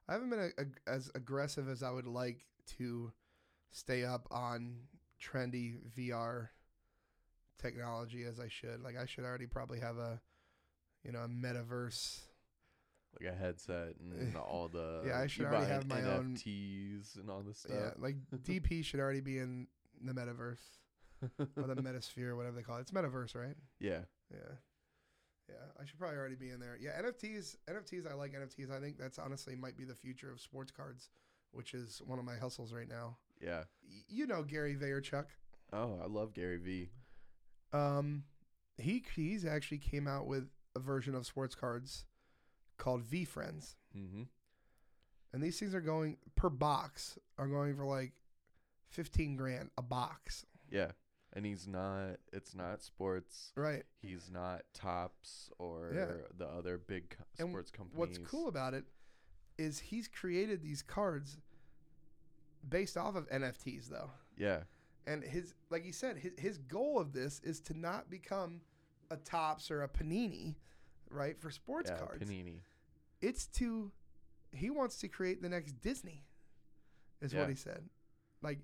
I haven't been a, a, as aggressive as I would like to stay up on trendy VR technology as I should. Like I should already probably have a, you know, a metaverse. Like a headset and all the Yeah, I should already have my own- NFTs and all this stuff. Yeah, like DP should already be in the metaverse or the metasphere, whatever they call it. It's metaverse, right? yeah. Yeah. Yeah, I should probably already be in there. Yeah, NFTs, NFTs, I like NFTs. I think that's honestly might be the future of sports cards, which is one of my hustles right now. Yeah. Y- You know Gary Vaynerchuk. Oh, I love Gary V. Um, he he's actually came out with a version of sports cards called VeeFriends, Mm-hmm. and these things are going per box are going for like fifteen grand a box. Yeah. And he's not it's not sports. Right. He's not Topps or Yeah. the other big co- And sports companies. What's cool about it is he's created these cards based off of NFTs though. Yeah. And his like he said, his, his goal of this is to not become a Topps or a panini, right? For sports yeah, cards. Panini. It's to he wants to create the next Disney, is Yeah. what he said. Like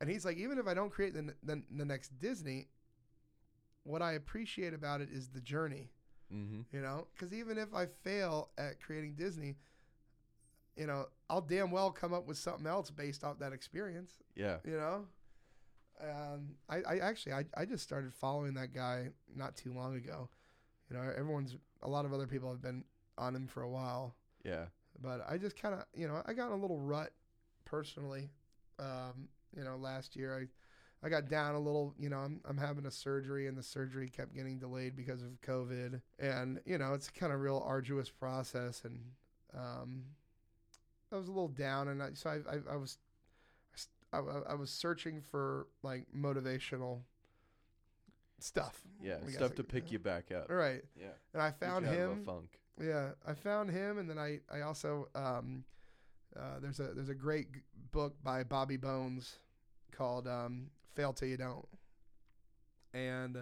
and he's like, even if I don't create the, the the next Disney, what I appreciate about it is the journey. Mm-hmm. You know, because even if I fail at creating Disney, you know, I'll damn well come up with something else based off that experience. Yeah. You know, um, I, I actually I, I just started following that guy not too long ago. You know, everyone's a lot of other people have been on him for a while, Yeah. but I just kind of you know I got in a little rut personally. Um, you know, last year I. I got down a little, you know, I'm, I'm having a surgery and the surgery kept getting delayed because of COVID. And, you know, it's kind of real arduous process. And um, I was a little down. And I, so I, I, I was, I, I was searching for like motivational stuff. Yeah. Stuff to pick you back up. Right. Yeah. And I found you of a him. funk. Yeah, I found him, and then I I also um, uh, there's a there's a great g- book by Bobby Bones called um, "Fail Till You Don't," and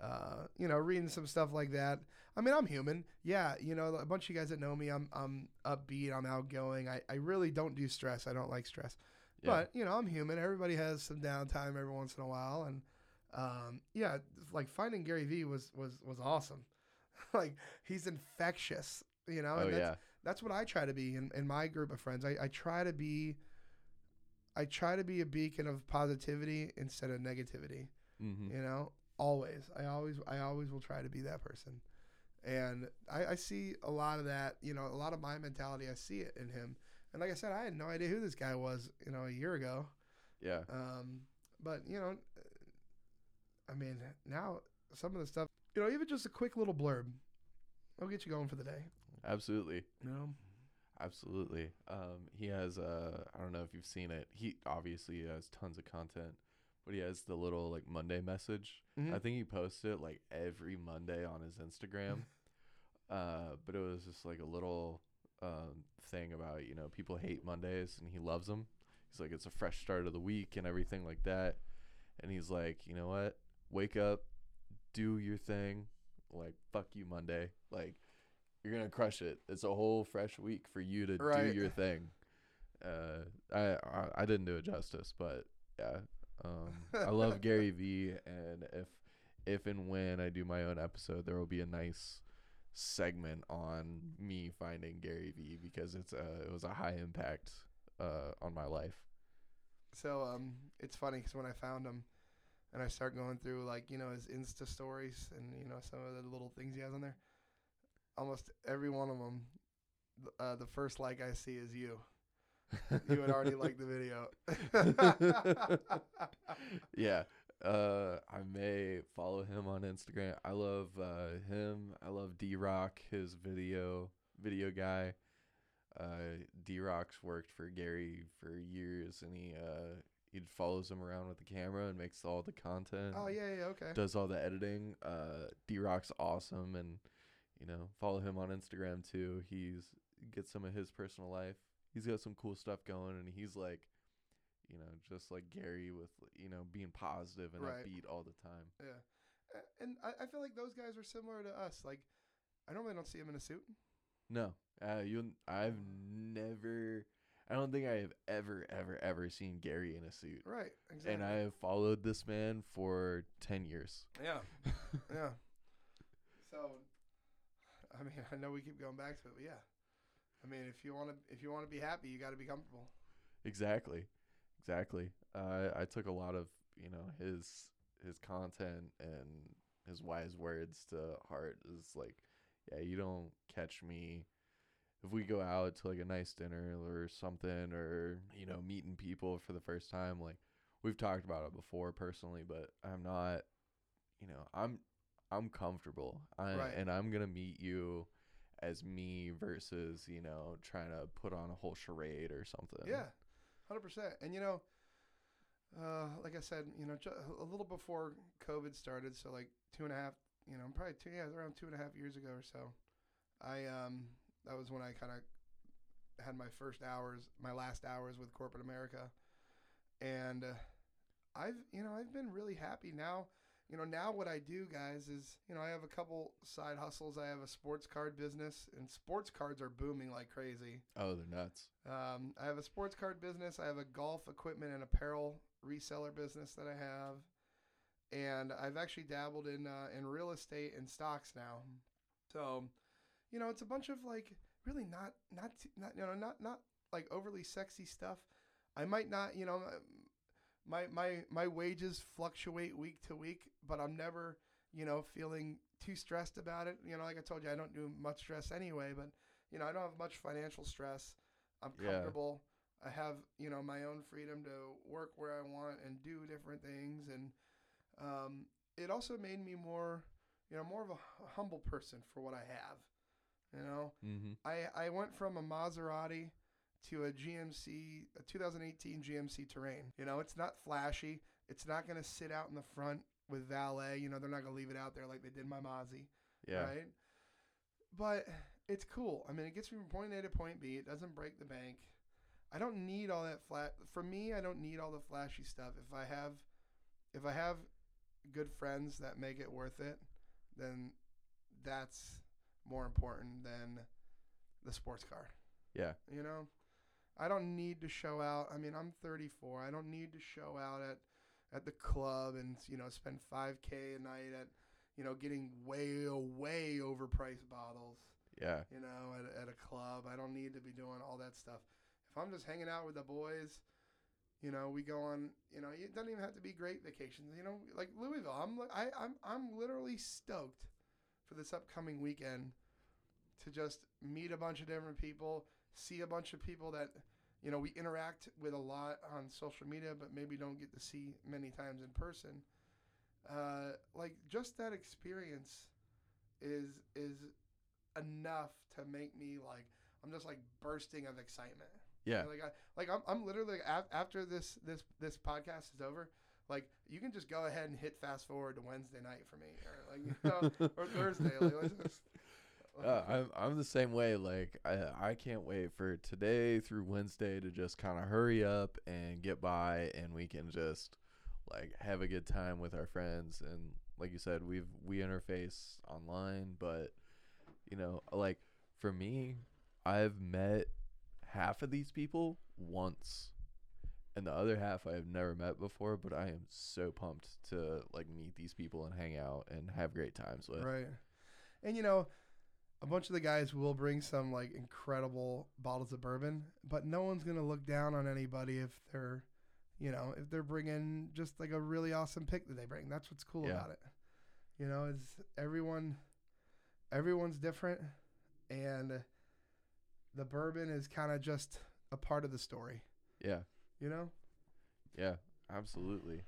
uh, you know, reading some stuff like that. I mean, I'm human. Yeah, you know, a bunch of you guys that know me, I'm I'm upbeat, I'm outgoing. I I really don't do stress. I don't like stress. Yeah. But you know, I'm human. Everybody has some downtime every once in a while, and um, yeah, like finding Gary Vee was was was awesome. like he's infectious, you know. oh and that's, yeah. That's what I try to be in, in my group of friends. I, I try to be, I try to be a beacon of positivity instead of negativity. Mm-hmm. You know, always. I always I always will try to be that person, and I, I see a lot of that. You know, a lot of my mentality. I see it in him. And like I said, I had no idea who this guy was. You know, a year ago. Yeah. Um, but you know, I mean, now some of the stuff, you know, even just a quick little blurb, I'll get you going for the day. Absolutely. Know, Absolutely. Um, he has uh, I don't know if you've seen it. He obviously has tons of content, but he has the little like Monday message. Mhm. I think he posts it like every Monday on his Instagram. uh, but it was just like a little um, thing about you know people hate Mondays and he loves them. He's like it's a fresh start of the week and everything like that. And he's like, you know what? Wake up, do your thing. Like fuck you Monday. Like you're gonna crush it. It's a whole fresh week for you to Right. do your thing. Uh, I, I I didn't do it justice, but yeah, um, I love Gary Vee, and if if and when I do my own episode, there will be a nice segment on me finding Gary Vee because it's a it was a high impact uh, on my life. so um, it's funny because when I found him, and I start going through like you know his Insta stories and you know some of the little things he has on there, almost every one of them, uh, the first like I see is you. you had already liked the video. yeah. Uh, I may follow him on Instagram. I love uh, him. I love D Rock, his video video guy. Uh, D Rock's worked for Gary for years, and he uh, he follows him around with the camera and makes all the content. oh yeah, yeah, okay. Does all the editing. Uh, D Rock's awesome, and you know follow him on Instagram too. He's get some of his personal life. He's got some cool stuff going, and he's like you know, just like Gary with you know being positive and Right. upbeat all the time. Yeah, and I, I feel like those guys are similar to us. Like, I normally don't see him in a suit. No, uh, you. I've never. I don't think I have ever, ever, ever seen Gary in a suit. Right. Exactly. And I have followed this man for ten years. Yeah. yeah. So, I mean, I know we keep going back to it, but yeah. I mean, if you want to, if you want to be happy, you got to be comfortable. Exactly, exactly. Uh, I took a lot of you know his his content and his wise words to heart. Is like, yeah, you don't catch me if we go out to like a nice dinner or something, or you know meeting people for the first time. Like we've talked about it before personally, but I'm not. You know, I'm I'm comfortable, I, Right. and I'm gonna meet you as me versus you know trying to put on a whole charade or something. Yeah, hundred percent. And you know, uh, like I said, you know, a little before COVID started, so like two and a half, you know, probably two, yeah, around two and a half years ago or so. I um, that was when I kind of had my first hours, my last hours with corporate America, and uh, I've, you know, I've been really happy now. You know, now what I do, guys, is you know I have a couple side hustles. I have a sports card business, and sports cards are booming like crazy. Oh, they're nuts. Um, I have a sports card business. I have a golf equipment and apparel reseller business that I have, and I've actually dabbled in uh, in real estate and stocks now. So, you know, it's a bunch of like really not not not you know not not like overly sexy stuff. I might not you know my my my wages fluctuate week to week, but I'm never you know feeling too stressed about it. You know, like I told you, I don't do much stress anyway, but you know, I don't have much financial stress. I'm Yeah. comfortable. I have, you know, my own freedom to work where I want and do different things. And um, it also made me more, you know, more of a hu- humble person for what I have. You know, Mm-hmm. I, I went from a Maserati to a GMC, a 2018 GMC Terrain. You know, it's not flashy. It's not going to sit out in the front with valet. You know, they're not going to leave it out there like they did my Mozzie Yeah. right? But it's cool. I mean, it gets me from point A to point B. It doesn't break the bank. I don't need all that flat. For me, I don't need all the flashy stuff. If I have, if I have good friends that make it worth it, then that's more important than the sports car. Yeah. You know, I don't need to show out. I mean, I'm 34. I don't need to show out at at the club and you know spend 5k a night at you know getting way way overpriced bottles. Yeah. You know, at at a club. I don't need to be doing all that stuff. If I'm just hanging out with the boys. You know, we go on. You know, it doesn't even have to be great vacations. You know, like Louisville. I'm I, I'm I'm literally stoked for this upcoming weekend to just meet a bunch of different people, see a bunch of people that you know we interact with a lot on social media, but maybe don't get to see many times in person. Uh, like just that experience is is enough to make me like I'm just like bursting of excitement. Yeah. Like I like I'm, I'm literally after this this this podcast is over. Like you can just go ahead and hit fast forward to Wednesday night for me, or like you know, or Thursday. Like, just, Uh, I'm I'm the same way. Like I I can't wait for today through Wednesday to just kind of hurry up and get by, and we can just like have a good time with our friends. And like you said, we've we interface online, but you know, like for me, I've met half of these people once. And the other half I have never met before, but I am so pumped to like meet these people and hang out and have great times with. right. And you know, a bunch of the guys will bring some like incredible bottles of bourbon, but no one's gonna look down on anybody if they're, you know, if they're bringing just like a really awesome pick that they bring. That's what's cool Yeah. about it. You know, is everyone, everyone's different, and the bourbon is kind of just a part of the story. Yeah. You know. Yeah, absolutely.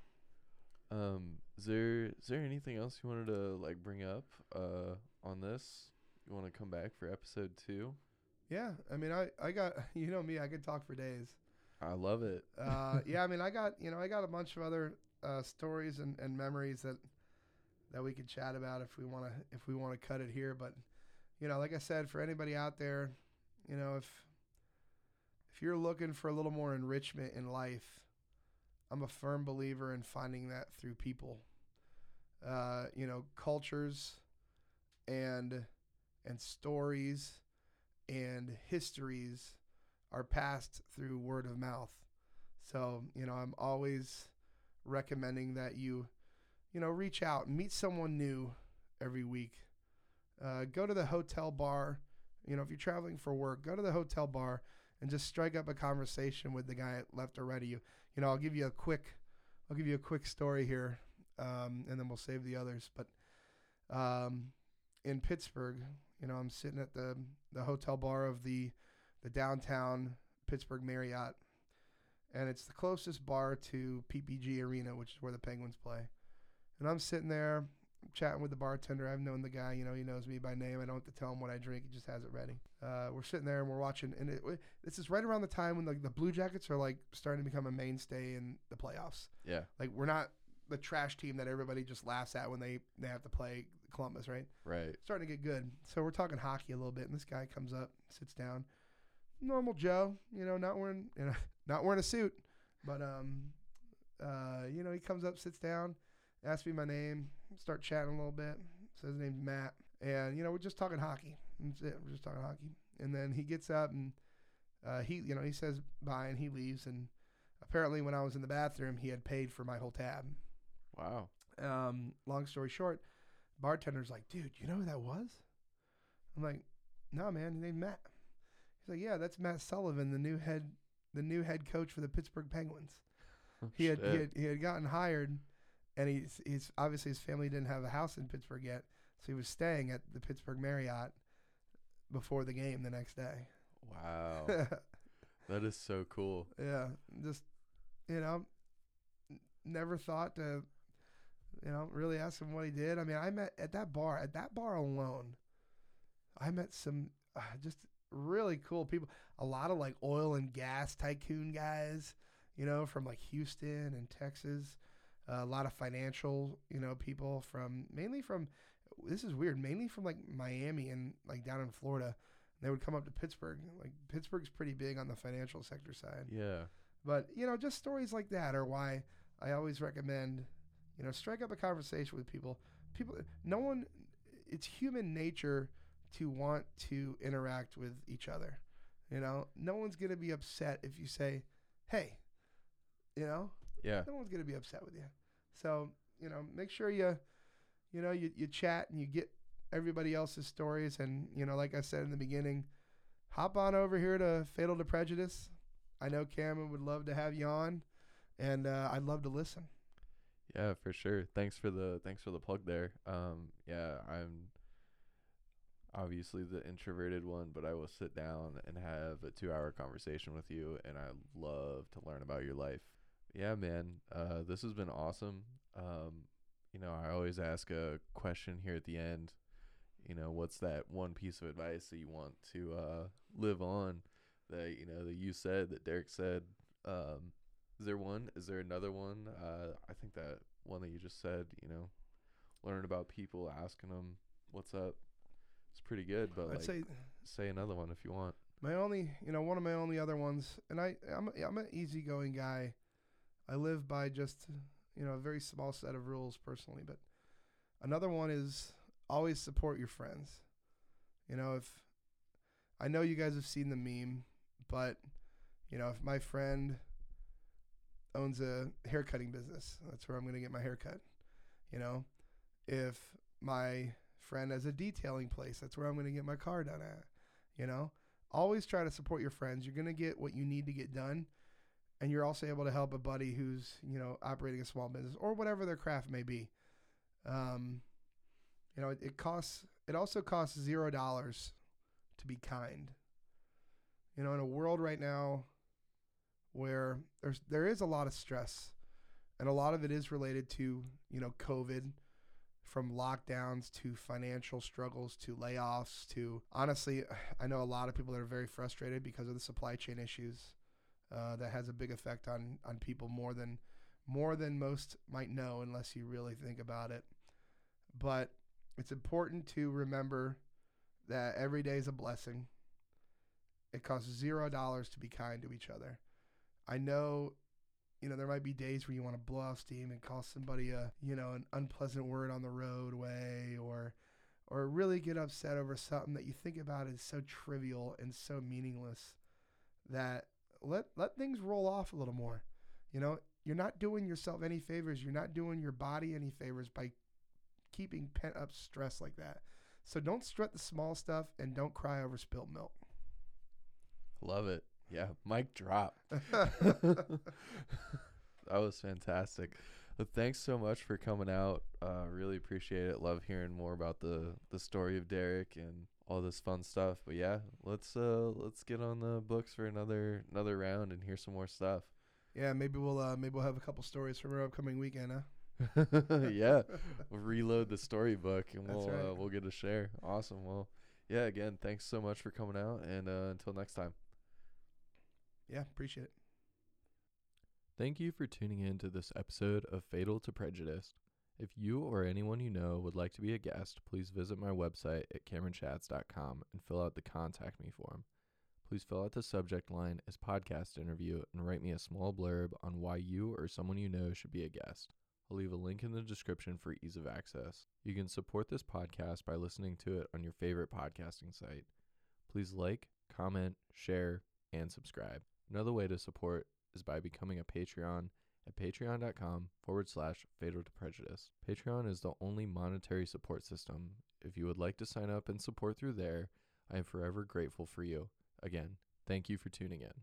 Um, is there is there anything else you wanted to like bring up uh on this? You want to come back for episode two? Yeah, I mean, I, I got you know me, I could talk for days. I love it. Uh, yeah, I mean, I got you know, I got a bunch of other uh, stories and, and memories that that we could chat about if we want to if we want to cut it here. But you know, like I said, for anybody out there, you know, if if you're looking for a little more enrichment in life, I'm a firm believer in finding that through people. Uh, you know, cultures and and stories and histories are passed through word of mouth. So, you know, I'm always recommending that you, you know, reach out and meet someone new every week. Uh, go to the hotel bar. You know, if you're traveling for work, go to the hotel bar and just strike up a conversation with the guy left or right of you. You know, I'll give you a quick, I'll give you a quick story here, um, and then we'll save the others. But um, in Pittsburgh, you know, I'm sitting at the the hotel bar of the the downtown Pittsburgh Marriott, and it's the closest bar to PPG Arena, which is where the Penguins play. And I'm sitting there chatting with the bartender. I've known the guy, you know, he knows me by name. I don't have to tell him what I drink; he just has it ready. Uh, we're sitting there and we're watching, and it, this is right around the time when like the Blue Jackets are like starting to become a mainstay in the playoffs. Yeah. Like we're not the trash team that everybody just laughs at when they they have to play Columbus, right? Right. starting to get good. So we're talking hockey a little bit, and this guy comes up, sits down, normal Joe, you know, not wearing, you know, not wearing a suit, but um, uh, you know, he comes up, sits down, asks me my name, start chatting a little bit. Says his name's Matt, and you know, we're just talking hockey. That's it. We're just talking hockey, and then he gets up and uh, he, you know, he says bye and he leaves, and apparently when I was in the bathroom, he had paid for my whole tab. Wow. Um, long story short, bartender's like, dude, you know who that was? I'm like, no, man, his name's Matt. He's like, yeah, that's Matt Sullivan, the new head, the new head coach for the Pittsburgh Penguins. Oh, he had, he had he had gotten hired, and he's he's obviously his family didn't have a house in Pittsburgh yet, so he was staying at the Pittsburgh Marriott before the game the next day. Wow. that is so cool. yeah, just you know, never thought to, you know, really ask him what he did. I mean, I met at that bar, at that bar alone, I met some uh, just really cool people. A lot of like oil and gas tycoon guys, you know, from like Houston and Texas. Uh, a lot of financial, you know, people from mainly from. This is weird. Mainly from like Miami and like down in Florida. They would come up to Pittsburgh. Like Pittsburgh's pretty big on the financial sector side. Yeah. But you know, just stories like that are why I always recommend, you know, strike up a conversation with people. People, no one, it's human nature to want to interact with each other. You know, no one's gonna be upset if you say, "Hey," you know, Yeah. no one's gonna be upset with you. So you know, make sure you, you know, you you chat and you get everybody else's stories, and you know, like I said in the beginning, hop on over here to Fatal to Prejudice. I know Cameron would love to have you on, and uh, I'd love to listen. Yeah, for sure. Thanks for the thanks for the plug there. Um, yeah, I'm obviously the introverted one, but I will sit down and have a two hour conversation with you and I love to learn about your life. Yeah, man. Uh this has been awesome. Um, you know, I always ask a question here at the end. You know, what's that one piece of advice that you want to uh live on that, you know, that you said, that Derek said, um, is there one? Is there another one? Uh, I think that one that you just said, you know, learn about people, asking them what's up. It's pretty good, but I'd like, say say another one if you want. my only, you know, one of my only other ones, and I, I'm, I'm an easygoing guy. I live by just, you know, a very small set of rules personally, but another one is always support your friends. You know, if I know you guys have seen the meme, but you know, if my friend owns a haircutting business, that's where I'm going to get my haircut. You know, if my friend has a detailing place, that's where I'm going to get my car done at. You know, always try to support your friends. You're going to get what you need to get done. And you're also able to help a buddy who's, you know, operating a small business or whatever their craft may be. Um, you know, it, it costs, it also costs zero dollars to be kind. You know, in a world right now where there's, there is a lot of stress and a lot of it is related to, you know, COVID from lockdowns to financial struggles to layoffs to honestly, I know a lot of people that are very frustrated because of the supply chain issues. Uh, that has a big effect on on people more than more than most might know unless you really think about it. But it's important to remember that every day is a blessing. It costs zero dollars to be kind to each other. I know, you know, there might be days where you want to blow off steam and call somebody a, you know, an unpleasant word on the roadway or or really get upset over something that you think about is so trivial and so meaningless that let let things roll off a little more. You know, you're not doing yourself any favors, you're not doing your body any favors by keeping pent up stress like that. So don't strut the small stuff and don't cry over spilt milk. Love it. Yeah, mic drop. that was fantastic. But thanks so much for coming out. Uh, really appreciate it. Love hearing more about the the story of Derek and all this fun stuff. But yeah, let's uh let's get on the books for another another round and hear some more stuff. Yeah, maybe we'll uh, maybe we'll have a couple stories from our upcoming weekend, huh? yeah, we'll reload the storybook and we'll right. uh, we'll get a share. Awesome. Well, yeah. Again, thanks so much for coming out, and uh, until next time. Yeah, appreciate it. Thank you for tuning in to this episode of Fatal to Prejudice. If you or anyone you know would like to be a guest, please visit my website at CameronChats.com and fill out the contact me form. Please fill out the subject line as podcast interview and write me a small blurb on why you or someone you know should be a guest. I'll leave a link in the description for ease of access. You can support this podcast by listening to it on your favorite podcasting site. Please like, comment, share, and subscribe. Another way to support is by becoming a Patreon at patreon.com forward slash fatal to prejudice. Patreon is the only monetary support system. If you would like to sign up and support through there, I am forever grateful for you. Again, thank you for tuning in.